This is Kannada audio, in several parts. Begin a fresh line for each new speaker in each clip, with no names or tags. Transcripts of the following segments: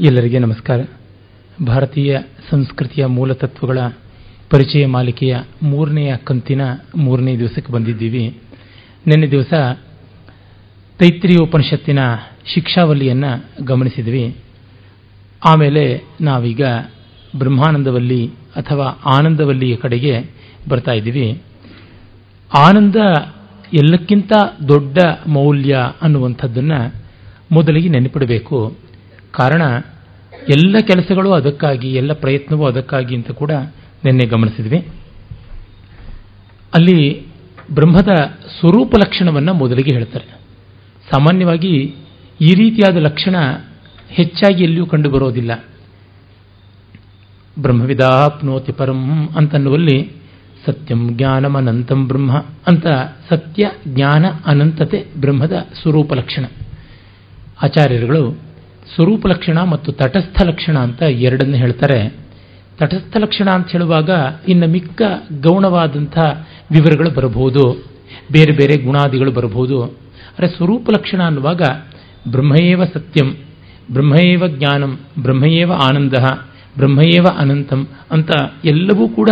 ಎಲ್ಲರಿಗೆ ನಮಸ್ಕಾರ. ಭಾರತೀಯ ಸಂಸ್ಕೃತಿಯ ಮೂಲತತ್ವಗಳ ಪರಿಚಯ ಮಾಲಿಕೆಯ ಮೂರನೆಯ ಕಂತಿನ ಮೂರನೇ ದಿವಸಕ್ಕೆ ಬಂದಿದ್ದೀವಿ. ನಿನ್ನೆ ದಿವಸ ತೈತ್ರಿಯ ಉಪನಿಷತ್ತಿನ ಶಿಕ್ಷಾವಲ್ಲಿಯನ್ನು ಗಮನಿಸಿದ್ವಿ. ಆಮೇಲೆ ನಾವೀಗ ಬ್ರಹ್ಮಾನಂದವಲ್ಲಿ ಅಥವಾ ಆನಂದವಲ್ಲಿಯ ಕಡೆಗೆ ಬರ್ತಾ ಇದ್ದೀವಿ. ಆನಂದ ಎಲ್ಲಕ್ಕಿಂತ ದೊಡ್ಡ ಮೌಲ್ಯ ಅನ್ನುವಂಥದ್ದನ್ನು ಮೊದಲಿಗೆ ನೆನಪಿಡಬೇಕು. ಕಾರಣ ಎಲ್ಲ ಕೆಲಸಗಳು ಅದಕ್ಕಾಗಿ, ಎಲ್ಲ ಪ್ರಯತ್ನವೂ ಅದಕ್ಕಾಗಿ ಅಂತ ಕೂಡ ನಿನ್ನೆ ಗಮನಿಸಿದ್ವಿ. ಅಲ್ಲಿ ಬ್ರಹ್ಮದ ಸ್ವರೂಪ ಲಕ್ಷಣವನ್ನು ಮೊದಲಿಗೆ ಹೇಳ್ತಾರೆ. ಸಾಮಾನ್ಯವಾಗಿ ಈ ರೀತಿಯಾದ ಲಕ್ಷಣ ಹೆಚ್ಚಾಗಿ ಎಲ್ಲಿಯೂ ಕಂಡು ಬರೋದಿಲ್ಲ ಬ್ರಹ್ಮವಿದಾಪ್ನೋತಿ ಪರಂ ಅಂತನ್ನುವಲ್ಲಿ ಸತ್ಯಂ ಜ್ಞಾನಂ ಅನಂತಂ ಬ್ರಹ್ಮ ಅಂತ ಸತ್ಯ, ಜ್ಞಾನ, ಅನಂತತೆ ಬ್ರಹ್ಮದ ಸ್ವರೂಪ ಲಕ್ಷಣ. ಆಚಾರ್ಯರುಗಳು ಸ್ವರೂಪ ಲಕ್ಷಣ ಮತ್ತು ತಟಸ್ಥ ಲಕ್ಷಣ ಅಂತ ಎರಡನ್ನು ಹೇಳ್ತಾರೆ. ತಟಸ್ಥ ಲಕ್ಷಣ ಅಂತ ಹೇಳುವಾಗ ಇನ್ನು ಮಿಕ್ಕ ಗೌಣವಾದಂಥ ವಿವರಗಳು ಬರಬಹುದು. ಬೇರೆ ಬೇರೆ ಗುಣಾದಿಗಳು ಬರಬಹುದು. ಆದರೆ ಸ್ವರೂಪ ಲಕ್ಷಣ ಅನ್ನುವಾಗ ಬ್ರಹ್ಮಯೇವ ಸತ್ಯಂ, ಬ್ರಹ್ಮಯೇವ ಜ್ಞಾನಂ, ಬ್ರಹ್ಮಯೇವ ಆನಂದ, ಬ್ರಹ್ಮಯೇವ ಅನಂತಂ ಅಂತ ಎಲ್ಲವೂ ಕೂಡ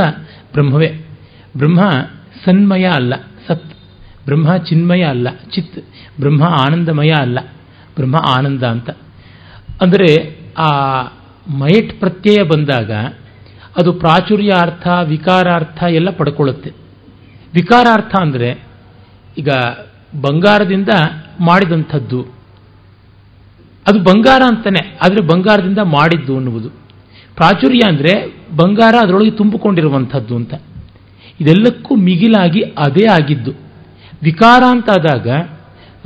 ಬ್ರಹ್ಮವೇ. ಬ್ರಹ್ಮ ಸನ್ಮಯ ಅಲ್ಲ, ಸತ್. ಬ್ರಹ್ಮ ಚಿನ್ಮಯ ಅಲ್ಲ, ಚಿತ್. ಬ್ರಹ್ಮ ಆನಂದಮಯ ಅಲ್ಲ, ಬ್ರಹ್ಮ ಆನಂದ ಅಂತ. ಅಂದರೆ ಆ ಮೈಟ್ ಪ್ರತ್ಯಯ ಬಂದಾಗ ಅದು ಪ್ರಾಚುರ್ಯಾರ್ಥ, ವಿಕಾರಾರ್ಥ ಎಲ್ಲ ಪಡ್ಕೊಳ್ಳುತ್ತೆ. ವಿಕಾರಾರ್ಥ ಅಂದರೆ ಈಗ ಬಂಗಾರದಿಂದ ಮಾಡಿದಂಥದ್ದು. ಅದು ಬಂಗಾರ ಅಂತಾನೆ, ಆದರೆ ಬಂಗಾರದಿಂದ ಮಾಡಿದ್ದು ಅನ್ನುವುದು. ಪ್ರಾಚುರ್ಯ ಅಂದರೆ ಬಂಗಾರ ಅದರೊಳಗೆ ತುಂಬಿಕೊಂಡಿರುವಂಥದ್ದು ಅಂತ. ಇದೆಲ್ಲಕ್ಕೂ ಮಿಗಿಲಾಗಿ ಅದೇ ಆಗಿದ್ದು. ವಿಕಾರ ಅಂತಾದಾಗ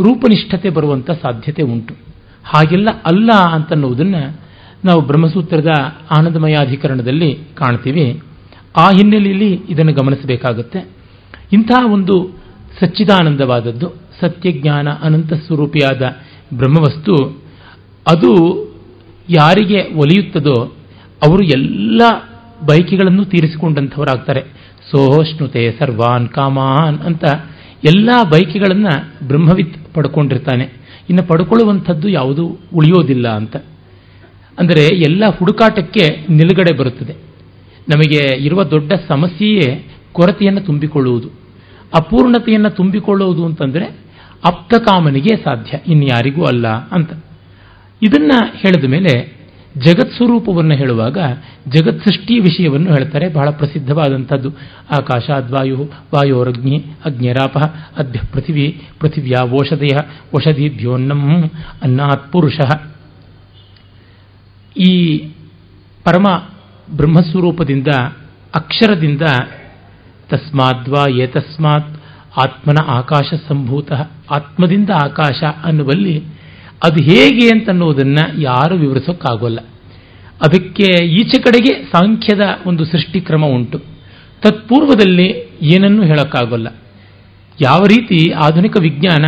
ರೂಪನಿಷ್ಠತೆ ಬರುವಂಥ ಸಾಧ್ಯತೆ ಉಂಟು. ಹಾಗೆಲ್ಲ, ಅಲ್ಲ ಅಂತನ್ನುವುದನ್ನು ನಾವು ಬ್ರಹ್ಮಸೂತ್ರದ ಆನಂದಮಯಾಧಿಕರಣದಲ್ಲಿ ಕಾಣ್ತೀವಿ. ಆ ಹಿನ್ನೆಲೆಯಲ್ಲಿ ಇದನ್ನು ಗಮನಿಸಬೇಕಾಗುತ್ತೆ. ಇಂತಹ ಒಂದು ಸಚ್ಚಿದಾನಂದವಾದದ್ದು, ಸತ್ಯಜ್ಞಾನ ಅನಂತ ಸ್ವರೂಪಿಯಾದ ಬ್ರಹ್ಮವಸ್ತು, ಅದು ಯಾರಿಗೆ ಒಲಿಯುತ್ತದೋ ಅವರು ಎಲ್ಲ ಬಯಕೆಗಳನ್ನು ತೀರಿಸಿಕೊಂಡಂಥವರಾಗ್ತಾರೆ. ಸೋಹೋಷ್ಣುತೆ ಸರ್ವಾನ್ ಕಾಮಾನ್ ಅಂತ ಎಲ್ಲ ಬಯಕೆಗಳನ್ನು ಬ್ರಹ್ಮವಿತ್ ಪಡ್ಕೊಂಡಿರ್ತಾನೆ. ಇನ್ನು ಪಡ್ಕೊಳ್ಳುವಂಥದ್ದು ಯಾವುದೂ ಉಳಿಯೋದಿಲ್ಲ ಅಂತ. ಅಂದರೆ ಎಲ್ಲ ಹುಡುಕಾಟಕ್ಕೆ ನಿಲುಗಡೆ ಬರುತ್ತದೆ. ನಮಗೆ ಇರುವ ದೊಡ್ಡ ಸಮಸ್ಯೆಯೇ ಕೊರತೆಯನ್ನು ತುಂಬಿಕೊಳ್ಳುವುದು. ಅಪೂರ್ಣತೆಯನ್ನು ತುಂಬಿಕೊಳ್ಳುವುದು ಅಂತಂದರೆ ಅಪ್ತಕಾಮನಿಗೆ ಸಾಧ್ಯ, ಇನ್ಯಾರಿಗೂ ಅಲ್ಲ ಅಂತ. ಇದನ್ನು ಹೇಳಿದ ಮೇಲೆ ಜಗತ್ ಸ್ವರೂಪವನ್ನು ಹೇಳುವಾಗ ಜಗತ್ ಸೃಷ್ಟಿಯ ವಿಷಯವನ್ನು ಹೇಳ್ತಾರೆ. ಬಹಳ ಪ್ರಸಿದ್ಧವಾದಂಥದ್ದು. ಆಕಾಶ ಅದ್ವಾಯು ವಾಯೋರಗ್ನಿ ಅಗ್ನಿರಾಪ ಅಧ್ಯ ಪೃಥಿವಿ ಪೃಥಿವ್ಯಾ ಓಷಧಯ ಓಷಧಿಭ್ಯೋನ್ನಂ ಅನ್ನಾತ್ ಪುರುಷ. ಈ ಪರಮ ಬ್ರಹ್ಮಸ್ವರೂಪದಿಂದ, ಅಕ್ಷರದಿಂದ ತಸ್ಮಾದ್ವಾ ಏತಸ್ಮಾತ್ ಆತ್ಮನ ಆಕಾಶ ಸಂಭೂತ. ಆತ್ಮದಿಂದ ಆಕಾಶ ಅನ್ನುವಲ್ಲಿ ಅದು ಹೇಗೆ ಅಂತನ್ನುವುದನ್ನು ಯಾರು ವಿವರಿಸೋಕ್ಕಾಗೋಲ್ಲ. ಅದಕ್ಕೆ ಈಚೆ ಕಡೆಗೆ ಸಾಂಖ್ಯದ ಒಂದು ಸೃಷ್ಟಿಕ್ರಮ ಉಂಟು. ತತ್ಪೂರ್ವದಲ್ಲಿ ಏನನ್ನೂ ಹೇಳೋಕ್ಕಾಗೋಲ್ಲ. ಯಾವ ರೀತಿ ಆಧುನಿಕ ವಿಜ್ಞಾನ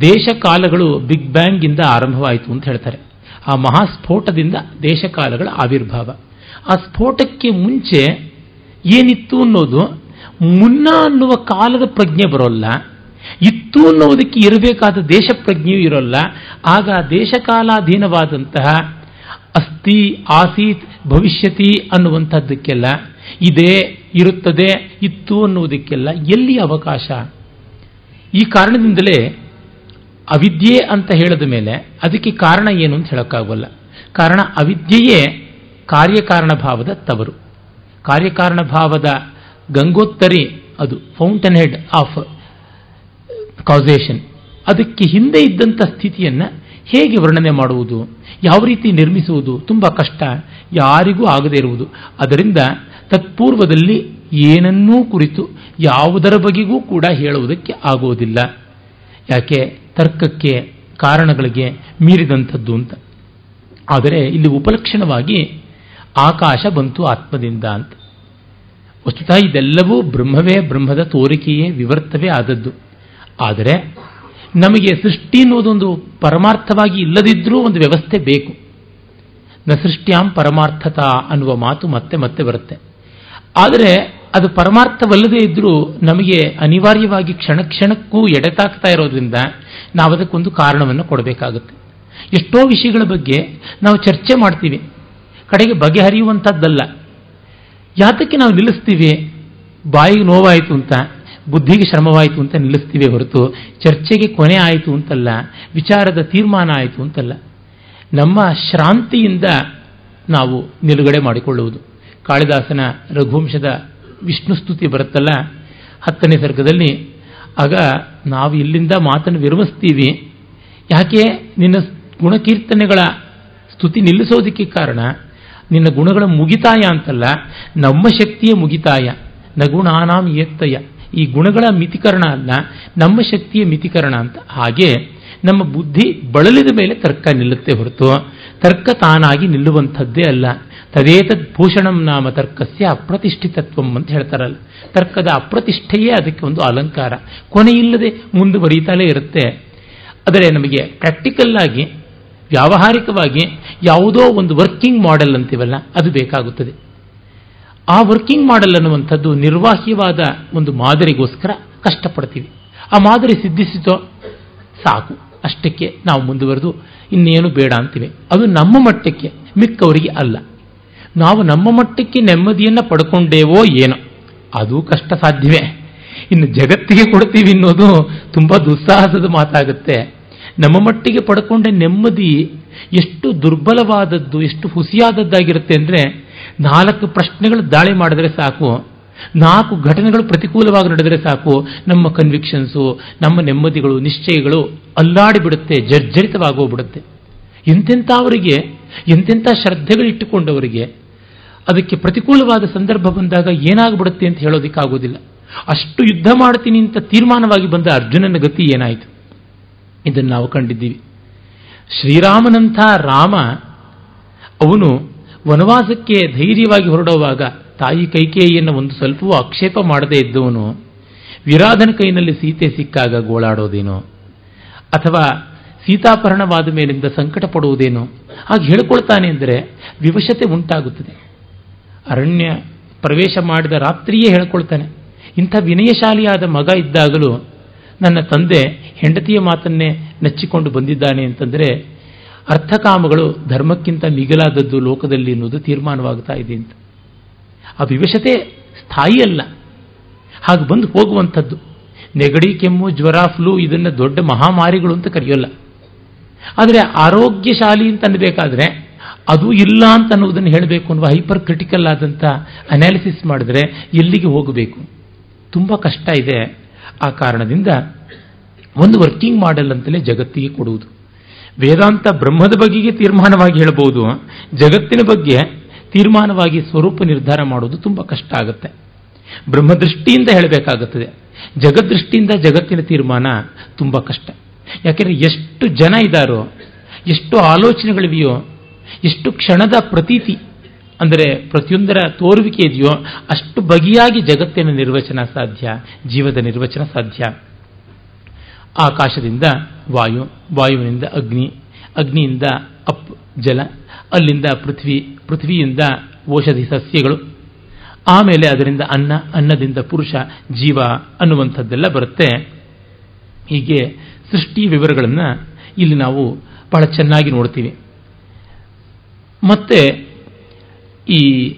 ದೇಶಕಾಲಗಳು ಬಿಗ್ ಬ್ಯಾಂಗಿಂದ ಆರಂಭವಾಯಿತು ಅಂತ ಹೇಳ್ತಾರೆ. ಆ ಮಹಾಸ್ಫೋಟದಿಂದ ದೇಶಕಾಲಗಳ ಆವಿರ್ಭಾವ. ಆ ಸ್ಫೋಟಕ್ಕೆ ಮುಂಚೆ ಏನಿತ್ತು ಅನ್ನೋದು ಮುನ್ನ ಅನ್ನುವ ಕಾಲದ ಪ್ರಜ್ಞೆ ಬರೋಲ್ಲ. ಇತ್ತು ಅನ್ನೋದಕ್ಕೆ ಇರಬೇಕಾದ ದೇಶ ಪ್ರಜ್ಞೆಯೂ ಇರೋಲ್ಲ. ಆಗ ದೇಶಕಾಲಾಧೀನವಾದಂತಹ ಅಸ್ತಿ, ಆಸೀತ್, ಭವಿಷ್ಯತಿ ಅನ್ನುವಂಥದ್ದಕ್ಕೆಲ್ಲ ಇದೆ ಇರುತ್ತದೆ, ಇತ್ತು ಅನ್ನುವುದಕ್ಕೆಲ್ಲ ಎಲ್ಲಿ ಅವಕಾಶ? ಈ ಕಾರಣದಿಂದಲೇ ಅವಿದ್ಯೆ ಅಂತ ಹೇಳಿದ ಮೇಲೆ ಅದಕ್ಕೆ ಕಾರಣ ಏನು ಅಂತ ಹೇಳೋಕ್ಕಾಗಲ್ಲ. ಕಾರಣ ಅವಿದ್ಯೆಯೇ ಕಾರ್ಯಕಾರಣ ಭಾವದ ತವರು. ಕಾರ್ಯಕಾರಣ ಭಾವದ ಗಂಗೋತ್ತರಿ ಅದು ಫೌಂಟನ್ ಹೆಡ್ ಆಫ್ ಕಾಸೇಷನ್ ಅದಕ್ಕೆ ಹಿಂದೆ ಇದ್ದಂಥ ಸ್ಥಿತಿಯನ್ನು ಹೇಗೆ ವರ್ಣನೆ ಮಾಡುವುದು? ಯಾವ ರೀತಿ ನಿರ್ಮಿಸುವುದು? ತುಂಬ ಕಷ್ಟ. ಯಾರಿಗೂ ಆಗದೇ ಇರುವುದು. ಅದರಿಂದ ತತ್ಪೂರ್ವದಲ್ಲಿ ಏನನ್ನೂ ಕುರಿತು ಯಾವುದರ ಬಗೆಗೂ ಕೂಡ ಹೇಳುವುದಕ್ಕೆ ಆಗುವುದಿಲ್ಲ. ಯಾಕೆ? ತರ್ಕಕ್ಕೆ ಕಾರಣಗಳಿಗೆ ಮೀರಿದಂಥದ್ದು ಅಂತ. ಆದರೆ ಇಲ್ಲಿ ಉಪಲಕ್ಷಣವಾಗಿ ಆಕಾಶ ಬಂತು ಆತ್ಮದಿಂದ ಅಂತ. ವಸ್ತುತಃ ಇದೆಲ್ಲವೂ ಬ್ರಹ್ಮವೇ ಬ್ರಹ್ಮದ ತೋರಿಕೆಯೇ ವಿವರ್ತವೇ ಆದದ್ದು. ಆದರೆ ನಮಗೆ ಸೃಷ್ಟಿ ಅನ್ನೋದೊಂದು ಪರಮಾರ್ಥವಾಗಿ ಇಲ್ಲದಿದ್ದರೂ ಒಂದು ವ್ಯವಸ್ಥೆ ಬೇಕು. ನ ಸೃಷ್ಟ್ಯಾಂ ಪರಮಾರ್ಥತ ಅನ್ನುವ ಮಾತು ಮತ್ತೆ ಮತ್ತೆ ಬರುತ್ತೆ. ಆದರೆ ಅದು ಪರಮಾರ್ಥವಲ್ಲದೇ ಇದ್ದರೂ ನಮಗೆ ಅನಿವಾರ್ಯವಾಗಿ ಕ್ಷಣ ಕ್ಷಣಕ್ಕೂ ಎಡೆತಾಗ್ತಾ ಇರೋದ್ರಿಂದ ನಾವು ಅದಕ್ಕೊಂದು ಕಾರಣವನ್ನು ಕೊಡಬೇಕಾಗುತ್ತೆ. ಎಷ್ಟೋ ವಿಷಯಗಳ ಬಗ್ಗೆ ನಾವು ಚರ್ಚೆ ಮಾಡ್ತೀವಿ. ಕಡೆಗೆ ಬಗೆಹರಿಯುವಂಥದ್ದಲ್ಲ ಯಾತಕ್ಕೆ ನಾವು ನಿಲ್ಲಿಸ್ತೀವಿ? ಬಾಯಿಗೆ ನೋವಾಯಿತು ಅಂತ. ಬುದ್ಧಿಗೆ ಶ್ರಮವಾಯಿತು ಅಂತ ನಿಲ್ಲಿಸ್ತೀವಿ ಹೊರತು, ಚರ್ಚೆಗೆ ಕೊನೆ ಆಯಿತು ಅಂತಲ್ಲ, ವಿಚಾರದ ತೀರ್ಮಾನ ಆಯಿತು ಅಂತಲ್ಲ, ನಮ್ಮ ಶ್ರಾಂತಿಯಿಂದ ನಾವು ನಿಲುಗಡೆ ಮಾಡಿಕೊಳ್ಳುವುದು. ಕಾಳಿದಾಸನ ರಘುವಂಶದ ವಿಷ್ಣು ಸ್ತುತಿ ಬರುತ್ತಲ್ಲ, ಹತ್ತನೇ ಸರ್ಗದಲ್ಲಿ, ಆಗ ನಾವು ಇಲ್ಲಿಂದ ಮಾತನ್ನು ವಿರಮಿಸ್ತೀವಿ. ಯಾಕೆ? ನಿನ್ನ ಗುಣಕೀರ್ತನೆಗಳ ಸ್ತುತಿ ನಿಲ್ಲಿಸೋದಕ್ಕೆ ಕಾರಣ, ನಿನ್ನ ಗುಣಗಳ ಮುಗಿತಾಯ ಅಂತಲ್ಲ, ನಮ್ಮ ಶಕ್ತಿಯ ಮುಗಿತಾಯ, ನಗುಣಾನಾಂ ಏತ್ತಯ. ಈ ಗುಣಗಳ ಮಿತಿಕರಣ ಅಲ್ಲ, ನಮ್ಮ ಶಕ್ತಿಯ ಮಿತಿಕರಣ ಅಂತ. ಹಾಗೆ ನಮ್ಮ ಬುದ್ಧಿ ಬಳಲಿದ ಮೇಲೆ ತರ್ಕ ನಿಲ್ಲುತ್ತೆ ಹೊರತು, ತರ್ಕ ತಾನಾಗಿ ನಿಲ್ಲುವಂಥದ್ದೇ ಅಲ್ಲ. ತದೇತದ್ ಭೂಷಣಂ ನಾಮ ತರ್ಕಸ್ಯ ಅಪ್ರತಿಷ್ಠಿತತ್ವಂ ಅಂತ ಹೇಳ್ತಾರಲ್ಲ. ತರ್ಕದ ಅಪ್ರತಿಷ್ಠೆಯೇ ಅದಕ್ಕೆ ಒಂದು ಅಲಂಕಾರ. ಕೊನೆಯಿಲ್ಲದೆ ಮುಂದುವರಿಯುತ್ತಲೇ ಇರುತ್ತೆ. ಆದರೆ ನಮಗೆ ಪ್ರಾಕ್ಟಿಕಲ್ ಆಗಿ, ವ್ಯಾವಹಾರಿಕವಾಗಿ ಯಾವುದೋ ಒಂದು ವರ್ಕಿಂಗ್ ಮಾಡೆಲ್ ಅಂತೀವಲ್ಲ, ಅದು ಬೇಕಾಗುತ್ತದೆ. ಆ ವರ್ಕಿಂಗ್ ಮಾಡೆಲ್ ಅನ್ನುವಂಥದ್ದು ನಿರ್ವಾಹ್ಯವಾದ ಒಂದು ಮಾದರಿಗೋಸ್ಕರ ಕಷ್ಟಪಡ್ತೀವಿ. ಆ ಮಾದರಿ ಸಿದ್ಧಿಸಿತೋ ಸಾಕು. ಅಷ್ಟಕ್ಕೆ ನಾವು ಮುಂದುವರೆದು ಇನ್ನೇನು ಬೇಡ ಅಂತೀವಿ. ಅದು ನಮ್ಮ ಮಟ್ಟಕ್ಕೆ, ಮಿಕ್ಕವರಿಗೆ ಅಲ್ಲ. ನಾವು ನಮ್ಮ ಮಟ್ಟಕ್ಕೆ ನೆಮ್ಮದಿಯನ್ನು ಪಡ್ಕೊಂಡೇವೋ ಏನೋ. ಅದು ಕಷ್ಟ ಸಾಧ್ಯವೇ. ಇನ್ನು ಜಗತ್ತಿಗೆ ಕೊಡ್ತೀವಿ ಅನ್ನೋದು ತುಂಬ ದುಸ್ಸಾಹಸದ ಮಾತಾಗುತ್ತೆ. ನಮ್ಮ ಮಟ್ಟಿಗೆ ಪಡ್ಕೊಂಡ ನೆಮ್ಮದಿ ಎಷ್ಟು ದುರ್ಬಲವಾದದ್ದು, ಎಷ್ಟು ಹುಸಿಯಾದದ್ದಾಗಿರುತ್ತೆ ಅಂದರೆ ನಾಲ್ಕು ಪ್ರಶ್ನೆಗಳು ದಾಳಿ ಮಾಡಿದ್ರೆ ಸಾಕು, ನಾಲ್ಕು ಘಟನೆಗಳು ಪ್ರತಿಕೂಲವಾಗಿ ನಡೆದರೆ ಸಾಕು, ನಮ್ಮ ಕನ್ವಿಕ್ಷನ್ಸು ನಮ್ಮ ನೆಮ್ಮದಿಗಳು, ನಿಶ್ಚಯಗಳು ಅಲ್ಲಾಡಿ ಬಿಡುತ್ತೆ ಜರ್ಜರಿತವಾಗೋಗ್ಬಿಡುತ್ತೆ ಎಂತೆಂಥವರಿಗೆ, ಎಂತೆಂಥ ಶ್ರದ್ಧೆಗಳಿಟ್ಟುಕೊಂಡವರಿಗೆ ಅದಕ್ಕೆ ಪ್ರತಿಕೂಲವಾದ ಸಂದರ್ಭ ಬಂದಾಗ ಏನಾಗ್ಬಿಡುತ್ತೆ ಅಂತ ಹೇಳೋದಕ್ಕಾಗೋದಿಲ್ಲ. ಅಷ್ಟು ಯುದ್ಧ ಮಾಡ್ತೀನಿ ಅಂತ ತೀರ್ಮಾನವಾಗಿ ಬಂದ ಅರ್ಜುನನ ಗತಿ ಏನಾಯಿತು? ಇದನ್ನು ನಾವು ಕಂಡಿದ್ದೀವಿ. ಶ್ರೀರಾಮನಂಥ ರಾಮ, ಅವನು ವನವಾಸಕ್ಕೆ ಧೈರ್ಯವಾಗಿ ಹೊರಡುವಾಗ ತಾಯಿ ಕೈಕೇಯಿಯನ್ನು ಒಂದು ಸ್ವಲ್ಪವೂ ಆಕ್ಷೇಪ ಮಾಡದೇ ಇದ್ದವನು. ವಿರಾಧನ ಕೈನಲ್ಲಿ ಸೀತೆ ಸಿಕ್ಕಾಗ ಗೋಳಾಡೋದೇನೋ? ಅಥವಾ ಸೀತಾಪರಣವಾದ ಮೇಲಿಂದ ಸಂಕಟ ಪಡುವುದೇನೋ? ಹಾಗೆ ಹೇಳ್ಕೊಳ್ತಾನೆ ಅಂದರೆ ವಿವಶತೆ ಉಂಟಾಗುತ್ತದೆ. ಅರಣ್ಯ ಪ್ರವೇಶ ಮಾಡಿದ ರಾತ್ರಿಯೇ ಹೇಳ್ಕೊಳ್ತಾನೆ. ಇಂಥ ವಿನಯಶಾಲಿಯಾದ ಮಗ ಇದ್ದಾಗಲೂ ನನ್ನ ತಂದೆ ಹೆಂಡತಿಯ ಮಾತನ್ನೇ ನಚ್ಚಿಕೊಂಡು ಬಂದಿದ್ದಾನೆ ಅಂತಂದರೆ ಅರ್ಥಕಾಮಗಳು ಧರ್ಮಕ್ಕಿಂತ ಮಿಗಿಲಾದದ್ದು ಲೋಕದಲ್ಲಿ ಅನ್ನೋದು ತೀರ್ಮಾನವಾಗ್ತಾ ಇದೆ ಅಂತ. ಆ ವಿವಶತೆ ಸ್ಥಾಯಿ ಅಲ್ಲ ಹಾಗೆ ಬಂದು ಹೋಗುವಂಥದ್ದು. ನೆಗಡಿ, ಕೆಮ್ಮು, ಜ್ವರ, ಫ್ಲೂ ಇದನ್ನು ದೊಡ್ಡ ಮಹಾಮಾರಿಗಳು ಅಂತ ಕರೆಯೋಲ್ಲ. ಆದರೆ ಆರೋಗ್ಯಶಾಲಿ ಅಂತ ಅನ್ಬೇಕಾದ್ರೆ ಅದು ಇಲ್ಲ ಅಂತ ಅನ್ನೋದನ್ನು ಹೇಳಬೇಕು ಅನ್ನುವ ಹೈಪರ್ ಕ್ರಿಟಿಕಲ್ ಆದಂಥ ಅನಾಲಿಸಿಸ್ ಮಾಡಿದ್ರೆ ಎಲ್ಲಿಗೆ ಹೋಗಬೇಕು? ತುಂಬ ಕಷ್ಟ ಇದೆ. ಆ ಕಾರಣದಿಂದ ಒಂದು ವರ್ಕಿಂಗ್ ಮಾಡೆಲ್ ಅಂತಲೇ ಜಗತ್ತಿಗೆ ಕೊಡುವುದು. ವೇದಾಂತ ಬ್ರಹ್ಮದ ಬಗೆಗೆ ತೀರ್ಮಾನವಾಗಿ ಹೇಳಬಹುದು ಜಗತ್ತಿನ ಬಗ್ಗೆ ತೀರ್ಮಾನವಾಗಿ ಸ್ವರೂಪ ನಿರ್ಧಾರ ಮಾಡೋದು ತುಂಬ ಕಷ್ಟ ಆಗುತ್ತೆ. ಬ್ರಹ್ಮದೃಷ್ಟಿಯಿಂದ ಹೇಳಬೇಕಾಗುತ್ತದೆ. ಜಗದೃಷ್ಟಿಯಿಂದ ಜಗತ್ತಿನ ತೀರ್ಮಾನ ತುಂಬ ಕಷ್ಟ. ಯಾಕೆಂದರೆ ಎಷ್ಟು ಜನ ಇದ್ದಾರೋ ಎಷ್ಟು ಆಲೋಚನೆಗಳಿವೆಯೋ, ಎಷ್ಟು ಕ್ಷಣದ ಪ್ರತೀತಿ, ಅಂದರೆ ಪ್ರತಿಯೊಂದರ ತೋರುವಿಕೆ ಇದೆಯೋ, ಅಷ್ಟು ಬಗೆಯಾಗಿ ಜಗತ್ತಿನ ನಿರ್ವಚನ ಸಾಧ್ಯ, ಜೀವದ ನಿರ್ವಚನ ಸಾಧ್ಯ. ಆಕಾಶದಿಂದ ವಾಯು, ವಾಯುವಿನಿಂದ ಅಗ್ನಿ, ಅಗ್ನಿಯಿಂದ ಅಪ್, ಜಲ, ಅಲ್ಲಿಂದ ಪೃಥ್ವಿ, ಪೃಥ್ವಿಯಿಂದ ಔಷಧಿ ಸಸ್ಯಗಳು. ಆಮೇಲೆ ಅದರಿಂದ ಅನ್ನ, ಅನ್ನದಿಂದ ಪುರುಷ, ಜೀವ ಅನ್ನುವಂಥದ್ದೆಲ್ಲ ಬರುತ್ತೆ. ಹೀಗೆ ಸೃಷ್ಟಿ ವಿವರಗಳನ್ನು ಇಲ್ಲಿ ನಾವು ಬಹಳ ಚೆನ್ನಾಗಿ ನೋಡ್ತೀವಿ. ಮತ್ತೆ ಈ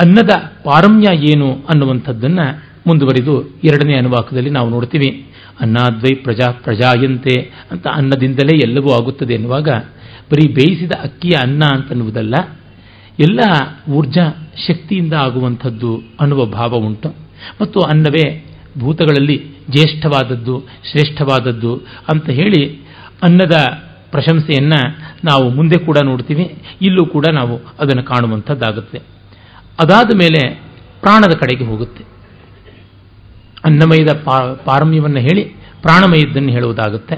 ಅನ್ನದ ಪಾರಮ್ಯ ಏನು ಅನ್ನುವಂಥದ್ದನ್ನು ಮುಂದುವರಿದು ಎರಡನೇ ಅನುವಾಕದಲ್ಲಿ ನಾವು ನೋಡ್ತೀವಿ. ಅನ್ನಾದ್ವೈ ಪ್ರಜಾ ಪ್ರಜಾಯಂತೆ ಅಂತ ಅನ್ನದಿಂದಲೇ ಎಲ್ಲವೂ ಆಗುತ್ತದೆ ಎನ್ನುವಾಗ ಬರೀ ಬೇಯಿಸಿದ ಅಕ್ಕಿಯ ಅನ್ನ ಅಂತನ್ನುವುದಲ್ಲ, ಎಲ್ಲ ಊರ್ಜಾ ಶಕ್ತಿಯಿಂದ ಆಗುವಂಥದ್ದು ಅನ್ನುವ ಭಾವ ಉಂಟು. ಮತ್ತು ಅನ್ನವೇ ಭೂತಗಳಲ್ಲಿ ಜ್ಯೇಷ್ಠವಾದದ್ದು, ಶ್ರೇಷ್ಠವಾದದ್ದು ಅಂತ ಹೇಳಿ ಅನ್ನದ ಪ್ರಶಂಸೆಯನ್ನು ನಾವು ಮುಂದೆ ಕೂಡ ನೋಡ್ತೀವಿ, ಇಲ್ಲೂ ಕೂಡ ನಾವು ಅದನ್ನು ಕಾಣುವಂಥದ್ದಾಗುತ್ತೆ. ಅದಾದ ಮೇಲೆ ಪ್ರಾಣದ ಕಡೆಗೆ ಹೋಗುತ್ತೆ. ಅನ್ನಮಯದ ಪಾರಮ್ಯವನ್ನು ಹೇಳಿ ಪ್ರಾಣಮಯದ್ದನ್ನು ಹೇಳುವುದಾಗುತ್ತೆ.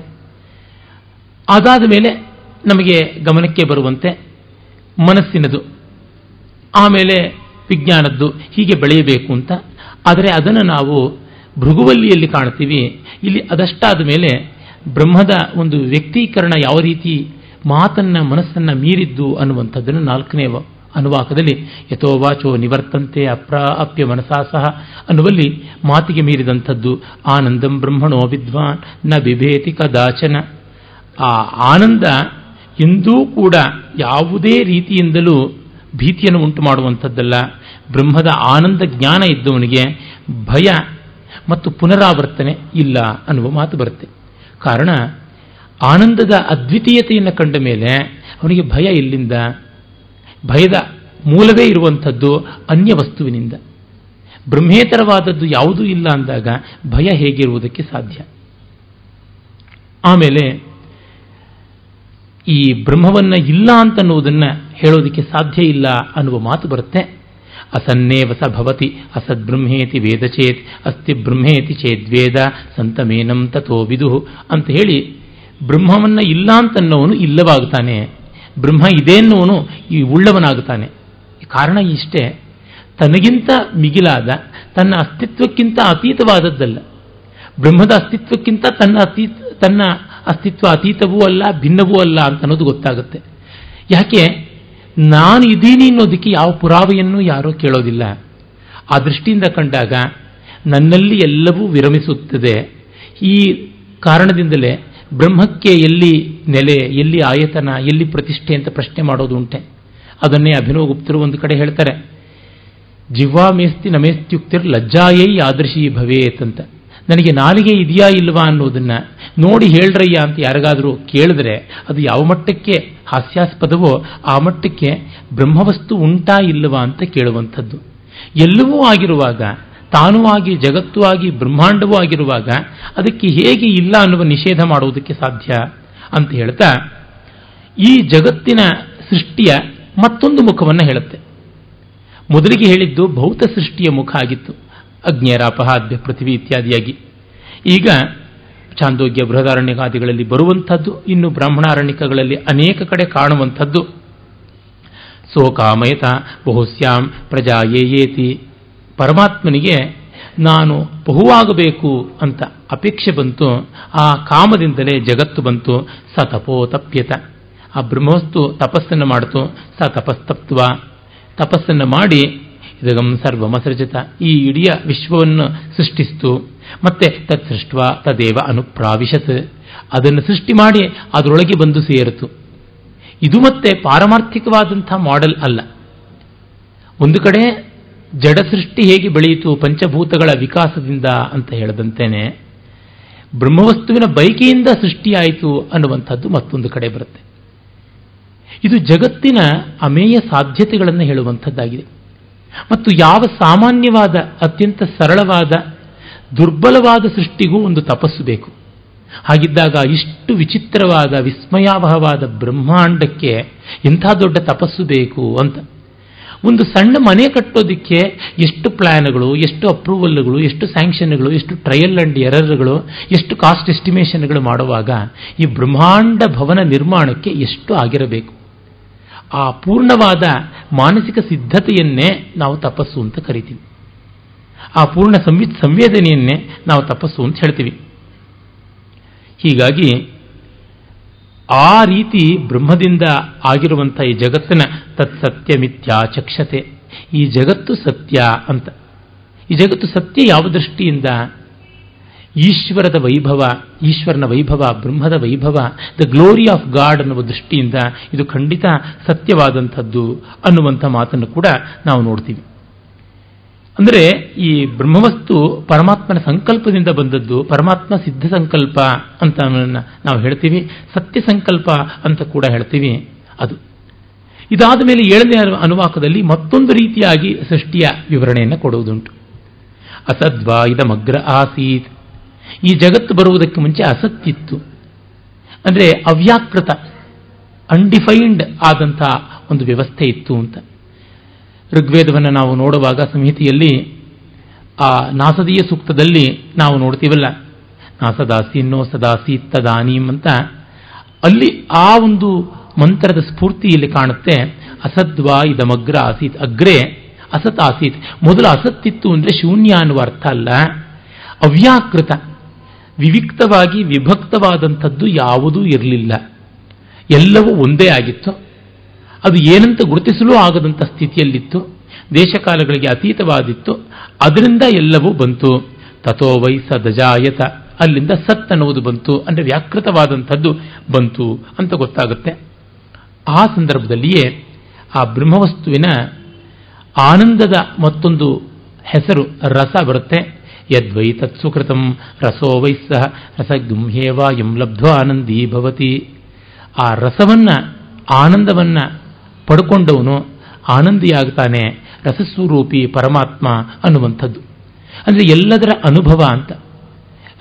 ಅದಾದ ಮೇಲೆ ನಮಗೆ ಗಮನಕ್ಕೆ ಬರುವಂತೆ ಮನಸ್ಸಿನದು, ಆಮೇಲೆ ವಿಜ್ಞಾನದ್ದು ಹೀಗೆ ಬೆಳೆಯಬೇಕು ಅಂತ. ಆದರೆ ಅದನ್ನು ನಾವು ಭೃಗುವಲ್ಲಿಯಲ್ಲಿ ಕಾಣ್ತೀವಿ. ಇಲ್ಲಿ ಅದಷ್ಟಾದ ಮೇಲೆ ಬ್ರಹ್ಮದ ಒಂದು ವ್ಯಕ್ತೀಕರಣ ಯಾವ ರೀತಿ ಮಾತನ್ನ ಮನಸ್ಸನ್ನ ಮೀರಿದ್ದು ಅನ್ನುವಂಥದ್ದನ್ನು ನಾಲ್ಕನೇ ಅನುವಾಕದಲ್ಲಿ ಯಥೋವಾಚೋ ನಿವರ್ತಂತೆ ಅಪ್ರಾಪ್ಯ ಮನಸಾ ಸಹ ಅನ್ನುವಲ್ಲಿ ಮಾತಿಗೆ ಮೀರಿದಂಥದ್ದು ಆನಂದಂ ಬ್ರಹ್ಮಣೋ ವಿದ್ವಾನ್ನ ಬಿಭೇತಿ ಕದಾಚನ. ಆ ಆನಂದ ಎಂದೂ ಕೂಡ ಯಾವುದೇ ರೀತಿಯಿಂದಲೂ ಭೀತಿಯನ್ನು ಉಂಟು ಮಾಡುವಂಥದ್ದಲ್ಲ ಬ್ರಹ್ಮದ ಆನಂದ ಜ್ಞಾನ ಇದ್ದವನಿಗೆ ಭಯ ಮತ್ತು ಪುನರಾವರ್ತನೆ ಇಲ್ಲ ಅನ್ನುವ ಮಾತು ಬರುತ್ತೆ. ಕಾರಣ ಆನಂದದ ಅದ್ವಿತೀಯತೆಯನ್ನು ಕಂಡ ಮೇಲೆ ಅವನಿಗೆ ಭಯ ಎಲ್ಲಿಂದ? ಭಯದ ಮೂಲವೇ ಇರುವಂಥದ್ದು ಅನ್ಯ ವಸ್ತುವಿನಿಂದ. ಬ್ರಹ್ಮೇತರವಾದದ್ದು ಯಾವುದೂ ಇಲ್ಲ ಅಂದಾಗ ಭಯ ಹೇಗಿರುವುದಕ್ಕೆ ಸಾಧ್ಯ? ಆಮೇಲೆ ಈ ಬ್ರಹ್ಮವನ್ನ ಇಲ್ಲ ಅಂತನ್ನುವುದನ್ನು ಹೇಳೋದಕ್ಕೆ ಸಾಧ್ಯ ಇಲ್ಲ ಅನ್ನುವ ಮಾತು ಬರುತ್ತೆ. ಅಸನ್ನೇವಸ ಭವತಿ ಭವತಿ, ಅಸದ್ಬ್ರಹ್ಮೇತಿ ವೇದ ಚೇತ್ ಅಸ್ತಿ ಬ್ರಹ್ಮೇತಿ ಚೇದ್ವೇದ ಸಂತಮೇನಂ ತಥೋ ವಿದುಹು ಅಂತ ಹೇಳಿ ಬ್ರಹ್ಮವನ್ನ ಇಲ್ಲ ಅಂತನ್ನೋನು ಇಲ್ಲವಾಗ್ತಾನೆ. ಬ್ರಹ್ಮ ಇದೆ ಅನ್ನುವನು ಈ ಉಳ್ಳವನಾಗುತ್ತಾನೆ. ಕಾರಣ ಇಷ್ಟೇ, ತನಗಿಂತ ಮಿಗಿಲಾದ, ತನ್ನ ಅಸ್ತಿತ್ವಕ್ಕಿಂತ ಅತೀತವಾದದ್ದಲ್ಲ. ಬ್ರಹ್ಮದ ಅಸ್ತಿತ್ವಕ್ಕಿಂತ ತನ್ನ ಅತೀತ, ತನ್ನ ಅಸ್ತಿತ್ವ ಅತೀತವೂ ಅಲ್ಲ, ಭಿನ್ನವೂ ಅಲ್ಲ ಅಂತ ಅನ್ನೋದು ಗೊತ್ತಾಗುತ್ತೆ. ಯಾಕೆ? ನಾನು ಇದ್ದೀನಿ ಅನ್ನೋದಕ್ಕೆ ಯಾವ ಪುರಾವೆಯನ್ನು ಯಾರೂ ಕೇಳೋದಿಲ್ಲ. ಆ ದೃಷ್ಟಿಯಿಂದ ಕಂಡಾಗ ನನ್ನಲ್ಲಿ ಎಲ್ಲವೂ ವಿರಮಿಸುತ್ತದೆ. ಈ ಕಾರಣದಿಂದಲೇ ಬ್ರಹ್ಮಕ್ಕೆ ಎಲ್ಲಿ ನೆಲೆ, ಎಲ್ಲಿ ಆಯತನ, ಎಲ್ಲಿ ಪ್ರತಿಷ್ಠೆ ಅಂತ ಪ್ರಶ್ನೆ ಮಾಡೋದು ಉಂಟೆ. ಅದನ್ನೇ ಅಭಿನವ ಗುಪ್ತರು ಒಂದು ಕಡೆ ಹೇಳ್ತಾರೆ. ಜಿವ್ವಾ ಮೇಸ್ತಿ ನಮೇಸ್ತ್ಯುಕ್ತಿರ್ ಲಜ್ಜಾಯೈ ಆದರ್ಶಿ ಭವೇತ್ ಅಂತ. ನನಗೆ ನಾಲಿಗೆ ಇದೆಯಾ ಇಲ್ವಾ ಅನ್ನೋದನ್ನ ನೋಡಿ ಹೇಳ್ರಯ್ಯ ಅಂತ ಯಾರಿಗಾದರೂ ಕೇಳಿದ್ರೆ ಅದು ಯಾವ ಮಟ್ಟಕ್ಕೆ ಹಾಸ್ಯಾಸ್ಪದವೋ ಆ ಮಟ್ಟಕ್ಕೆ ಬ್ರಹ್ಮವಸ್ತು ಉಂಟಾ ಇಲ್ಲವಾ ಅಂತ ಕೇಳುವಂಥದ್ದು. ಎಲ್ಲವೂ ಆಗಿರುವಾಗ ತಾನೂ ಆಗಿ ಜಗತ್ತು ಆಗಿ, ಬ್ರಹ್ಮಾಂಡವೂ ಆಗಿರುವಾಗ ಅದಕ್ಕೆ ಹೇಗೆ ಇಲ್ಲ ಅನ್ನುವ ನಿಷೇಧ ಮಾಡುವುದಕ್ಕೆ ಸಾಧ್ಯ ಅಂತ ಹೇಳ್ತಾ, ಈ ಜಗತ್ತಿನ ಸೃಷ್ಟಿಯ ಮತ್ತೊಂದು ಮುಖವನ್ನು ಹೇಳುತ್ತೆ. ಮೊದಲಿಗೆ ಹೇಳಿದ್ದು ಭೌತ ಸೃಷ್ಟಿಯ ಮುಖ ಆಗಿತ್ತು. ಅಗ್ನೇರಾಪಹಾದ್ಯ ಪೃಥ್ವಿ ಇತ್ಯಾದಿಯಾಗಿ. ಈಗ ಚಾಂದೋಗ್ಯ ಬೃಹದಾರಣ್ಯಗಾದಿಗಳಲ್ಲಿ ಬರುವಂಥದ್ದು, ಇನ್ನು ಬ್ರಾಹ್ಮಣಾರಣ್ಯಕಗಳಲ್ಲಿ ಅನೇಕ ಕಡೆ ಕಾಣುವಂಥದ್ದು. ಸೋಕಾಮಯತ, ಬಹುಶ್ಯಾಂ, ಪ್ರಜಾ ಏಯೇತಿ ಪರಮಾತ್ಮನಿಗೆ ನಾನು ಬಹುವಾಗಬೇಕು ಅಂತ ಅಪೇಕ್ಷೆ ಬಂತು. ಆ ಕಾಮದಿಂದಲೇ ಜಗತ್ತು ಬಂತು. ಸ ತಪೋತಪ್ಯತ ಆ ಬ್ರಹ್ಮವಸ್ತು ತಪಸ್ಸನ್ನು ಮಾಡಿತು. ಸ ತಪಸ್ತಪ್ತ್ವ. ತಪಸ್ಸನ್ನು ಮಾಡಿ ಇದಗಂ ಸರ್ವಮಸೃಜತ ಈ ಇಡೀ ವಿಶ್ವವನ್ನು ಸೃಷ್ಟಿಸ್ತು. ಮತ್ತೆ ತತ್ ಸೃಷ್ಟ ತದೇವ ಅನುಪ್ರಾವಿಶತ್. ಅದನ್ನು ಸೃಷ್ಟಿ ಮಾಡಿ ಅದರೊಳಗೆ ಬಂದು ಸೇರಿತು. ಇದು ಮತ್ತೆ ಪಾರಮಾರ್ಥಿಕವಾದಂಥ ಮಾಡೆಲ್ ಅಲ್ಲ. ಒಂದು ಕಡೆ ಜಡ ಸೃಷ್ಟಿ ಹೇಗೆ ಬೆಳೆಯಿತು, ಪಂಚಭೂತಗಳ ವಿಕಾಸದಿಂದ ಅಂತ ಹೇಳದಂತೇನೆ, ಬ್ರಹ್ಮವಸ್ತುವಿನ ಬೈಕೆಯಿಂದ ಸೃಷ್ಟಿಯಾಯಿತು ಅನ್ನುವಂಥದ್ದು ಮತ್ತೊಂದು ಕಡೆ ಬರುತ್ತೆ. ಇದು ಜಗತ್ತಿನ ಅಮೇಯ ಸಾಧ್ಯತೆಗಳನ್ನು ಹೇಳುವಂಥದ್ದಾಗಿದೆ. ಮತ್ತು ಯಾವ ಸಾಮಾನ್ಯವಾದ, ಅತ್ಯಂತ ಸರಳವಾದ, ದುರ್ಬಲವಾದ ಸೃಷ್ಟಿಗೂ ಒಂದು ತಪಸ್ಸು ಬೇಕು. ಹಾಗಿದ್ದಾಗ ಇಷ್ಟು ವಿಚಿತ್ರವಾದ, ವಿಸ್ಮಯಾವಹವಾದ ಬ್ರಹ್ಮಾಂಡಕ್ಕೆ ಇಂಥ ದೊಡ್ಡ ತಪಸ್ಸು ಬೇಕು ಅಂತ ಒಂದು ಸಣ್ಣ ಮನೆ ಕಟ್ಟೋದಕ್ಕೆ ಎಷ್ಟು ಪ್ಲ್ಯಾನ್ಗಳು ಎಷ್ಟು ಅಪ್ರೂವಲ್ಗಳು, ಎಷ್ಟು ಸ್ಯಾಂಕ್ಷನ್ಗಳು, ಎಷ್ಟು ಟ್ರಯಲ್ ಅಂಡ್ ಎರರ್ಗಳು ಎಷ್ಟು ಕಾಸ್ಟ್ ಎಸ್ಟಿಮೇಷನ್ಗಳು ಮಾಡುವಾಗ ಈ ಬ್ರಹ್ಮಾಂಡ ಭವನ ನಿರ್ಮಾಣಕ್ಕೆ ಎಷ್ಟು ಆಗಿರಬೇಕು? ಆ ಪೂರ್ಣವಾದ ಮಾನಸಿಕ ಸಿದ್ಧತೆಯನ್ನೇ ನಾವು ತಪಸ್ಸು ಅಂತ ಕರಿತೀವಿ. ಆ ಪೂರ್ಣ ಸಂವಿ, ಸಂವೇದನೆಯನ್ನೇ ನಾವು ತಪಸ್ಸು ಅಂತ ಹೇಳ್ತೀವಿ. ಹೀಗಾಗಿ ಆ ರೀತಿ ಬ್ರಹ್ಮದಿಂದ ಆಗಿರುವಂಥ ಈ ಜಗತ್ತಿನ ತತ್ಸತ್ಯ ಮಿಥ್ಯಾ ಚಕ್ಷತೆ. ಈ ಜಗತ್ತು ಸತ್ಯ ಅಂತ. ಈ ಜಗತ್ತು ಸತ್ಯ ಯಾವ ದೃಷ್ಟಿಯಿಂದ? ಈಶ್ವರದ ವೈಭವ, ಈಶ್ವರನ ವೈಭವ, ಬ್ರಹ್ಮದ ವೈಭವ ದ ಗ್ಲೋರಿ ಆಫ್ ಗಾಡ್ ಅನ್ನುವ ದೃಷ್ಟಿಯಿಂದ ಇದು ಖಂಡಿತ ಸತ್ಯವಾದಂಥದ್ದು ಅನ್ನುವಂಥ ಮಾತನ್ನು ಕೂಡ ನಾವು ನೋಡ್ತೀವಿ. ಅಂದರೆ ಈ ಬ್ರಹ್ಮವಸ್ತು ಪರಮಾತ್ಮನ ಸಂಕಲ್ಪದಿಂದ ಬಂದದ್ದು, ಪರಮಾತ್ಮ ಸಿದ್ಧ ಸಂಕಲ್ಪ ಅಂತ ನಾವು ಹೇಳ್ತೀವಿ, ಸತ್ಯ ಸಂಕಲ್ಪ ಅಂತ ಕೂಡ ಹೇಳ್ತೀವಿ ಅದು. ಇದಾದ ಮೇಲೆ ಏಳನೇ ಅನುವಾಕದಲ್ಲಿ ಮತ್ತೊಂದು ರೀತಿಯಾಗಿ ಸೃಷ್ಟಿಯ ವಿವರಣೆಯನ್ನು ಕೊಡುವುದುಂಟು. ಅಸದ್ವಾ ಇದಮಗ್ರ ಆಸೀತ್. ಈ ಜಗತ್ತು ಬರುವುದಕ್ಕೆ ಮುಂಚೆ ಅಸತ್ತಿತ್ತು ಅಂದರೆ ಅವ್ಯಾಕೃತ ಅನ್ಡಿಫೈನ್ಡ್ ಆದಂತಹ ಒಂದು ವ್ಯವಸ್ಥೆ ಇತ್ತು ಅಂತ. ಋಗ್ವೇದವನ್ನು ನಾವು ನೋಡುವಾಗ ಸಂಹಿತೆಯಲ್ಲಿ ಆ ನಾಸದೀಯ ಸೂಕ್ತದಲ್ಲಿ ನಾವು ನೋಡ್ತೀವಲ್ಲ. ನಾಸದಾಸಿನ್ನೋ ಸದಾಸಿ ತದಾನೀಂ ಅಂತ. ಅಲ್ಲಿ ಆ ಒಂದು ಮಂತ್ರದ ಸ್ಫೂರ್ತಿ ಇಲ್ಲಿ ಕಾಣುತ್ತೆ, ಅಸದ್ವಾ ಇದಮಗ್ರ ಆಸೀತ್, ಅಗ್ರೆ ಅಸತ್ ಆಸೀತ್. ಮೊದಲು ಅಸತ್ತಿತ್ತು ಅಂದರೆ ಶೂನ್ಯ ಅನ್ನುವ ಅರ್ಥ ಅಲ್ಲ. ಅವ್ಯಾಕೃತ, ವಿವಿಕ್ತವಾಗಿ ವಿಭಕ್ತವಾದಂಥದ್ದು ಯಾವುದೂ ಇರಲಿಲ್ಲ. ಎಲ್ಲವೂ ಒಂದೇ ಆಗಿತ್ತು. ಅದು ಏನಂತ ಗುರುತಿಸಲೂ ಆಗದಂಥ ಸ್ಥಿತಿಯಲ್ಲಿತ್ತು. ದೇಶಕಾಲಗಳಿಗೆ ಅತೀತವಾದಿತ್ತು. ಅದರಿಂದ ಎಲ್ಲವೂ ಬಂತು. ತಥೋ ವೈ ಸ ದಜಾಯತ. ಅಲ್ಲಿಂದ ಸತ್ ಅನ್ನುವುದು ಬಂತು. ಅಂದರೆ ವ್ಯಾಕೃತವಾದಂಥದ್ದು ಬಂತು ಅಂತ ಗೊತ್ತಾಗುತ್ತೆ. ಆ ಸಂದರ್ಭದಲ್ಲಿಯೇ ಆ ಬ್ರಹ್ಮವಸ್ತುವಿನ ಆನಂದದ ಮತ್ತೊಂದು ಹೆಸರು, ರಸ ಬರುತ್ತೆ. ಯದ್ವೈ ತತ್ಸುಕೃತಂ ರಸೋ ರಸ ರಸಗುಂಹೇವ ಎಂ ಲಬ್ಧೋ ಆನಂದೀ ಭವತಿ. ಆ ರಸವನ್ನ, ಆನಂದವನ್ನ ಪಡ್ಕೊಂಡವನು ಆನಂದಿಯಾಗ್ತಾನೆ ರಸಸ್ವರೂಪಿ ಪರಮಾತ್ಮ ಅನ್ನುವಂಥದ್ದು. ಅಂದರೆ ಎಲ್ಲದರ ಅನುಭವ ಅಂತ.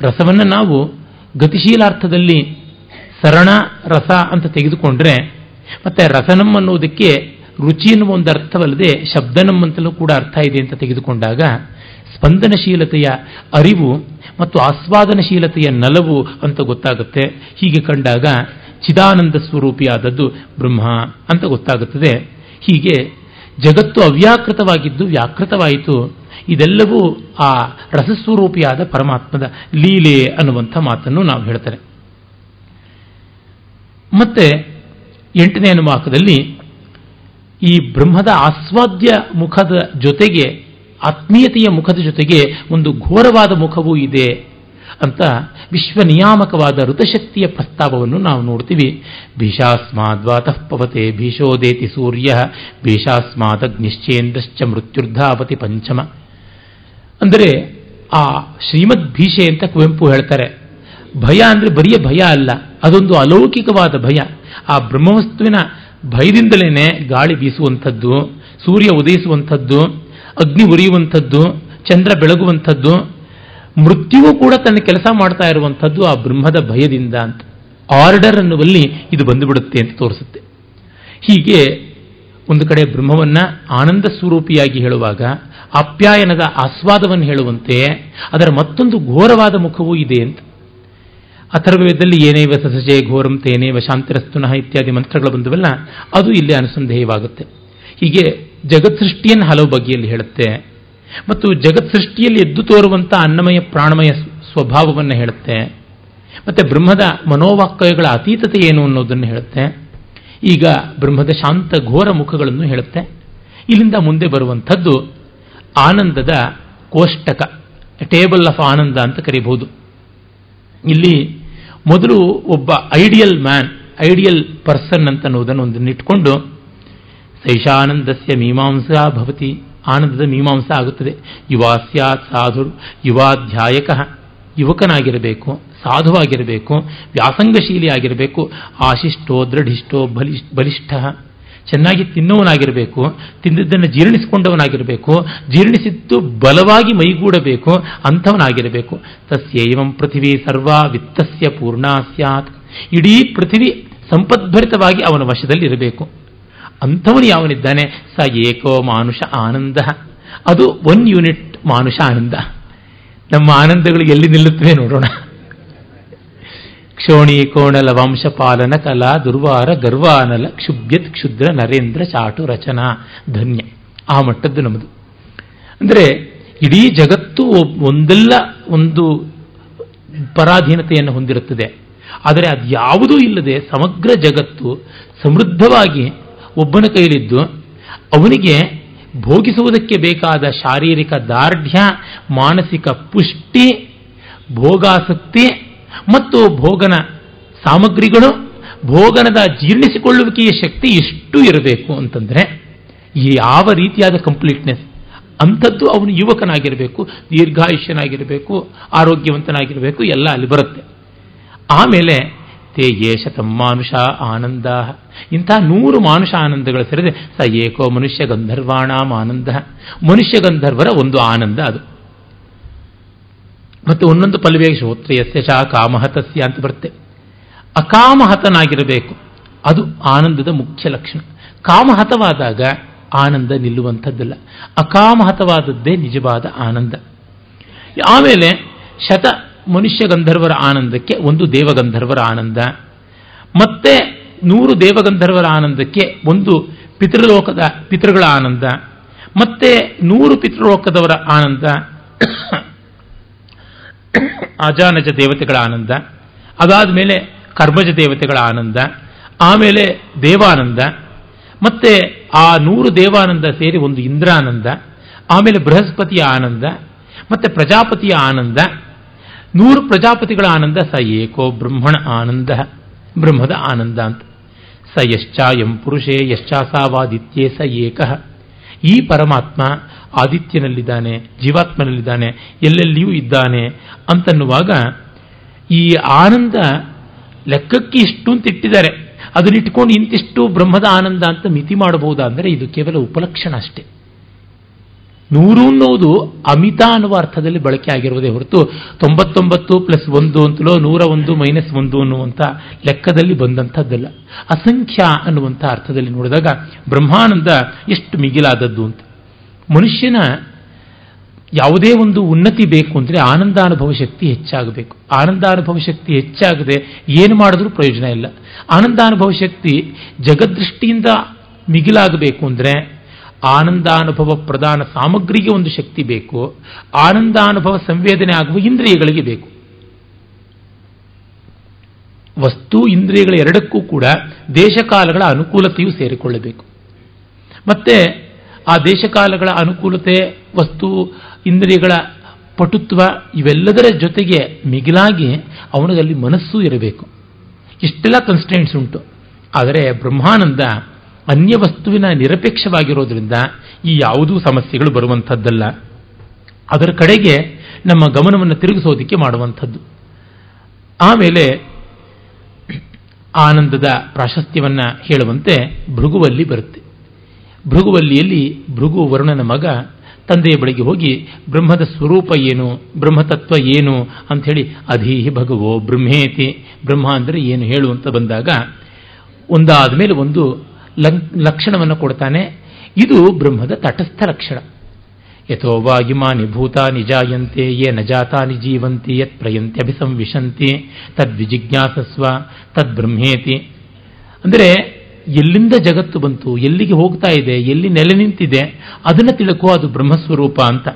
ರಸವನ್ನು ನಾವು ಗತಿಶೀಲಾರ್ಥದಲ್ಲಿ ಸರಣ ರಸ ಅಂತ ತೆಗೆದುಕೊಂಡ್ರೆ ಮತ್ತೆ ರಸನಂ ಅನ್ನೋದಕ್ಕೆ ರುಚಿ ಎನ್ನುವ ಒಂದು ಅರ್ಥವಲ್ಲದೆ ಶಬ್ದನಂ ಅಂತಲೂ ಕೂಡ ಅರ್ಥ ಇದೆ ಅಂತ ತೆಗೆದುಕೊಂಡಾಗ ಸ್ಪಂದನಶೀಲತೆಯ ಅರಿವು ಮತ್ತು ಆಸ್ವಾದನಶೀಲತೆಯ ನಲವು ಅಂತ ಗೊತ್ತಾಗುತ್ತೆ. ಹೀಗೆ ಕಂಡಾಗ ಚಿದಾನಂದ ಸ್ವರೂಪಿಯಾದದ್ದು ಬ್ರಹ್ಮ ಅಂತ ಗೊತ್ತಾಗುತ್ತದೆ. ಹೀಗೆ ಜಗತ್ತು ಅವ್ಯಾಕೃತವಾಗಿದ್ದು ವ್ಯಾಕೃತವಾಯಿತು. ಇದೆಲ್ಲವೂ ಆ ರಸಸ್ವರೂಪಿಯಾದ ಪರಮಾತ್ಮದ ಲೀಲೆ ಅನ್ನುವಂಥ ಮಾತನ್ನು ನಾವು ಹೇಳ್ತಾರೆ ಮತ್ತೆ ಎಂಟನೇ ಅನುವಾಕದಲ್ಲಿ ಈ ಬ್ರಹ್ಮದ ಆಸ್ವಾದ್ಯ ಮುಖದ ಜೊತೆಗೆ ಆತ್ಮೀಯತೆಯ ಮುಖದ ಜೊತೆಗೆ ಒಂದು ಘೋರವಾದ ಮುಖವೂ ಇದೆ. ಅಂತ ವಿಶ್ವ ನಿಯಾಮಕವಾದ ಋತಶಕ್ತಿಯ ಪ್ರಸ್ತಾವವನ್ನು ನಾವು ನೋಡ್ತೀವಿ. ಭೀಷಾಸ್ಮಾದ್ವಾತಃ ಪವತೆ ಭೀಷೋದೇತಿ ಸೂರ್ಯ ಭೀಷಾಸ್ಮಾದಗ್ನಿಶ್ಚೇಂದ್ರಶ್ಚ ಮೃತ್ಯುರ್ಧಾವತಿ ಪಂಚಮ. ಅಂದರೆ ಆ ಶ್ರೀಮದ್ ಭೀಷೆ ಅಂತ ಕುವೆಂಪು ಹೇಳ್ತಾರೆ. ಭಯ ಅಂದರೆ ಬರಿಯ ಭಯ ಅಲ್ಲ, ಅದೊಂದು ಅಲೌಕಿಕವಾದ ಭಯ. ಆ ಬ್ರಹ್ಮವಸ್ತುವಿನ ಭಯದಿಂದಲೇ ಗಾಳಿ ಬೀಸುವಂಥದ್ದು, ಸೂರ್ಯ ಉದಯಿಸುವಂಥದ್ದು, ಅಗ್ನಿ ಉರಿಯುವಂಥದ್ದು, ಚಂದ್ರ ಬೆಳಗುವಂಥದ್ದು ಮೃತ್ಯುವು ಕೂಡ ತನ್ನ ಕೆಲಸ ಮಾಡ್ತಾ ಇರುವಂಥದ್ದು ಆ ಬ್ರಹ್ಮದ ಭಯದಿಂದ ಅಂತ. ಆರ್ಡರ್ ಅನ್ನುವಲ್ಲಿ ಇದು ಬಂದುಬಿಡುತ್ತೆ ಅಂತ ತೋರಿಸುತ್ತೆ. ಹೀಗೆ ಒಂದು ಕಡೆ ಬ್ರಹ್ಮವನ್ನ ಆನಂದ ಸ್ವರೂಪಿಯಾಗಿ ಹೇಳುವಾಗ ಆಪ್ಯಾಯನದ ಆಸ್ವಾದವನ್ನು ಹೇಳುವಂತೆ ಅದರ ಮತ್ತೊಂದು ಘೋರವಾದ ಮುಖವೂ ಇದೆ ಅಂತ. ಅಥರ್ವೇದದಲ್ಲಿ ಏನೇವ ಸಸಜೆ ಘೋರಂ ತೇನೇವ ಶಾಂತಿರಸ್ತುನಃ ಇತ್ಯಾದಿ ಮಂತ್ರಗಳು ಬಂದವಲ್ಲ ಅದು ಇಲ್ಲಿ ಅನುಸಂಧೇಯವಾಗುತ್ತೆ. ಹೀಗೆ ಜಗತ್ ಸೃಷ್ಟಿಯನ್ನು ಹಲವು ಬಗೆಯಲ್ಲಿ ಹೇಳುತ್ತೆ. ಮತ್ತು ಜಗತ್ ಸೃಷ್ಟಿಯಲ್ಲಿ ಎದ್ದು ತೋರುವಂಥ ಅನ್ನಮಯ ಪ್ರಾಣಮಯ ಸ್ವಭಾವವನ್ನು ಹೇಳುತ್ತೆ. ಮತ್ತು ಬ್ರಹ್ಮದ ಮನೋವಾಕ್ಯಗಳ ಅತೀತತೆ ಏನು ಅನ್ನೋದನ್ನು ಹೇಳುತ್ತೆ. ಈಗ ಬ್ರಹ್ಮದ ಶಾಂತ ಘೋರ ಮುಖಗಳನ್ನು ಹೇಳುತ್ತೆ. ಇಲ್ಲಿಂದ ಮುಂದೆ ಬರುವಂಥದ್ದು ಆನಂದದ ಕೋಷ್ಟಕ, ಟೇಬಲ್ ಆಫ್ ಆನಂದ ಅಂತ ಕರೀಬಹುದು. ಇಲ್ಲಿ ಮೊದಲು ಒಬ್ಬ ಐಡಿಯಲ್ ಮ್ಯಾನ್, ಐಡಿಯಲ್ ಪರ್ಸನ್ ಅಂತ ಅನ್ನೋದನ್ನು ಒಂದನ್ನು ಇಟ್ಕೊಂಡು, ಸೈಷಾನಂದಸ್ಯ ಮೀಮಾಂಸಾ ಭವತಿ ಆನಂದದ ಮೀಮಾಂಸ ಆಗುತ್ತದೆ. ಯುವಾ ಸ್ಯಾತ್ ಸಾಧು ಯುವಾಧ್ಯಾಯಕ ಯುವಕನಾಗಿರಬೇಕು, ಸಾಧುವಾಗಿರಬೇಕು, ವ್ಯಾಸಂಗಶೀಲಿ ಆಗಿರಬೇಕು, ಆಶಿಷ್ಟೋ, ದೃಢಿಷ್ಟೋ ಬಲಿಷ್ ಬಲಿಷ್ಠ. ಚೆನ್ನಾಗಿ ತಿನ್ನುವನಾಗಿರಬೇಕು, ತಿಂದಿದ್ದನ್ನು ಜೀರ್ಣಿಸಿಕೊಂಡವನಾಗಿರಬೇಕು, ಜೀರ್ಣಿಸಿದ್ದು ಬಲವಾಗಿ ಮೈಗೂಡಬೇಕು, ಅಂಥವನಾಗಿರಬೇಕು. ತಸ್ಯೈವಂ ಪೃಥಿವಿ ಸರ್ವ ವಿತ್ತಸ್ಯ ಪೂರ್ಣ ಸ್ಯಾತ್. ಇಡೀ ಪೃಥಿವಿ ಸಂಪದ್ಭರಿತವಾಗಿ ಅವನ ವಶದಲ್ಲಿ ಇರಬೇಕು ಅಂಥವನು ಯಾವನಿದ್ದಾನೆ ಸ ಏಕೋ ಮಾನುಷ ಆನಂದ. ಅದು ಒನ್ ಯೂನಿಟ್ ಮಾನುಷ ಆನಂದ. ನಮ್ಮ ಆನಂದಗಳು ಎಲ್ಲಿ ನಿಲ್ಲುತ್ತವೆ ನೋಡೋಣ. ಕ್ಷೋಣಿ ಕೋಣ ಲವಾಂಶ ಪಾಲನ ಕಲಾ ದುರ್ವಾರ ಗರ್ವಾನಲ ಕ್ಷುಭ್ಯತ್ ಕ್ಷುದ್ರ ನರೇಂದ್ರ ಚಾಟು ರಚನಾ ಧನ್ಯ. ಆ ಮಟ್ಟದ್ದು ನಮ್ಮದು ಅಂದರೆ ಇಡೀ ಜಗತ್ತು ಒಂದೆಲ್ಲ ಒಂದು ಪರಾಧೀನತೆಯನ್ನು ಹೊಂದಿರುತ್ತದೆ. ಆದರೆ ಅದು ಯಾವುದೂ ಇಲ್ಲದೆ ಸಮಗ್ರ ಜಗತ್ತು ಸಮೃದ್ಧವಾಗಿ ಒಬ್ಬನ ಕೈಲಿದ್ದು ಅವನಿಗೆ ಭೋಗಿಸುವುದಕ್ಕೆ ಬೇಕಾದ ಶಾರೀರಿಕ ದಾರ್ಢ್ಯ, ಮಾನಸಿಕ ಪುಷ್ಟಿ, ಭೋಗಾಸಕ್ತಿ ಮತ್ತು ಭೋಗನ ಸಾಮಗ್ರಿಗಳು, ಭೋಗನದ ಜೀರ್ಣಿಸಿಕೊಳ್ಳುವಿಕೆಯ ಶಕ್ತಿ ಇಷ್ಟು ಇರಬೇಕು ಅಂತಂದರೆ, ಯಾವ ರೀತಿಯಾದ ಕಂಪ್ಲೀಟ್ನೆಸ್ ಅಂಥದ್ದು ಅವನು ಯುವಕನಾಗಿರಬೇಕು, ದೀರ್ಘಾಯುಷ್ಯನಾಗಿರಬೇಕು, ಆರೋಗ್ಯವಂತನಾಗಿರಬೇಕು, ಎಲ್ಲ ಅಲ್ಲಿ ಬರುತ್ತೆ. ಆಮೇಲೆ ತೇ ಯೇಷ ತಮ್ಮಾನುಷ ಆನಂದ. ಇಂಥ ನೂರು ಮಾನುಷ ಆನಂದಗಳು ಸೇರಿದೆ ಸ ಏಕೋ ಮನುಷ್ಯ ಗಂಧರ್ವಾಣಾಂ ಆನಂದ. ಮನುಷ್ಯ ಗಂಧರ್ವರ ಒಂದು ಆನಂದ ಅದು. ಮತ್ತು ಒಂದೊಂದು ಪಲ್ವಿಯ ಶ್ರೋತ್ರಿಯಸ್ಯ ಚ ಕಾಮಹತಸ್ಯ ಅಂತ ಬರುತ್ತೆ. ಅಕಾಮಹತನಾಗಿರಬೇಕು. ಅದು ಆನಂದದ ಮುಖ್ಯ ಲಕ್ಷಣ. ಕಾಮಹತವಾದಾಗ ಆನಂದ ನಿಲ್ಲುವಂಥದ್ದಲ್ಲ. ಅಕಾಮಹತವಾದದ್ದೇ ನಿಜವಾದ ಆನಂದ. ಆಮೇಲೆ ಶತ ಮನುಷ್ಯ ಗಂಧರ್ವರ ಆನಂದಕ್ಕೆ, ಒಂದು ದೇವಗಂಧರ್ವರ ಆನಂದ. ಮತ್ತೆ ನೂರು ದೇವಗಂಧರ್ವರ ಆನಂದಕ್ಕೆ ಒಂದು ಪಿತೃಲೋಕದ ಪಿತೃಗಳ ಆನಂದ. ಮತ್ತೆ ನೂರು ಪಿತೃಲೋಕದವರ ಆನಂದ. ಅಜಾನಜ ದೇವತೆಗಳ ಆನಂದ. ಅದಾದ ಮೇಲೆ ಕರ್ಮಜ ದೇವತೆಗಳ ಆನಂದ. ಆಮೇಲೆ ದೇವಾನಂದ. ಮತ್ತೆ ಆ ನೂರು ದೇವಾನಂದ ಸೇರಿ ಒಂದು ಇಂದ್ರಾನಂದ. ಆಮೇಲೆ ಬೃಹಸ್ಪತಿಯ ಆನಂದ. ಮತ್ತೆ ಪ್ರಜಾಪತಿಯ ಆನಂದ. ನೂರು ಪ್ರಜಾಪತಿಗಳ ಆನಂದ, ಸ ಏಕೋ ಬ್ರಹ್ಮಣ ಆನಂದ, ಬ್ರಹ್ಮದ ಆನಂದ ಅಂತ. ಸ ಯಶ್ಚಾಯಂ ಪುರುಷೇ ಯಶ್ಚಾಸಾವಾದಿತ್ಯೇ ಸ ಏಕ. ಈ ಪರಮಾತ್ಮ ಆದಿತ್ಯನಲ್ಲಿದ್ದಾನೆ, ಜೀವಾತ್ಮನಲ್ಲಿದ್ದಾನೆ, ಎಲ್ಲೆಲ್ಲಿಯೂ ಇದ್ದಾನೆ ಅಂತನ್ನುವಾಗ ಈ ಆನಂದ ಲೆಕ್ಕಕ್ಕೆ ಇಷ್ಟು ಅಂತ ಇಟ್ಟಿದ್ದಾರೆ. ಅದನ್ನಿಟ್ಕೊಂಡು ಇಂತಿಷ್ಟು ಬ್ರಹ್ಮದ ಆನಂದ ಅಂತ ಮಿತಿ ಮಾಡಬಹುದಾ? ಅಂದರೆ ಇದು ಕೇವಲ ಉಪಲಕ್ಷಣ ಅಷ್ಟೇ. ನೂರು ಅನ್ನೋದು ಅಮಿತ ಅನ್ನುವ ಅರ್ಥದಲ್ಲಿ ಬಳಕೆ ಆಗಿರುವುದೇ ಹೊರತು ತೊಂಬತ್ತೊಂಬತ್ತು ಪ್ಲಸ್ ಒಂದು ಅಂತಲೋ ನೂರ ಒಂದು ಮೈನಸ್ ಒಂದು ಅನ್ನುವಂಥ ಲೆಕ್ಕದಲ್ಲಿ ಬಂದಂಥದ್ದಲ್ಲ. ಅಸಂಖ್ಯ ಅನ್ನುವಂಥ ಅರ್ಥದಲ್ಲಿ ನೋಡಿದಾಗ ಬ್ರಹ್ಮಾನಂದ ಎಷ್ಟು ಮಿಗಿಲಾದದ್ದು ಅಂತ. ಮನುಷ್ಯನ ಯಾವುದೇ ಒಂದು ಉನ್ನತಿ ಬೇಕು ಅಂದರೆ ಆನಂದಾನುಭವ ಶಕ್ತಿ ಹೆಚ್ಚಾಗಬೇಕು. ಆನಂದಾನುಭವ ಶಕ್ತಿ ಹೆಚ್ಚಾಗದೆ ಏನು ಮಾಡಿದ್ರೂ ಪ್ರಯೋಜನ ಇಲ್ಲ. ಆನಂದಾನುಭವ ಶಕ್ತಿ ಜಗದೃಷ್ಟಿಯಿಂದ ಮಿಗಿಲಾಗಬೇಕು ಅಂದರೆ ಆನಂದಾನುಭವ ಪ್ರಧಾನ ಸಾಮಗ್ರಿಗೆ ಒಂದು ಶಕ್ತಿ ಬೇಕು, ಆನಂದಾನುಭವ ಸಂವೇದನೆ ಆಗುವ ಇಂದ್ರಿಯಗಳಿಗೆ ಬೇಕು. ವಸ್ತು, ಇಂದ್ರಿಯಗಳ ಎರಡಕ್ಕೂ ಕೂಡ ದೇಶಕಾಲಗಳ ಅನುಕೂಲತೆಯು ಸೇರಿಕೊಳ್ಳಬೇಕು. ಮತ್ತೆ ಆ ದೇಶಕಾಲಗಳ ಅನುಕೂಲತೆ, ವಸ್ತು, ಇಂದ್ರಿಯಗಳ ಪಟುತ್ವ ಇವೆಲ್ಲದರ ಜೊತೆಗೆ ಮಿಗಿಲಾಗಿ ಅವನಿಗಲ್ಲಿ ಮನಸ್ಸು ಇರಬೇಕು. ಇಷ್ಟೆಲ್ಲ ಕನ್ಸ್ಟೆಂಟ್ಸ್ ಉಂಟು. ಆದರೆ ಬ್ರಹ್ಮಾನಂದ ಅನ್ಯ ವಸ್ತುವಿನ ನಿರಪೇಕ್ಷವಾಗಿರೋದ್ರಿಂದ ಈ ಯಾವುದೂ ಸಮಸ್ಯೆಗಳು ಬರುವಂಥದ್ದಲ್ಲ. ಅದರ ಕಡೆಗೆ ನಮ್ಮ ಗಮನವನ್ನು ತಿರುಗಿಸೋದಕ್ಕೆ ಮಾಡುವಂಥದ್ದು. ಆಮೇಲೆ ಆನಂದದ ಪ್ರಾಶಸ್ತ್ಯವನ್ನು ಹೇಳುವಂತೆ ಭೃಗುವಲ್ಲಿ ಬರುತ್ತೆ. ಭೃಗುವಲ್ಲಿಯಲ್ಲಿ ಭೃಗು ವರುಣನ ಮಗ ತಂದೆಯ ಬಳಿಗೆ ಹೋಗಿ ಬ್ರಹ್ಮದ ಸ್ವರೂಪ ಏನು, ಬ್ರಹ್ಮತತ್ವ ಏನು ಅಂಥೇಳಿ ಅಧೀಹಿ ಭಗವೋ ಬ್ರಹ್ಮೇತಿ, ಬ್ರಹ್ಮ ಅಂದರೆ ಏನು ಹೇಳು ಅಂತ ಬಂದಾಗ ಒಂದಾದ ಮೇಲೆ ಒಂದು ಲಕ್ಷಣವನ್ನು ಕೊಡ್ತಾನೆ. ಇದು ಬ್ರಹ್ಮದ ತಟಸ್ಥ ಲಕ್ಷಣ. ಯಥೋ ವಾಯುಮಾನಿ ಭೂತಾನಿ ಜಾಯಂತೆ ಯೇ ನ ಜಾತಾನಿ ಜೀವಂತಿ, ಯತ್ ಪ್ರಯಂತಿ ಅಭಿಸಂವಿಶಂತಿ ತದ್ವಿಜಿಜ್ಞಾಸಸ್ವ ತದ್ಬ್ರಹ್ಮೇತಿ ಅಂದರೆ ಎಲ್ಲಿಂದ ಜಗತ್ತು ಬಂತು, ಎಲ್ಲಿಗೆ ಹೋಗ್ತಾ ಇದೆ, ಎಲ್ಲಿ ನೆಲೆ ನಿಂತಿದೆ, ಅದನ್ನು ತಿಳ್ಕೋ ಅದು ಬ್ರಹ್ಮಸ್ವರೂಪ ಅಂತ.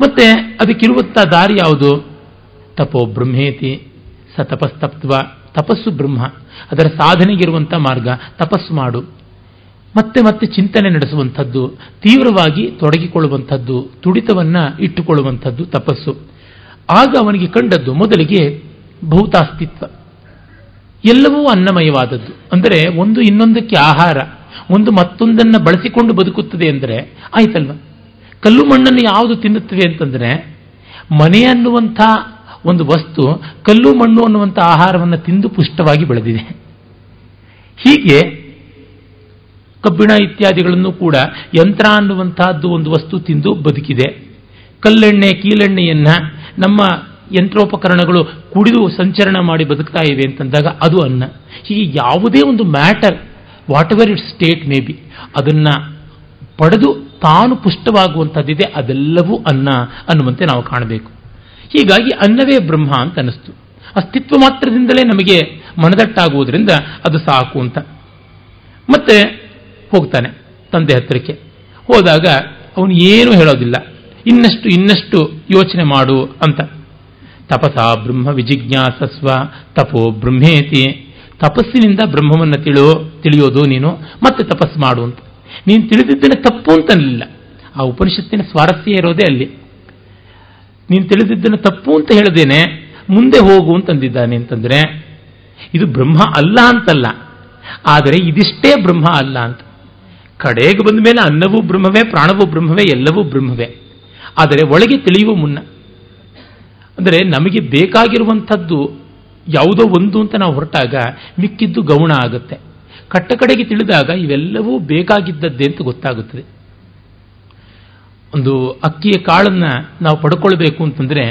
ಮತ್ತೆ ಅದಕ್ಕಿರುವಂಥ ದಾರಿ ಯಾವುದು? ತಪೋ ಬ್ರಹ್ಮೇತಿ, ಸ ತಪಸ್ತಪ್ತ್ವ. ತಪಸ್ಸು ಬ್ರಹ್ಮ. ಅದರ ಸಾಧನೆಗಿರುವಂಥ ಮಾರ್ಗ, ತಪಸ್ಸು ಮಾಡು. ಮತ್ತೆ ಮತ್ತೆ ಚಿಂತನೆ ನಡೆಸುವಂಥದ್ದು, ತೀವ್ರವಾಗಿ ತೊಡಗಿಕೊಳ್ಳುವಂಥದ್ದು, ತುಡಿತವನ್ನು ಇಟ್ಟುಕೊಳ್ಳುವಂಥದ್ದು ತಪಸ್ಸು. ಆಗ ಅವನಿಗೆ ಕಂಡದ್ದು ಮೊದಲಿಗೆ ಭೌತಾಸ್ತಿತ್ವ. ಎಲ್ಲವೂ ಅನ್ನಮಯವಾದದ್ದು. ಅಂದರೆ ಒಂದು ಇನ್ನೊಂದಕ್ಕೆ ಆಹಾರ, ಒಂದು ಮತ್ತೊಂದನ್ನು ಬಳಸಿಕೊಂಡು ಬದುಕುತ್ತದೆ ಅಂದರೆ ಆಯ್ತಲ್ವ? ಕಲ್ಲು ಮಣ್ಣನ್ನು ಯಾವುದು ತಿನ್ನುತ್ತವೆ ಅಂತಂದರೆ ಮನೆ ಅನ್ನುವಂಥ ಒಂದು ವಸ್ತು ಕಲ್ಲು ಮಣ್ಣು ಅನ್ನುವಂಥ ಆಹಾರವನ್ನು ತಿಂದು ಪುಷ್ಟವಾಗಿ ಬೆಳೆದಿದೆ. ಹೀಗೆ ಕಬ್ಬಿಣ ಇತ್ಯಾದಿಗಳನ್ನು ಕೂಡ ಯಂತ್ರ ಅನ್ನುವಂತಹದ್ದು ಒಂದು ವಸ್ತು ತಿಂದು ಬದುಕಿದೆ. ಕಲ್ಲೆಣ್ಣೆ, ಕೀಲೆಣ್ಣೆಯನ್ನು ನಮ್ಮ ಯಂತ್ರೋಪಕರಣಗಳು ಕುಡಿದು ಸಂಚರಣ ಮಾಡಿ ಬದುಕ್ತಾ ಇವೆ ಅಂತಂದಾಗ ಅದು ಅನ್ನ. ಹೀಗೆ ಯಾವುದೇ ಒಂದು matter whatever it state may be ಅದನ್ನು ಪಡೆದು ತಾನು ಪುಷ್ಟವಾಗುವಂಥದ್ದಿದೆ, ಅದೆಲ್ಲವೂ ಅನ್ನ ಅನ್ನುವಂತೆ ನಾವು ಕಾಣಬೇಕು. ಹೀಗಾಗಿ ಅನ್ನವೇ ಬ್ರಹ್ಮ ಅಂತ ಅನ್ನಿಸ್ತು. ಅಸ್ತಿತ್ವ ಮಾತ್ರದಿಂದಲೇ ನಮಗೆ ಮನದಟ್ಟಾಗುವುದರಿಂದ ಅದು ಸಾಕು ಅಂತ. ಮತ್ತೆ ಹೋಗ್ತಾನೆ ತಂದೆ ಹತ್ತಿರಕ್ಕೆ ಹೋದಾಗ ಅವನು ಏನು ಹೇಳೋದಿಲ್ಲ. ಇನ್ನಷ್ಟು ಇನ್ನಷ್ಟು ಯೋಚನೆ ಮಾಡು ಅಂತ. ತಪಸ ಬ್ರಹ್ಮ ವಿಜಿಜ್ಞಾಸಸ್ವ, ತಪೋ ಬ್ರಹ್ಮೇತಿ. ತಪಸ್ಸಿನಿಂದ ಬ್ರಹ್ಮವನ್ನು ತಿಳೋ, ತಿಳಿಯೋದು ನೀನು, ಮತ್ತೆ ತಪಸ್ಸು ಮಾಡು ಅಂತ. ನೀನು ತಿಳಿದಿದ್ದೇನೆ ತಪ್ಪು ಅಂತನಲಿಲ್ಲ. ಆ ಉಪನಿಷತ್ತಿನ ಸ್ವಾರಸ್ಯ ಇರೋದೇ ಅಲ್ಲಿ. ನೀನು ತಿಳಿದಿದ್ದನ್ನು ತಪ್ಪು ಅಂತ ಹೇಳದೇನೆ, ಮುಂದೆ ಹೋಗು ಅಂತಂದಿದ್ದಾನೆ ಅಂತಂದ್ರೆ, ಇದು ಬ್ರಹ್ಮ ಅಲ್ಲ ಅಂತಲ್ಲ. ಆದರೆ ಇದಿಷ್ಟೇ ಬ್ರಹ್ಮ ಅಲ್ಲ ಅಂತ. ಕಡೆಗೆ ಬಂದ ಮೇಲೆ ಅನ್ನವೂ ಬ್ರಹ್ಮವೇ, ಪ್ರಾಣವೂ ಬ್ರಹ್ಮವೇ, ಎಲ್ಲವೂ ಬ್ರಹ್ಮವೇ. ಆದರೆ ಒಳಗೆ ತಿಳಿಯುವ ಮುನ್ನ. ಅಂದರೆ ನಮಗೆ ಬೇಕಾಗಿರುವಂಥದ್ದು ಯಾವುದೋ ಒಂದು ಅಂತ ನಾವು ಹೊರಟಾಗ ಮಿಕ್ಕಿದ್ದು ಗೌಣ ಆಗುತ್ತೆ. ಕಟ್ಟ ಕಡೆಗೆ ತಿಳಿದಾಗ ಇವೆಲ್ಲವೂ ಬೇಕಾಗಿದ್ದದ್ದೇ ಅಂತ ಗೊತ್ತಾಗುತ್ತದೆ. ಒಂದು ಅಕ್ಕಿಯ ಕಾಳನ್ನು ನಾವು ಪಡ್ಕೊಳ್ಬೇಕು ಅಂತಂದರೆ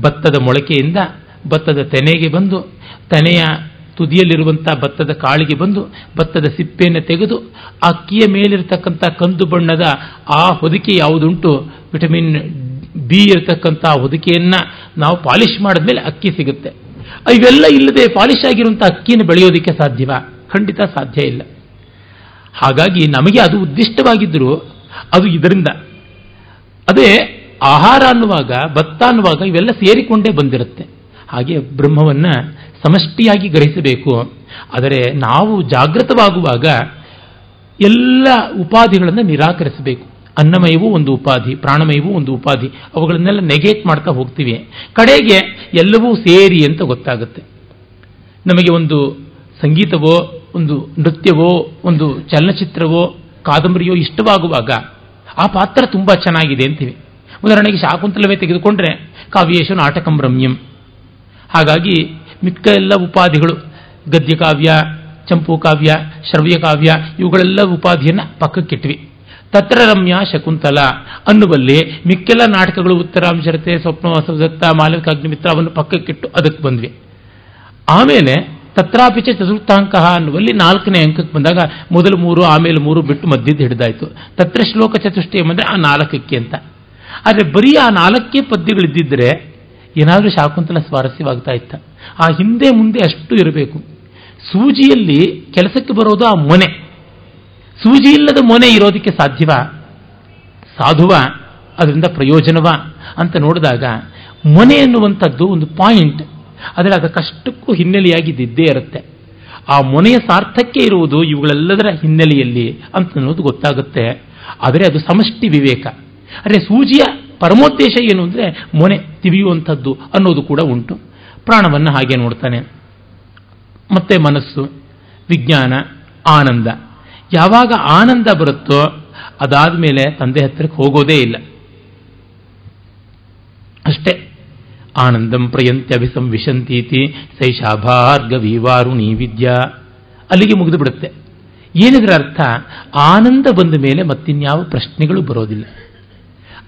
ಭತ್ತದ ಮೊಳಕೆಯಿಂದ ಭತ್ತದ ತೆನೆಗೆ ಬಂದು ತೆನೆಯ ತುದಿಯಲ್ಲಿರುವಂಥ ಭತ್ತದ ಕಾಳಿಗೆ ಬಂದು ಭತ್ತದ ಸಿಪ್ಪೆಯನ್ನು ತೆಗೆದು ಅಕ್ಕಿಯ ಮೇಲಿರತಕ್ಕಂಥ ಕಂದು ಬಣ್ಣದ ಆ ಹೊದಿಕೆ ಯಾವುದುಂಟು, ವಿಟಮಿನ್ ಬಿ ಇರತಕ್ಕಂಥ ಹೊದಿಕೆಯನ್ನು ನಾವು ಪಾಲಿಷ್ ಮಾಡಿದ್ಮೇಲೆ ಅಕ್ಕಿ ಸಿಗುತ್ತೆ. ಇವೆಲ್ಲ ಇಲ್ಲದೆ ಪಾಲಿಷ್ ಆಗಿರುವಂಥ ಅಕ್ಕಿಯನ್ನು ಬೆಳೆಯೋದಕ್ಕೆ ಸಾಧ್ಯವಾ? ಖಂಡಿತ ಸಾಧ್ಯ ಇಲ್ಲ. ಹಾಗಾಗಿ ನಮಗೆ ಅದು ಉದ್ದಿಷ್ಟವಾಗಿದ್ದರೂ ಅದು ಇದರಿಂದ ಅದೇ ಆಹಾರ ಅನ್ನುವಾಗ, ಭತ್ತ ಅನ್ನುವಾಗ ಇವೆಲ್ಲ ಸೇರಿಕೊಂಡೇ ಬಂದಿರುತ್ತೆ. ಹಾಗೆ ಬ್ರಹ್ಮವನ್ನು ಸಮಷ್ಟಿಯಾಗಿ ಗ್ರಹಿಸಬೇಕು. ಆದರೆ ನಾವು ಜಾಗೃತವಾಗುವಾಗ ಎಲ್ಲ ಉಪಾಧಿಗಳನ್ನು ನಿರಾಕರಿಸಬೇಕು. ಅನ್ನಮಯವೂ ಒಂದು ಉಪಾಧಿ, ಪ್ರಾಣಮಯವೂ ಒಂದು ಉಪಾಧಿ. ಅವುಗಳನ್ನೆಲ್ಲ ನೆಗೆಟ್ ಮಾಡ್ತಾ ಹೋಗ್ತೀವಿ. ಕಡೆಗೆ ಎಲ್ಲವೂ ಸೇರಿ ಅಂತ ಗೊತ್ತಾಗುತ್ತೆ. ನಮಗೆ ಒಂದು ಸಂಗೀತವೋ, ಒಂದು ನೃತ್ಯವೋ, ಒಂದು ಚಲನಚಿತ್ರವೋ, ಕಾದಂಬರಿಯೋ ಇಷ್ಟವಾಗುವಾಗ ಆ ಪಾತ್ರ ತುಂಬ ಚೆನ್ನಾಗಿದೆ ಅಂತೀವಿ. ಉದಾಹರಣೆಗೆ ಶಾಕುಂತಲವೇ ತೆಗೆದುಕೊಂಡ್ರೆ ಕಾವ್ಯೇಶು ನಾಟಕಂ ರಮ್ಯಂ. ಹಾಗಾಗಿ ಮಿಕ್ಕ ಎಲ್ಲ ಉಪಾಧಿಗಳು ಗದ್ಯಕಾವ್ಯ ಚಂಪು ಕಾವ್ಯ, ಶ್ರವ್ಯ ಕಾವ್ಯ, ಇವುಗಳೆಲ್ಲ ಉಪಾಧಿಯನ್ನು ಪಕ್ಕಕ್ಕಿಟ್ವಿ. ತತ್ರ ರಮ್ಯ ಶಕುಂತಲ ಅನ್ನುವಲ್ಲಿ ಮಿಕ್ಕೆಲ್ಲ ನಾಟಕಗಳು ಉತ್ತರಾಂಶರತೆ ಸ್ವಪ್ನವಾಸದತ್ತ ಮಾಲವಿಕಾಗ್ನಿಮಿತ್ರ ಅವನ್ನು ಪಕ್ಕಕ್ಕಿಟ್ಟು ಅದಕ್ಕೆ ಬಂದ್ವಿ. ಆಮೇಲೆ ತತ್ರಾಪಿಚ ಚತುರ್ಥಾಂಕ ಅನ್ನುವಲ್ಲಿ ನಾಲ್ಕನೇ ಅಂಕಕ್ಕೆ ಬಂದಾಗ ಮೊದಲು ಮೂರು, ಆಮೇಲೆ ಮೂರು ಬಿಟ್ಟು ಮಧ್ಯದ ಹಿಡಿದಾಯಿತು. ತತ್ರ ಶ್ಲೋಕ ಚತುಷ್ಟಿ ಅಂದರೆ ಆ ನಾಲ್ಕಕ್ಕೆ ಅಂತ. ಆದರೆ ಬರೀ ಆ ನಾಲ್ಕೇ ಪದ್ಯಗಳಿದ್ದಿದ್ದರೆ ಏನಾದರೂ ಶಾಕುಂತಲ ಸ್ವಾರಸ್ಯವಾಗ್ತಾ ಇತ್ತ. ಆ ಹಿಂದೆ ಮುಂದೆ ಅಷ್ಟು ಇರಬೇಕು. ಸೂಜಿಯಲ್ಲಿ ಕೆಲಸಕ್ಕೆ ಬರೋದು ಆ ಮೊನೆ. ಸೂಜಿ ಇಲ್ಲದ ಮೊನೆ ಇರೋದಕ್ಕೆ ಸಾಧ್ಯವ? ಸಾಧುವ? ಅದರಿಂದ ಪ್ರಯೋಜನವ? ಅಂತ ನೋಡಿದಾಗ ಮೊನೆ ಎನ್ನುವಂಥದ್ದು ಒಂದು ಪಾಯಿಂಟ್ ಆದರೆ ಅದಕ್ಕಷ್ಟಕ್ಕೂ ಹಿನ್ನೆಲೆಯಾಗಿದ್ದೇ ಇರುತ್ತೆ. ಆ ಮೊನೆಯ ಸಾರ್ಥಕ್ಕೆ ಇರುವುದು ಇವುಗಳೆಲ್ಲದರ ಹಿನ್ನೆಲೆಯಲ್ಲಿ ಅಂತ ಅನ್ನೋದು ಗೊತ್ತಾಗುತ್ತೆ. ಆದರೆ ಅದು ಸಮಷ್ಟಿ ವಿವೇಕ. ಅಂದರೆ ಸೂಜಿಯ ಪರಮೋದ್ದೇಶ ಏನು ಅಂದರೆ ಮೊನೆ ತಿವಿಯುವಂಥದ್ದು ಅನ್ನೋದು ಕೂಡ ಉಂಟು. ಪ್ರಾಣವನ್ನು ಹಾಗೆ ನೋಡ್ತಾನೆ. ಮತ್ತೆ ಮನಸ್ಸು, ವಿಜ್ಞಾನ, ಆನಂದ. ಯಾವಾಗ ಆನಂದ ಬರುತ್ತೋ ಅದಾದ ಮೇಲೆ ತಂದೆ ಹತ್ತಿರಕ್ಕೆ ಹೋಗೋದೇ ಇಲ್ಲ. ಅಷ್ಟೇ. ಆನಂದಂ ಪ್ರಯಂತ್ಯ ಅಭಿಸಂವಿಶಂತೀತಿ ಸೈಷಾಭಾರ್ಗವಿವಾರುಣಿ ವಿದ್ಯಾ. ಅಲ್ಲಿಗೆ ಮುಗಿದು ಬಿಡುತ್ತೆ ಏನಿದ್ರ ಅರ್ಥ? ಆನಂದ ಬಂದ ಮೇಲೆ ಮತ್ತಿನ್ಯಾವ ಪ್ರಶ್ನೆಗಳು ಬರೋದಿಲ್ಲ.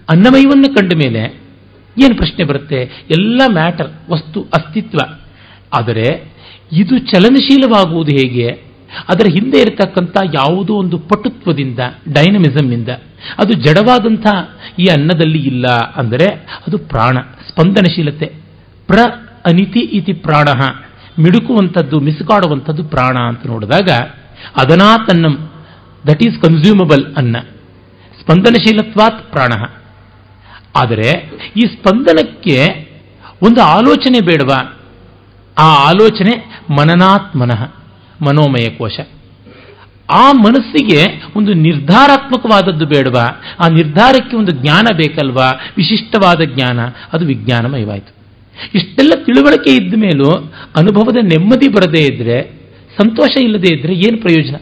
ಅನ್ನಮಯವನ್ನು ಕಂಡ ಮೇಲೆ ಏನು ಪ್ರಶ್ನೆ ಬರುತ್ತೆ? ಎಲ್ಲ ಮ್ಯಾಟರ್, ವಸ್ತು, ಅಸ್ತಿತ್ವ. ಆದರೆ ಇದು ಚಲನಶೀಲವಾಗುವುದು ಹೇಗೆ? ಅದರ ಹಿಂದೆ ಇರತಕ್ಕಂಥ ಯಾವುದೋ ಒಂದು ಪಟುತ್ವದಿಂದ, ಡೈನಮಿಸಮ್ನಿಂದ, ಅದು ಜಡವಾದಂಥ ಈ ಅನ್ನದಲ್ಲಿ ಇಲ್ಲ ಅಂದರೆ ಅದು ಪ್ರಾಣ. ಸ್ಪಂದನಶೀಲತೆ. ಪ್ರ ಅನಿತಿ ಇತಿ ಪ್ರಾಣ. ಮಿಡುಕುವಂಥದ್ದು, ಮಿಸುಕಾಡುವಂಥದ್ದು ಪ್ರಾಣ ಅಂತ ನೋಡಿದಾಗ, ಅದನಾ ತನ್ನಂ ದಟ್ ಈಸ್ ಕನ್ಸ್ಯೂಮಬಲ್ ಅನ್ನ. ಸ್ಪಂದನಶೀಲತ್ವಾತ್ ಪ್ರಾಣ. ಆದರೆ, ಈ ಸ್ಪಂದನಕ್ಕೆ ಒಂದು ಆಲೋಚನೆ ಬೇಡವಾ? ಆ ಆಲೋಚನೆ ಮನನಾತ್ಮನಃ ಮನೋಮಯ ಕೋಶ ಆ ಮನಸ್ಸಿಗೆ ಒಂದು ನಿರ್ಧಾರಾತ್ಮಕವಾದದ್ದು ಬೇಡವಾ? ಆ ನಿರ್ಧಾರಕ್ಕೆ ಒಂದು ಜ್ಞಾನ ಬೇಕಲ್ವಾ? ವಿಶಿಷ್ಟವಾದ ಜ್ಞಾನ, ಅದು ವಿಜ್ಞಾನಮಯವಾಯಿತು. ಇಷ್ಟೆಲ್ಲ ತಿಳುವಳಿಕೆ ಇದ್ದ ಮೇಲೂ ಅನುಭವದ ನೆಮ್ಮದಿ ಬರದೇ ಇದ್ದರೆ ಸಂತೋಷ ಇಲ್ಲದೇ ಇದ್ದರೆ ಏನು ಪ್ರಯೋಜನ?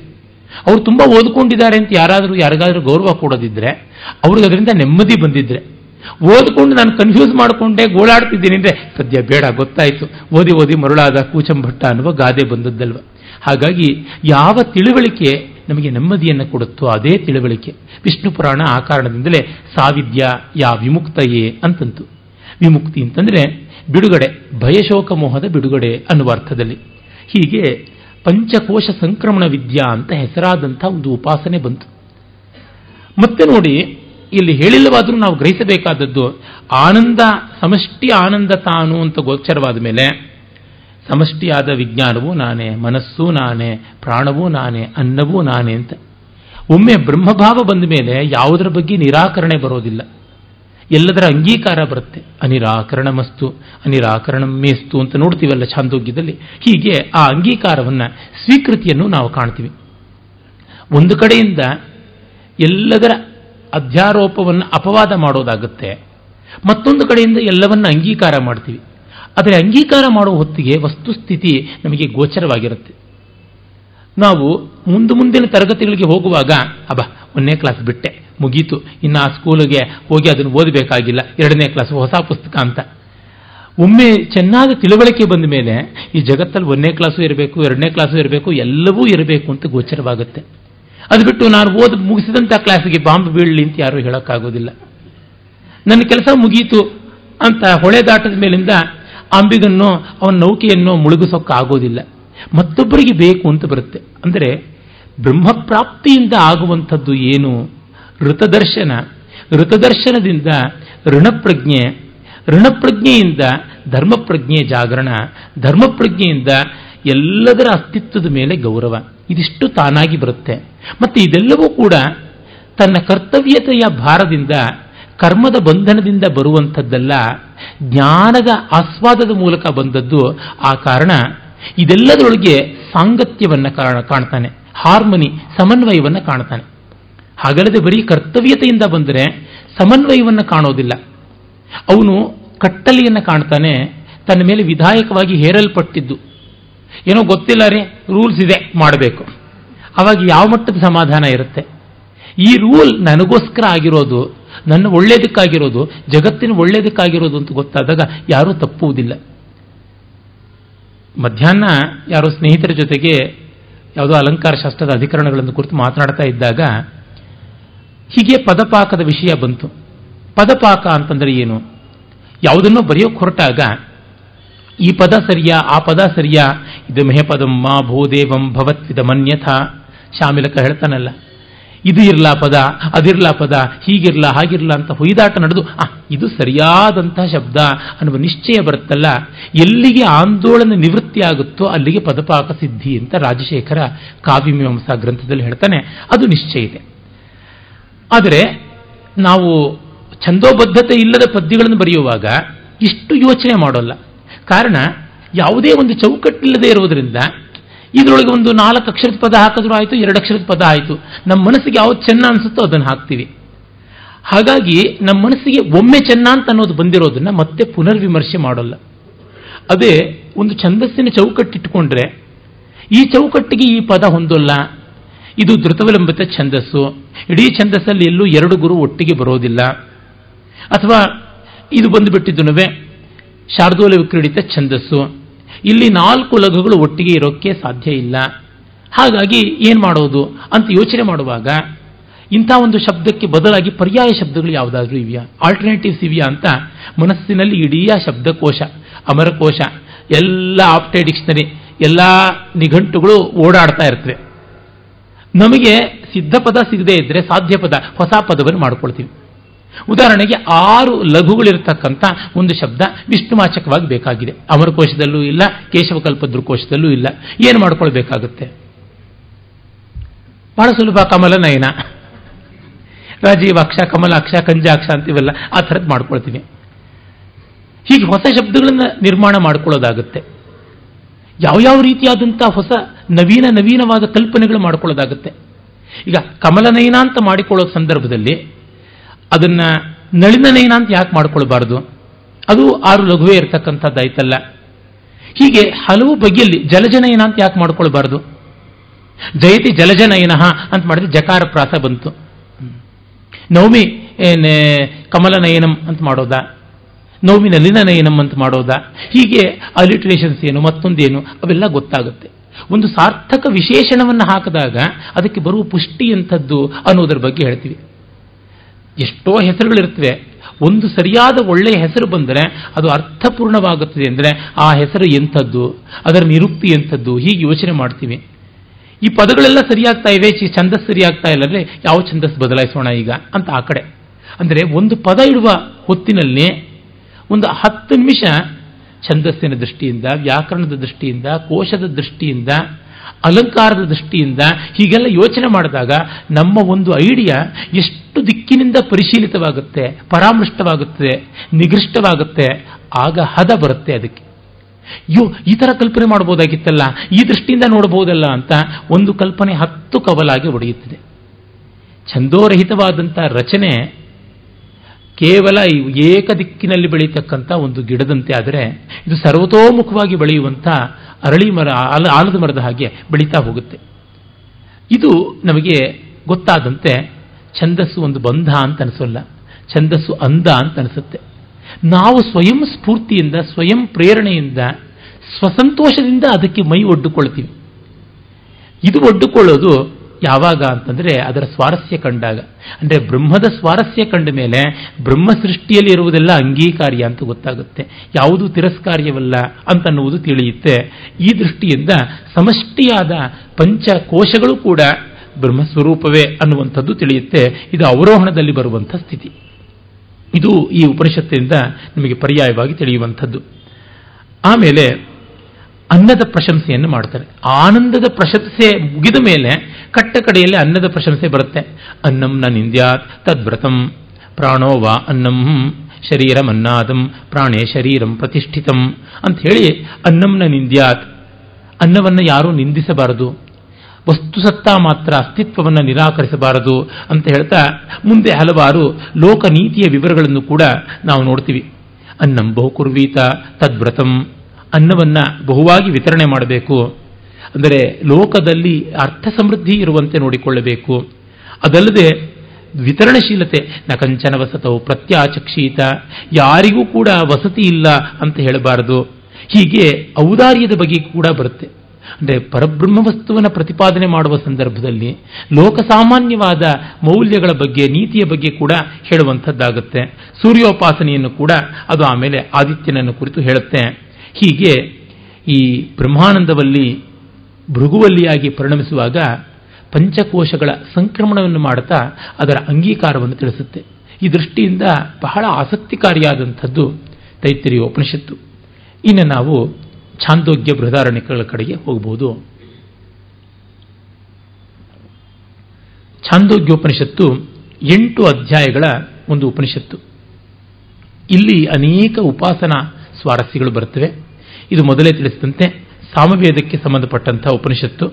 ಅವರು ತುಂಬ ಓದ್ಕೊಂಡಿದ್ದಾರೆ ಅಂತ ಯಾರಾದರೂ, ಯಾರಿಗಾದರೂ ಗೌರವ ಕೊಡೋದಿದ್ರೆ, ಅವ್ರಿಗೆ ಅದರಿಂದ ನೆಮ್ಮದಿ ಬಂದಿದ್ರೆ. ಓದ್ಕೊಂಡು ನಾನು ಕನ್ಫ್ಯೂಸ್ ಮಾಡಿಕೊಂಡೆ ಗೋಳಾಡ್ತಿದ್ದೀನಿ ಅಂದರೆ, ಸದ್ಯ ಬೇಡ, ಗೊತ್ತಾಯಿತು. ಓದಿ ಓದಿ ಮರುಳಾದ ಕೂಚಂಭಟ್ಟ ಅನ್ನುವ ಗಾದೆ ಬಂದದ್ದಲ್ವ? ಹಾಗಾಗಿ ಯಾವ ತಿಳುವಳಿಕೆ ನಮಗೆ ನೆಮ್ಮದಿಯನ್ನು ಕೊಡುತ್ತೋ ಅದೇ ತಿಳುವಳಿಕೆ. ವಿಷ್ಣು ಪುರಾಣ ಆ ಕಾರಣದಿಂದಲೇ ಸಾವಿದ್ಯ ಯಾ ವಿಮುಕ್ತಯೇ ಅಂತಂತು. ವಿಮುಕ್ತಿ ಅಂತಂದರೆ ಬಿಡುಗಡೆ, ಭಯಶೋಕ ಮೋಹದ ಬಿಡುಗಡೆ ಅನ್ನುವ ಅರ್ಥದಲ್ಲಿ. ಹೀಗೆ ಪಂಚಕೋಶ ಸಂಕ್ರಮಣ ವಿದ್ಯಾ ಅಂತ ಹೆಸರಾದಂಥ ಒಂದು ಉಪಾಸನೆ ಬಂತು. ಮತ್ತೆ ನೋಡಿ, ಇಲ್ಲಿ ಹೇಳಿಲ್ಲವಾದರೂ ನಾವು ಗ್ರಹಿಸಬೇಕಾದದ್ದು ಆನಂದ, ಸಮಷ್ಟಿ ಆನಂದ ತಾನು ಅಂತ ಗೋಚರವಾದ ಮೇಲೆ ಸಮಷ್ಟಿಯಾದ ವಿಜ್ಞಾನವೂ ನಾನೇ, ಮನಸ್ಸೂ ನಾನೇ, ಪ್ರಾಣವೂ ನಾನೇ, ಅನ್ನವೂ ನಾನೇ ಅಂತ. ಒಮ್ಮೆ ಬ್ರಹ್ಮಭಾವ ಬಂದ ಮೇಲೆ ಯಾವುದರ ಬಗ್ಗೆ ನಿರಾಕರಣೆ ಬರೋದಿಲ್ಲ. ಎಲ್ಲದರ ಅಂಗೀಕಾರ ಬರುತ್ತೆ. ಅನಿರಾಕರಣಮಸ್ತು ಅನಿರಾಕರಣ ಮೇಸ್ತು ಅಂತ ನೋಡ್ತೀವಲ್ಲ ಛಾಂದೋಗ್ಯದಲ್ಲಿ? ಹೀಗೆ ಆ ಅಂಗೀಕಾರವನ್ನು, ಸ್ವೀಕೃತಿಯನ್ನು ನಾವು ಕಾಣ್ತೀವಿ. ಒಂದು ಕಡೆಯಿಂದ ಎಲ್ಲದರ ಅಧ್ಯಾರೋಪವನ್ನು ಅಪವಾದ ಮಾಡೋದಾಗುತ್ತೆ. ಮತ್ತೊಂದು ಕಡೆಯಿಂದ ಎಲ್ಲವನ್ನ ಅಂಗೀಕಾರ ಮಾಡ್ತೀವಿ. ಆದರೆ ಅಂಗೀಕಾರ ಮಾಡುವ ಹೊತ್ತಿಗೆ ವಸ್ತುಸ್ಥಿತಿ ನಮಗೆ ಗೋಚರವಾಗಿರುತ್ತೆ. ನಾವು ಮುಂದೆ ಮುಂದಿನ ತರಗತಿಗಳಿಗೆ ಹೋಗುವಾಗ, ಅಬ್ಬ, ಒಂದನೇ ಕ್ಲಾಸ್ ಬಿಟ್ಟೆ, ಮುಗೀತು, ಇನ್ನು ಆ ಸ್ಕೂಲಿಗೆ ಹೋಗಿ ಅದನ್ನು ಓದಬೇಕಾಗಿಲ್ಲ, ಎರಡನೇ ಕ್ಲಾಸ್ ಹೊಸ ಪುಸ್ತಕ ಅಂತ. ಒಮ್ಮೆ ಚೆನ್ನಾದ ತಿಳುವಳಿಕೆ ಬಂದ ಮೇಲೆ ಈ ಜಗತ್ತಲ್ಲಿ ಒಂದನೇ ಕ್ಲಾಸು ಇರಬೇಕು, ಎರಡನೇ ಕ್ಲಾಸು ಇರಬೇಕು, ಎಲ್ಲವೂ ಇರಬೇಕು ಅಂತ ಗೋಚರವಾಗುತ್ತೆ. ಅದು ಬಿಟ್ಟು ನಾನು ಓದ್ ಮುಗಿಸಿದಂಥ ಕ್ಲಾಸಿಗೆ ಬಾಂಬ್ ಬೀಳಲಿ ಅಂತ ಯಾರೂ ಹೇಳೋಕ್ಕಾಗೋದಿಲ್ಲ. ನನ್ನ ಕೆಲಸ ಮುಗೀತು ಅಂತ ಹೊಳೆ ದಾಟದ ಮೇಲಿಂದ ಅಂಬಿಗನ್ನೋ, ಅವನ ನೌಕೆಯನ್ನೋ ಮುಳುಗಿಸೋಕ್ಕಾಗೋದಿಲ್ಲ. ಮತ್ತೊಬ್ಬರಿಗೆ ಬೇಕು ಅಂತ ಬರುತ್ತೆ. ಅಂದರೆ ಬ್ರಹ್ಮಪ್ರಾಪ್ತಿಯಿಂದ ಆಗುವಂಥದ್ದು ಏನು? ಋತದರ್ಶನ. ಋತದರ್ಶನದಿಂದ ಋಣಪ್ರಜ್ಞೆ. ಋಣಪ್ರಜ್ಞೆಯಿಂದ ಧರ್ಮಪ್ರಜ್ಞೆ ಜಾಗರಣ. ಧರ್ಮಪ್ರಜ್ಞೆಯಿಂದ ಎಲ್ಲದರ ಅಸ್ತಿತ್ವದ ಮೇಲೆ ಗೌರವ. ಇದಿಷ್ಟು ತಾನಾಗಿ ಬರುತ್ತೆ. ಮತ್ತು ಇದೆಲ್ಲವೂ ಕೂಡ ತನ್ನ ಕರ್ತವ್ಯತೆಯ ಭಾರದಿಂದ ಕರ್ಮದ ಬಂಧನದಿಂದ ಬರುವಂಥದ್ದಲ್ಲ, ಜ್ಞಾನದ ಆಸ್ವಾದದ ಮೂಲಕ ಬಂದದ್ದು ಆ ಕಾರಣ ಇದೆಲ್ಲದರೊಳಗೆ ಸಾಂಗತ್ಯವನ್ನು ಕಾಣ್ತಾನೆ, ಹಾರ್ಮನಿ, ಸಮನ್ವಯವನ್ನು ಕಾಣ್ತಾನೆ. ಹಾಗಲ್ಲದೆ ಬರೀ ಕರ್ತವ್ಯತೆಯಿಂದ ಬಂದರೆ ಸಮನ್ವಯವನ್ನು ಕಾಣೋದಿಲ್ಲ. ಅವನು ಕಟ್ಟಲೆಯನ್ನು ಕಾಣ್ತಾನೆ, ತನ್ನ ಮೇಲೆ ವಿಧಾಯಕವಾಗಿ ಹೇರಲ್ಪಟ್ಟಿದ್ದು. ಏನೋ ಗೊತ್ತಿಲ್ಲ ರೀ, ರೂಲ್ಸ್ ಇದೆ, ಮಾಡಬೇಕು. ಅವಾಗ ಯಾವ ಮಟ್ಟದ ಸಮಾಧಾನ ಇರುತ್ತೆ? ಈ ರೂಲ್ ನನಗೋಸ್ಕರ ಆಗಿರೋದು ನನ್ನ ಒಳ್ಳೇದಕ್ಕಾಗಿರೋದು, ಜಗತ್ತಿನ ಒಳ್ಳೇದಕ್ಕಾಗಿರೋದು ಅಂತ ಗೊತ್ತಾದಾಗ ಯಾರೂ ತಪ್ಪುವುದಿಲ್ಲ. ಮಧ್ಯಾಹ್ನ ಯಾರೋ ಸ್ನೇಹಿತರ ಜೊತೆಗೆ ಯಾವುದೋ ಅಲಂಕಾರ ಶಾಸ್ತ್ರದ ಅಧಿಕರಣಗಳನ್ನು ಕುರಿತು ಮಾತನಾಡ್ತಾ ಇದ್ದಾಗ ಹೀಗೆ ಪದಪಾಕದ ವಿಷಯ ಬಂತು. ಪದಪಾಕ ಅಂತಂದ್ರೆ ಏನು? ಯಾವುದನ್ನು ಬರೆಯೋಕೆ ಹೊರಟಾಗ, ಈ ಪದ ಸರಿಯಾ, ಆ ಪದ ಸರಿಯಾ, ಇದು ಮೆಹಪದಮ್ಮ ಭೂದೇವಂ ಭವತ್ವಿದ ಮನ್ಯಥ ಶಾಮಿಲಕ ಹೇಳ್ತಾನಲ್ಲ. ಇದು ಇರಲ ಪದ, ಅದಿರ್ಲಾ ಪದ, ಹೀಗಿರ್ಲಾ, ಹಾಗಿರ್ಲ ಅಂತ ಹೊಯ್ದಾಟ ನಡೆದು ಆ ಇದು ಸರಿಯಾದಂತಹ ಶಬ್ದ ಅನ್ನುವ ನಿಶ್ಚಯ ಬರುತ್ತಲ್ಲ. ಎಲ್ಲಿಗೆ ಆಂದೋಲನ ನಿವೃತ್ತಿ ಆಗುತ್ತೋ ಅಲ್ಲಿಗೆ ಪದಪಾಕ ಸಿದ್ಧಿ ಅಂತ ರಾಜಶೇಖರ ಕಾವ್ಯಮೀಮಾಂಸಾ ಗ್ರಂಥದಲ್ಲಿ ಹೇಳ್ತಾನೆ. ಅದು ನಿಶ್ಚಯ ಇದೆ. ಆದರೆ, ನಾವು ಛಂದೋಬದ್ಧತೆ ಇಲ್ಲದ ಪದ್ಯಗಳನ್ನು ಬರೆಯುವಾಗ ಇಷ್ಟು ಯೋಚನೆ ಮಾಡೋಲ್ಲ. ಕಾರಣ, ಯಾವುದೇ ಒಂದು ಚೌಕಟ್ಟಿಲ್ಲದೆ ಇರುವುದರಿಂದ ಇದರೊಳಗೆ ಒಂದು ನಾಲ್ಕು ಅಕ್ಷರದ ಪದ ಹಾಕಿದ್ರು ಆಯಿತು, ಎರಡು ಅಕ್ಷರದ ಪದ ಆಯಿತು. ನಮ್ಮ ಮನಸ್ಸಿಗೆ ಯಾವ್ದು ಚೆನ್ನ ಅನಿಸುತ್ತೋ ಅದನ್ನು ಹಾಕ್ತೀವಿ. ಹಾಗಾಗಿ ನಮ್ಮ ಮನಸ್ಸಿಗೆ ಒಮ್ಮೆ ಚೆನ್ನ ಅಂತ ಅನ್ನೋದು ಬಂದಿರೋದನ್ನ ಮತ್ತೆ ಪುನರ್ವಿಮರ್ಶೆ ಮಾಡೋಲ್ಲ. ಅದೇ ಒಂದು ಛಂದಸ್ಸಿನ ಚೌಕಟ್ಟಿಟ್ಟುಕೊಂಡ್ರೆ ಈ ಚೌಕಟ್ಟಿಗೆ ಈ ಪದ ಹೊಂದೋಲ್ಲ. ಇದು ಧೃತವಲಂಬಿತ ಛಂದಸ್ಸು. ಇಡೀ ಛಂದಸ್ಸಲ್ಲಿ ಎಲ್ಲೂ ಎರಡು ಗುರು ಒಟ್ಟಿಗೆ ಬರೋದಿಲ್ಲ. ಅಥವಾ ಇದು ಬಂದುಬಿಟ್ಟಿದ್ದು ಶಾರ್ದೋಲ ವಿಕ್ರೀಡಿತ ಛಂದಸ್ಸು. ಇಲ್ಲಿ ನಾಲ್ಕು ಲಘುಗಳು ಒಟ್ಟಿಗೆ ಇರೋಕ್ಕೆ ಸಾಧ್ಯ ಇಲ್ಲ. ಹಾಗಾಗಿ ಏನು ಮಾಡೋದು ಅಂತ ಯೋಚನೆ ಮಾಡುವಾಗ ಇಂಥ ಒಂದು ಶಬ್ದಕ್ಕೆ ಬದಲಾಗಿ ಪರ್ಯಾಯ ಶಬ್ದಗಳು ಯಾವುದಾದ್ರೂ ಇವೆಯಾ? ಆಲ್ಟರ್ನೇಟಿವ್ಸ್ ಇವೆಯಾ ಅಂತ ಮನಸ್ಸಿನಲ್ಲಿ ಇಡೀ ಶಬ್ದಕೋಶ, ಅಮರಕೋಶ, ಎಲ್ಲ ಆಪ್ಟೆ ಡಿಕ್ಷನರಿ, ಎಲ್ಲ ನಿಘಂಟುಗಳು ಓಡಾಡ್ತಾ ಇರ್ತವೆ. ನಮಗೆ ಸಿದ್ಧ ಪದ ಸಿಗದೇ ಇದ್ದರೆ ಸಾಧ್ಯ ಪದ, ಹೊಸ ಪದವನ್ನು ಮಾಡ್ಕೊಳ್ತೀವಿ. ಉದಾಹರಣೆಗೆ ಆರು ಲಘುಗಳಿರ್ತಕ್ಕಂಥ ಒಂದು ಶಬ್ದ ವಿಷ್ಣುವಾಚಕವಾಗಿ ಬೇಕಾಗಿದೆ. ಅಮರಕೋಶದಲ್ಲೂ ಇಲ್ಲ ಕೇಶವಕಲ್ಪದೃಕೋಶದಲ್ಲೂ ಇಲ್ಲ. ಏನು ಮಾಡ್ಕೊಳ್ಬೇಕಾಗುತ್ತೆ? ಬಹಳ ಸುಲಭ ಕಮಲ ನಯನ ರಾಜೀವಾಕ್ಷ, ಕಮಲಾಕ್ಷ, ಕಂಜಾಕ್ಷ ಅಂತೀವಲ್ಲ ಆ ಥರದ್ದು ಮಾಡ್ಕೊಳ್ತೀನಿ. ಹೀಗೆ ಹೊಸ ಶಬ್ದಗಳನ್ನು ನಿರ್ಮಾಣ ಮಾಡ್ಕೊಳ್ಳೋದಾಗುತ್ತೆ. ಯಾವ್ಯಾವ ರೀತಿಯಾದಂಥ ಹೊಸ ನವೀನ ನವೀನವಾದ ಕಲ್ಪನೆಗಳು ಮಾಡ್ಕೊಳ್ಳೋದಾಗುತ್ತೆ. ಈಗ ಕಮಲನಯನ ಅಂತ ಮಾಡಿಕೊಳ್ಳೋ ಸಂದರ್ಭದಲ್ಲಿ ಅದನ್ನ ನಳಿನನಯನ ಅಂತ ಯಾಕೆ ಮಾಡ್ಕೊಳ್ಬಾರ್ದು? ಅದು ಆರು ಲಘುವೇ ಇರತಕ್ಕಂಥದ್ದಾಯ್ತಲ್ಲ ಹೀಗೆ ಹಲವು ಬಗೆಯಲ್ಲಿ ಜಲಜನಯನ ಅಂತ ಯಾಕೆ ಮಾಡ್ಕೊಳ್ಬಾರ್ದು? ಜಯತಿ ಜಲಜನಯನ ಅಂತ ಮಾಡಿದ್ರೆ ಜಕಾರ ಪ್ರಾಸ ಬಂತು. ನವಮಿ ಏನೇ ಕಮಲನಯನಂ ಅಂತ ಮಾಡೋದಾ? ನವಮಿ ನಲಿನನಯನಂ ಅಂತ ಮಾಡೋದಾ? ಹೀಗೆ ಅಲಿಟ್ರೇಷನ್ಸ್ ಏನು ಮತ್ತೊಂದೇನು ಅವೆಲ್ಲ ಗೊತ್ತಾಗುತ್ತೆ. ಒಂದು ಸಾರ್ಥಕ ವಿಶೇಷಣವನ್ನು ಹಾಕಿದಾಗ ಅದಕ್ಕೆ ಬರುವ ಪುಷ್ಟಿ ಎಂಥದ್ದು ಅನ್ನೋದರ ಬಗ್ಗೆ ಹೇಳ್ತೀವಿ. ಎಷ್ಟೋ ಹೆಸರುಗಳಿರ್ತವೆ ಒಂದು ಸರಿಯಾದ ಒಳ್ಳೆಯ ಹೆಸರು ಬಂದರೆ ಅದು ಅರ್ಥಪೂರ್ಣವಾಗುತ್ತದೆ ಅಂದರೆ ಆ ಹೆಸರು ಎಂಥದ್ದು, ಅದರ ನಿರುಕ್ತಿ ಎಂಥದ್ದು, ಹೀಗೆ ಯೋಚನೆ ಮಾಡ್ತೀವಿ. ಈ ಪದಗಳೆಲ್ಲ ಸರಿಯಾಗ್ತಾ ಇವೆ ಛಂದಸ್ ಸರಿಯಾಗ್ತಾ ಇಲ್ಲ ಅಂದರೆ ಯಾವ ಛಂದಸ್ ಬದಲಾಯಿಸೋಣ ಈಗ ಅಂತ ಆ ಕಡೆ. ಅಂದರೆ ಒಂದು ಪದ ಇಡುವ ಹೊತ್ತಿನಲ್ಲಿ ಒಂದು ಹತ್ತು ನಿಮಿಷ ಛಂದಸ್ಸಿನ ದೃಷ್ಟಿಯಿಂದ, ವ್ಯಾಕರಣದ ದೃಷ್ಟಿಯಿಂದ, ಕೋಶದ ದೃಷ್ಟಿಯಿಂದ ಅಲಂಕಾರದ ದೃಷ್ಟಿಯಿಂದ ಹೀಗೆಲ್ಲ ಯೋಚನೆ ಮಾಡಿದಾಗ ನಮ್ಮ ಒಂದು ಐಡಿಯಾ ಎಷ್ಟು ದಿಕ್ಕಿನಿಂದ ಪರಿಶೀಲಿತವಾಗುತ್ತೆ, ಪರಾಮೃಷ್ಟವಾಗುತ್ತೆ, ನಿಗೃಷ್ಟವಾಗುತ್ತೆ, ಆಗ ಹದ ಬರುತ್ತೆ ಅದಕ್ಕೆ. ಯೋ, ಈ ಥರ ಕಲ್ಪನೆ ಮಾಡ್ಬೋದಾಗಿತ್ತಲ್ಲ ಈ ದೃಷ್ಟಿಯಿಂದ ನೋಡಬಹುದಲ್ಲ ಅಂತ ಒಂದು ಕಲ್ಪನೆ ಹತ್ತು ಕವಲಾಗಿ ಒಡೆಯುತ್ತದೆ. ಛಂದೋರಹಿತವಾದಂಥ ರಚನೆ ಕೇವಲ ಏಕ ದಿಕ್ಕಿನಲ್ಲಿ ಬೆಳೀತಕ್ಕಂಥ ಒಂದು ಗಿಡದಂತೆ ಆದರೆ ಇದು ಸರ್ವತೋಮುಖವಾಗಿ ಬೆಳೆಯುವಂಥ ಅರಳಿ ಮರ, ಆಲ, ಆಲದ ಮರದ ಹಾಗೆ ಬೆಳೀತಾ ಹೋಗುತ್ತೆ. ಇದು ನಮಗೆ ಗೊತ್ತಾದಂತೆ ಛಂದಸ್ಸು ಒಂದು ಬಂಧ ಅಂತ ಅನಿಸೋಲ್ಲ. ಛಂದಸ್ಸು ಅಂದ ಅಂತ ಅನಿಸುತ್ತೆ. ನಾವು ಸ್ವಯಂ ಸ್ಫೂರ್ತಿಯಿಂದ, ಸ್ವಯಂ ಪ್ರೇರಣೆಯಿಂದ, ಸ್ವಸಂತೋಷದಿಂದ ಅದಕ್ಕೆ ಮೈ ಒಡ್ಡುಕೊಳ್ತೀವಿ ಇದು ಒಡ್ಡುಕೊಳ್ಳೋದು ಯಾವಾಗ ಅಂತಂದರೆ ಅದರ ಸ್ವಾರಸ್ಯ ಕಂಡಾಗ. ಅಂದರೆ ಬ್ರಹ್ಮದ ಸ್ವಾರಸ್ಯ ಕಂಡ ಮೇಲೆ ಬ್ರಹ್ಮ ಸೃಷ್ಟಿಯಲ್ಲಿ ಇರುವುದೆಲ್ಲ ಅಂಗೀಕಾರ್ಯ ಅಂತ ಗೊತ್ತಾಗುತ್ತೆ. ಯಾವುದು ತಿರಸ್ಕಾರ್ಯವಲ್ಲ ಅಂತನ್ನುವುದು ತಿಳಿಯುತ್ತೆ. ಈ ದೃಷ್ಟಿಯಿಂದ ಸಮಷ್ಟಿಯಾದ ಪಂಚಕೋಶಗಳು ಕೂಡ ಬ್ರಹ್ಮಸ್ವರೂಪವೇ ಅನ್ನುವಂಥದ್ದು ತಿಳಿಯುತ್ತೆ. ಇದು ಅವರೋಹಣದಲ್ಲಿ ಬರುವಂಥ ಸ್ಥಿತಿ. ಇದು ಈ ಉಪನಿಷತ್ತಿನಿಂದ ನಿಮಗೆ ಪರ್ಯಾಯವಾಗಿ ತಿಳಿಯುವಂಥದ್ದು. ಆಮೇಲೆ ಅನ್ನದ ಪ್ರಶಂಸೆಯನ್ನು ಮಾಡ್ತಾರೆ ಆನಂದದ ಪ್ರಶಂಸೆ ಮುಗಿದ ಮೇಲೆ ಕಟ್ಟ ಕಡೆಯಲ್ಲಿ ಅನ್ನದ ಪ್ರಶಂಸೆ ಬರುತ್ತೆ. ಅನ್ನಂ ನ ನಿಂದ್ಯಾತ್ ತದ್ವ್ರತಂ. ಪ್ರಾಣೋ ವಾ ಅನ್ನಂ ಶರೀರಂ ಅನ್ನಾದಂ. ಪ್ರಾಣೇ ಶರೀರಂ ಪ್ರತಿಷ್ಠಿತಂ. ಅಂತ ಹೇಳಿ ಅನ್ನಂನ ನಿಂದ್ಯಾತ್, ಅನ್ನವನ್ನು ಯಾರೂ ನಿಂದಿಸಬಾರದು. ವಸ್ತುಸತ್ತ ಮಾತ್ರ ಅಸ್ತಿತ್ವವನ್ನು ನಿರಾಕರಿಸಬಾರದು ಅಂತ ಹೇಳ್ತಾ ಮುಂದೆ ಹಲವಾರು ಲೋಕನೀತಿಯ ವಿವರಗಳನ್ನು ಕೂಡ ನಾವು ನೋಡ್ತೀವಿ. ಅನ್ನಂ ಬಹುಕುರ್ವೀತ ತದ್ವ್ರತಂ. ಅನ್ನವನ್ನ ಬಹುವಾಗಿ ವಿತರಣೆ ಮಾಡಬೇಕು. ಅಂದರೆ ಲೋಕದಲ್ಲಿ ಅರ್ಥ ಸಮೃದ್ಧಿ ಇರುವಂತೆ ನೋಡಿಕೊಳ್ಳಬೇಕು. ಅದಲ್ಲದೆ ವಿತರಣಶೀಲತೆ, ನ ಕಂಚನ ವಸತವು ಪ್ರತ್ಯಾಚಕ್ಷೀತ, ಯಾರಿಗೂ ಕೂಡ ವಸತಿ ಇಲ್ಲ ಅಂತ ಹೇಳಬಾರದು. ಹೀಗೆ ಔದಾರ್ಯದ ಬಗ್ಗೆ ಕೂಡ ಬರುತ್ತೆ. ಅಂದರೆ ಪರಬ್ರಹ್ಮ ವಸ್ತುವನ್ನು ಪ್ರತಿಪಾದನೆ ಮಾಡುವ ಸಂದರ್ಭದಲ್ಲಿ ಲೋಕಸಾಮಾನ್ಯವಾದ ಮೌಲ್ಯಗಳ ಬಗ್ಗೆ, ನೀತಿಯ ಬಗ್ಗೆ ಕೂಡ ಹೇಳುವಂಥದ್ದಾಗುತ್ತೆ. ಸೂರ್ಯೋಪಾಸನೆಯನ್ನು ಕೂಡ ಅದು ಆಮೇಲೆ ಆದಿತ್ಯನನ್ನು ಕುರಿತು ಹೇಳುತ್ತೆ. ಹೀಗೆ ಈ ಬ್ರಹ್ಮಾನಂದವಲ್ಲಿ ಭೃಗುವಲ್ಲಿಯಾಗಿ ಪರಿಣಮಿಸುವಾಗ ಪಂಚಕೋಶಗಳ ಸಂಕ್ರಮಣವನ್ನು ಮಾಡುತ್ತಾ ಅದರ ಅಂಗೀಕಾರವನ್ನು ತಿಳಿಸುತ್ತೆ. ಈ ದೃಷ್ಟಿಯಿಂದ ಬಹಳ ಆಸಕ್ತಿಕಾರಿಯಾದಂಥದ್ದು ತೈತ್ರಿಯ ಉಪನಿಷತ್ತು ಇನ್ನು ನಾವು ಛಾಂದೋಗ್ಯ ಬೃಹದಾರಣ್ಯಗಳ ಕಡೆಗೆ ಹೋಗಬಹುದು ಛಾಂದೋಗ್ಯೋಪನಿಷತ್ತು ಎಂಟು ಅಧ್ಯಾಯಗಳ ಒಂದು ಉಪನಿಷತ್ತು. ಇಲ್ಲಿ ಅನೇಕ ಉಪಾಸನಾ ಸ್ವಾರಸ್ಯಗಳು ಬರುತ್ತವೆ. ಇದು ಮೊದಲೇ ತಿಳಿಸಿದಂತೆ ಸಾಮವೇದಕ್ಕೆ ಸಂಬಂಧಪಟ್ಟಂತಹ ಉಪನಿಷತ್ತು.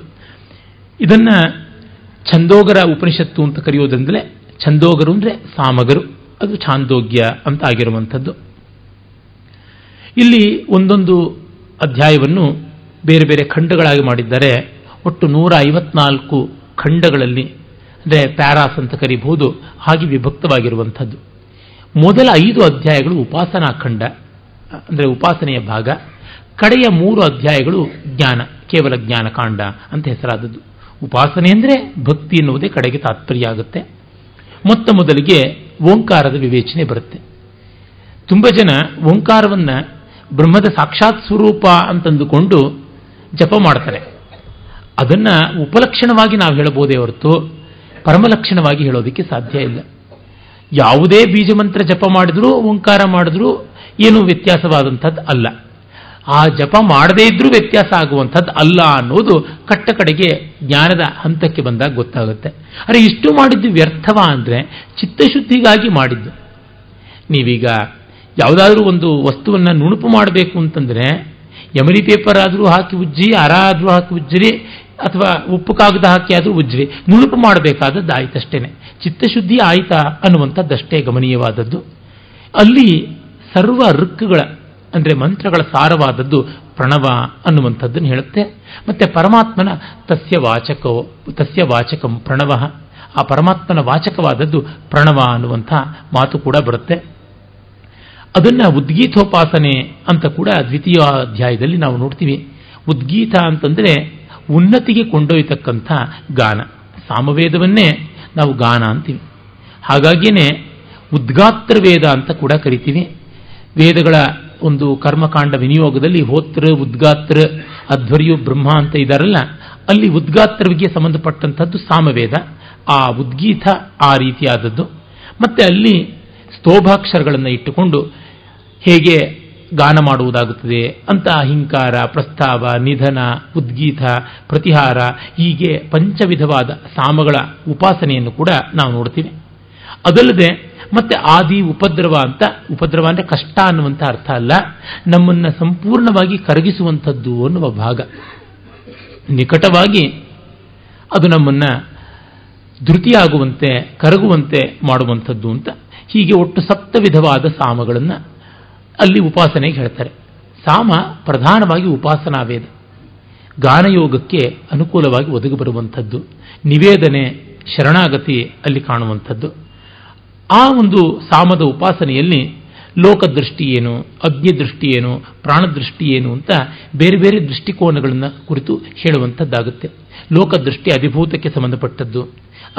ಇದನ್ನ ಛಂದೋಗರ ಉಪನಿಷತ್ತು ಅಂತ ಕರೆಯೋದ್ರಿಂದಲೇ ಛಂದೋಗರು ಅಂದರೆ ಸಾಮಗರು, ಅದು ಛಾಂದೋಗ್ಯ ಅಂತ ಆಗಿರುವಂಥದ್ದು. ಇಲ್ಲಿ ಒಂದೊಂದು ಅಧ್ಯಾಯವನ್ನು ಬೇರೆ ಬೇರೆ ಖಂಡಗಳಾಗಿ ಮಾಡಿದ್ದಾರೆ. ಒಟ್ಟು ನೂರ ಐವತ್ನಾಲ್ಕು ಖಂಡಗಳಲ್ಲಿ, ಅಂದರೆ ಪ್ಯಾರಾಸ್ ಅಂತ ಕರೀಬಹುದು, ಹಾಗೆ ವಿಭಕ್ತವಾಗಿರುವಂಥದ್ದು. ಮೊದಲ ಐದು ಅಧ್ಯಾಯಗಳು ಉಪಾಸನಾ ಖಂಡ, ಅಂದರೆ ಉಪಾಸನೆಯ ಭಾಗ. ಕಡೆಯ ಮೂರು ಅಧ್ಯಾಯಗಳು ಜ್ಞಾನ, ಕೇವಲ ಜ್ಞಾನಕಾಂಡ ಅಂತ ಹೆಸರಾದದ್ದು. ಉಪಾಸನೆ ಅಂದರೆ ಭಕ್ತಿ ಎನ್ನುವುದೇ ಕಡೆಗೆ ತಾತ್ಪರ್ಯ ಆಗುತ್ತೆ. ಮೊತ್ತ ಮೊದಲಿಗೆ ಓಂಕಾರದ ವಿವೇಚನೆ ಬರುತ್ತೆ. ತುಂಬ ಜನ ಓಂಕಾರವನ್ನು ಬ್ರಹ್ಮದ ಸಾಕ್ಷಾತ್ ಸ್ವರೂಪ ಅಂತಂದುಕೊಂಡು ಜಪ ಮಾಡ್ತಾರೆ. ಅದನ್ನ ಉಪಲಕ್ಷಣವಾಗಿ ನಾವು ಹೇಳಬಹುದೇ ಹೊರತು ಪರಮಲಕ್ಷಣವಾಗಿ ಹೇಳೋದಕ್ಕೆ ಸಾಧ್ಯ ಇಲ್ಲ. ಯಾವುದೇ ಬೀಜಮಂತ್ರ ಜಪ ಮಾಡಿದ್ರೂ, ಓಂಕಾರ ಮಾಡಿದ್ರೂ ಏನು ವ್ಯತ್ಯಾಸವಾದಂಥದ್ದು ಅಲ್ಲ. ಆ ಜಪ ಮಾಡದೇ ಇದ್ರೂ ವ್ಯತ್ಯಾಸ ಆಗುವಂಥದ್ದು ಅಲ್ಲ ಅನ್ನೋದು ಕಟ್ಟ ಕಡೆಗೆ ಜ್ಞಾನದ ಹಂತಕ್ಕೆ ಬಂದಾಗ ಗೊತ್ತಾಗುತ್ತೆ. ಅರೆ, ಇಷ್ಟು ಮಾಡಿದ್ದು ವ್ಯರ್ಥವ ಅಂದರೆ ಚಿತ್ತಶುದ್ಧಿಗಾಗಿ ಮಾಡಿದ್ದು. ನೀವೀಗ ಯಾವುದಾದ್ರೂ ಒಂದು ವಸ್ತುವನ್ನು ನುಣುಪು ಮಾಡಬೇಕು ಅಂತಂದರೆ ಯಮರಿ ಪೇಪರ್ ಆದರೂ ಹಾಕಿ ಉಜ್ಜಿ, ಅರ ಆದರೂ ಹಾಕಿ ಉಜ್ಜಿರಿ, ಅಥವಾ ಉಪ್ಪು ಕಾಗದ ಹಾಕಿ ಆದರೂ ಉಜ್ಜಿರಿ, ನುಣುಪು ಮಾಡಬೇಕಾದದ್ದು ಆಯ್ತಷ್ಟೇನೆ. ಚಿತ್ತಶುದ್ಧಿ ಆಯಿತಾ ಅನ್ನುವಂಥದ್ದಷ್ಟೇ ಗಮನೀಯವಾದದ್ದು. ಅಲ್ಲಿ ಸರ್ವ ಋಕ್ಕುಗಳ ಅಂದರೆ ಮಂತ್ರಗಳ ಸಾರವಾದದ್ದು ಪ್ರಣವ ಅನ್ನುವಂಥದ್ದನ್ನು ಹೇಳುತ್ತೆ. ಮತ್ತೆ ಪರಮಾತ್ಮನ ತಸ್ಯ ವಾಚಕೋ, ತಸ್ಯ ವಾಚಕಂ ಪ್ರಣವ. ಆ ಪರಮಾತ್ಮನ ವಾಚಕವಾದದ್ದು ಪ್ರಣವ ಅನ್ನುವಂಥ ಮಾತು ಕೂಡ ಬರುತ್ತೆ. ಅದನ್ನು ಉದ್ಗೀತೋಪಾಸನೆ ಅಂತ ಕೂಡ ದ್ವಿತೀಯ ಅಧ್ಯಾಯದಲ್ಲಿ ನಾವು ನೋಡ್ತೀವಿ. ಉದ್ಗೀತ ಅಂತಂದರೆ ಉನ್ನತಿಗೆ ಕೊಂಡೊಯ್ತಕ್ಕಂಥ ಗಾನ. ಸಾಮವೇದವನ್ನೇ ನಾವು ಗಾನ ಅಂತೀವಿ. ಹಾಗಾಗಿಯೇ ಉದ್ಗಾತ್ರ ವೇದ ಅಂತ ಕೂಡ ಕರಿತೀವಿ. ವೇದಗಳ ಒಂದು ಕರ್ಮಕಾಂಡ ವಿನಿಯೋಗದಲ್ಲಿ ಹೋತ್ರ, ಉದ್ಗಾತ್ರ, ಅಧ್ವರ್ಯು, ಬ್ರಹ್ಮ ಅಂತ ಇದ್ದಾರಲ್ಲ ಅಲ್ಲಿ ಉದ್ಗಾತ್ರವಿಗೆ ಸಂಬಂಧಪಟ್ಟಂಥದ್ದು ಸಾಮವೇದ. ಆ ಉದ್ಗೀತ ಆ ರೀತಿಯಾದದ್ದು. ಮತ್ತೆ ಅಲ್ಲಿ ಸ್ತೋಭಾಕ್ಷರಗಳನ್ನು ಇಟ್ಟುಕೊಂಡು ಹೇಗೆ ಗಾನ ಮಾಡುವುದಾಗುತ್ತದೆ ಅಂತ ಅಹಿಂಕಾರ, ಪ್ರಸ್ತಾವ, ನಿಧನ ಉದ್ಗೀತ ಪ್ರತಿಹಾರ, ಹೀಗೆ ಪಂಚವಿಧವಾದ ಸಾಮಗಳ ಉಪಾಸನೆಯನ್ನು ಕೂಡ ನಾವು ನೋಡ್ತೀವಿ. ಅದಲ್ಲದೆ ಮತ್ತೆ ಆದಿ ಉಪದ್ರವ ಅಂತ, ಉಪದ್ರವ ಅಂದರೆ ಕಷ್ಟ ಅನ್ನುವಂಥ ಅರ್ಥ ಅಲ್ಲ. ನಮ್ಮನ್ನು ಸಂಪೂರ್ಣವಾಗಿ ಕರಗಿಸುವಂಥದ್ದು ಅನ್ನುವ ಭಾಗ. ನಿಕಟವಾಗಿ ಅದು ನಮ್ಮನ್ನು ಧೃತಿಯಾಗುವಂತೆ, ಕರಗುವಂತೆ ಮಾಡುವಂಥದ್ದು ಅಂತ. ಹೀಗೆ ಒಟ್ಟು ಸಪ್ತ ವಿಧವಾದ ಸಾಮಗಳನ್ನು ಅಲ್ಲಿ ಉಪಾಸನೆಗೆ ಹೇಳ್ತಾರೆ. ಸಾಮ ಪ್ರಧಾನವಾಗಿ ಉಪಾಸನಾ ವೇದ. ಗಾನಯೋಗಕ್ಕೆ ಅನುಕೂಲವಾಗಿ ಒದಗಿ ಬರುವಂಥದ್ದು ನಿವೇದನೆ, ಶರಣಾಗತಿ ಅಲ್ಲಿ ಕಾಣುವಂಥದ್ದು. ಆ ಒಂದು ಸಾಮದ ಉಪಾಸನೆಯಲ್ಲಿ ಲೋಕದೃಷ್ಟಿ ಏನು, ಅಗ್ನಿದೃಷ್ಟಿ ಏನು, ಪ್ರಾಣದೃಷ್ಟಿ ಏನು ಅಂತ ಬೇರೆ ಬೇರೆ ದೃಷ್ಟಿಕೋನಗಳನ್ನು ಕುರಿತು ಹೇಳುವಂಥದ್ದಾಗುತ್ತೆ. ಲೋಕದೃಷ್ಟಿ ಅಧಿಭೂತಕ್ಕೆ ಸಂಬಂಧಪಟ್ಟದ್ದು,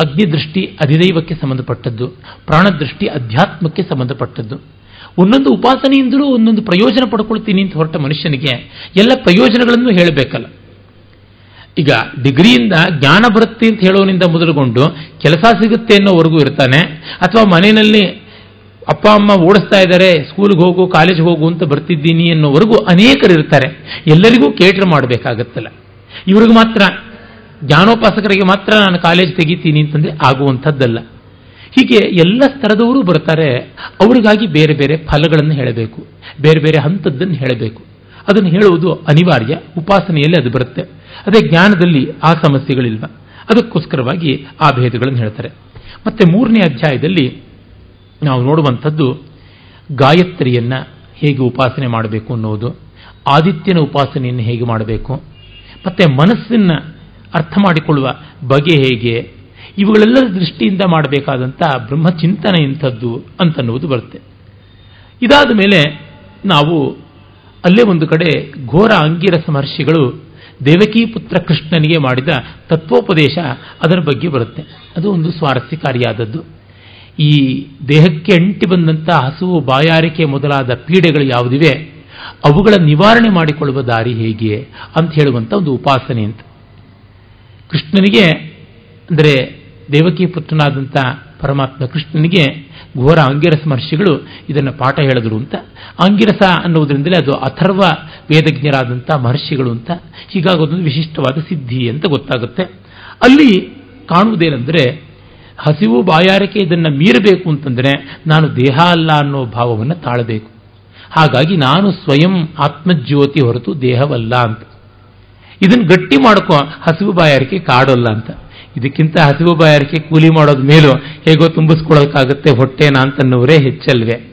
ಅಗ್ನಿದೃಷ್ಟಿ ಅಧಿದೈವಕ್ಕೆ ಸಂಬಂಧಪಟ್ಟದ್ದು, ಪ್ರಾಣದೃಷ್ಟಿ ಅಧ್ಯಾತ್ಮಕ್ಕೆ ಸಂಬಂಧಪಟ್ಟದ್ದು. ಒಂದೊಂದು ಉಪಾಸನೆಯಿಂದಲೂ ಒಂದೊಂದು ಪ್ರಯೋಜನ ಪಡ್ಕೊಳ್ತೀನಿ ಅಂತ ಹೊರಟ ಮನುಷ್ಯನಿಗೆ ಎಲ್ಲ ಪ್ರಯೋಜನಗಳನ್ನು ಹೇಳಬೇಕಲ್ಲ. ಈಗ ಡಿಗ್ರಿಯಿಂದ ಜ್ಞಾನ ಬರುತ್ತೆ ಅಂತ ಹೇಳೋನಿಂದ ಮೊದಲುಗೊಂಡು ಕೆಲಸ ಸಿಗುತ್ತೆ ಅನ್ನೋವರೆಗೂ ಇರ್ತಾನೆ. ಅಥವಾ ಮನೆಯಲ್ಲಿ ಅಪ್ಪ, ಅಮ್ಮ ಓಡಿಸ್ತಾ ಇದ್ದಾರೆ ಸ್ಕೂಲ್ಗೆ ಹೋಗು ಕಾಲೇಜ್ಗೆ ಹೋಗು ಅಂತ ಬರ್ತಿದ್ದೀನಿ ಅನ್ನೋವರೆಗೂ ಅನೇಕರು ಇರ್ತಾರೆ. ಎಲ್ಲರಿಗೂ ಕೇಟ್ರ್ ಮಾಡಬೇಕಾಗತ್ತಲ್ಲ. ಇವ್ರಿಗೆ ಮಾತ್ರ, ಜ್ಞಾನೋಪಾಸಕರಿಗೆ ಮಾತ್ರ ನಾನು ಕಾಲೇಜ್ ತೆಗಿತೀನಿ ಅಂತಂದ್ರೆ ಆಗುವಂಥದ್ದಲ್ಲ. ಹೀಗೆ ಎಲ್ಲ ಸ್ತರದವರು ಬರ್ತಾರೆ. ಅವರಿಗಾಗಿ ಬೇರೆ ಬೇರೆ ಫಲಗಳನ್ನು ಹೇಳಬೇಕು. ಬೇರೆ ಬೇರೆ ಹಂತದ್ದನ್ನು ಹೇಳಬೇಕು. ಅದನ್ನು ಹೇಳುವುದು ಅನಿವಾರ್ಯ. ಉಪಾಸನೆಯಲ್ಲಿ ಅದು ಬರುತ್ತೆ. ಅದೇ ಜ್ಞಾನದಲ್ಲಿ ಆ ಸಮಸ್ಯೆಗಳಿಲ್ವ ಅದಕ್ಕೋಸ್ಕರವಾಗಿ ಆ ಭೇದಗಳನ್ನು ಹೇಳ್ತಾರೆ. ಮತ್ತೆ ಮೂರನೇ ಅಧ್ಯಾಯದಲ್ಲಿ ನಾವು ನೋಡುವಂಥದ್ದು ಗಾಯತ್ರಿಯನ್ನು ಹೇಗೆ ಉಪಾಸನೆ ಮಾಡಬೇಕು ಅನ್ನೋದು, ಆದಿತ್ಯನ ಉಪಾಸನೆಯನ್ನು ಹೇಗೆ ಮಾಡಬೇಕು, ಮತ್ತೆ ಮನಸ್ಸನ್ನು ಅರ್ಥ ಮಾಡಿಕೊಳ್ಳುವ ಬಗೆ ಹೇಗೆ, ಇವುಗಳೆಲ್ಲರ ದೃಷ್ಟಿಯಿಂದ ಮಾಡಬೇಕಾದಂಥ ಬ್ರಹ್ಮಚಿಂತನೆ ಇಂಥದ್ದು ಅಂತನ್ನುವುದು ಬರುತ್ತೆ. ಇದಾದ ಮೇಲೆ ನಾವು ಅಲ್ಲೇ ಒಂದು ಕಡೆ ಘೋರ ಅಂಗಿರಸ ಮಹರ್ಷಿಗಳು ದೇವಕಿ ಪುತ್ರ ಕೃಷ್ಣನಿಗೆ ಮಾಡಿದ ತತ್ವೋಪದೇಶ ಅದರ ಬಗ್ಗೆ ಬರುತ್ತೆ. ಅದು ಒಂದು ಸ್ವಾರಸ್ಯಕಾರಿಯಾದದ್ದು. ಈ ದೇಹಕ್ಕೆ ಅಂಟಿ ಬಂದಂಥ ಹಸುವು ಬಾಯಾರಿಕೆ ಮೊದಲಾದ ಪೀಡೆಗಳು ಯಾವುದಿವೆ? ಅವುಗಳ ನಿವಾರಣೆ ಮಾಡಿಕೊಳ್ಳುವ ದಾರಿ ಹೇಗೆ ಅಂತ ಹೇಳುವಂಥ ಒಂದು ಉಪಾಸನೆ ಅಂತ. ಕೃಷ್ಣನಿಗೆ, ಅಂದರೆ ದೇವಕಿ ಪುತ್ರನಾದಂಥ ಪರಮಾತ್ಮ ಕೃಷ್ಣನಿಗೆ ಘೋರ ಅಂಗಿರಸ ಮಹರ್ಷಿಗಳು ಇದನ್ನು ಪಾಠ ಹೇಳಿದ್ರು ಅಂತ. ಅಂಗಿರಸ ಅನ್ನುವುದರಿಂದಲೇ ಅದು ಅಥರ್ವ ವೇದಜ್ಞರಾದಂಥ ಮಹರ್ಷಿಗಳು ಅಂತ. ಹೀಗಾಗೋದೊಂದು ವಿಶಿಷ್ಟವಾದ ಸಿದ್ಧಿ ಅಂತ ಗೊತ್ತಾಗುತ್ತೆ. ಅಲ್ಲಿ ಕಾಣುವುದೇನೆಂದರೆ ಹಸಿವು ಬಾಯಾರಿಕೆ ಇದನ್ನು ಮೀರಬೇಕು ಅಂತಂದರೆ ನಾನು ದೇಹ ಅಲ್ಲ ಅನ್ನೋ ಭಾವವನ್ನು ತಾಳಬೇಕು. ಹಾಗಾಗಿ ನಾನು ಸ್ವಯಂ ಆತ್ಮಜ್ಯೋತಿ ಹೊರತು ದೇಹವಲ್ಲ ಅಂತ. ಇದನ್ನು ಗಟ್ಟಿ ಮಾಡ್ಕೋ ಹಸಿವು ಬಾಯಾರಿಕೆ ಕಾಡಲ್ಲ ಅಂತ. ಇದಕ್ಕಿಂತ ಹಸಿವು ಬಾಯಾರಿಕೆ ಕೂಲಿ ಮಾಡೋದ ಮೇಲೂ ಹೇಗೋ ತುಂಬಿಸ್ಕೊಳ್ಳೋಕ್ಕಾಗುತ್ತೆ ಹೊಟ್ಟೆನ ಅಂತನ್ನುವರೇ ಹೆಚ್ಚಲ್ವೇ.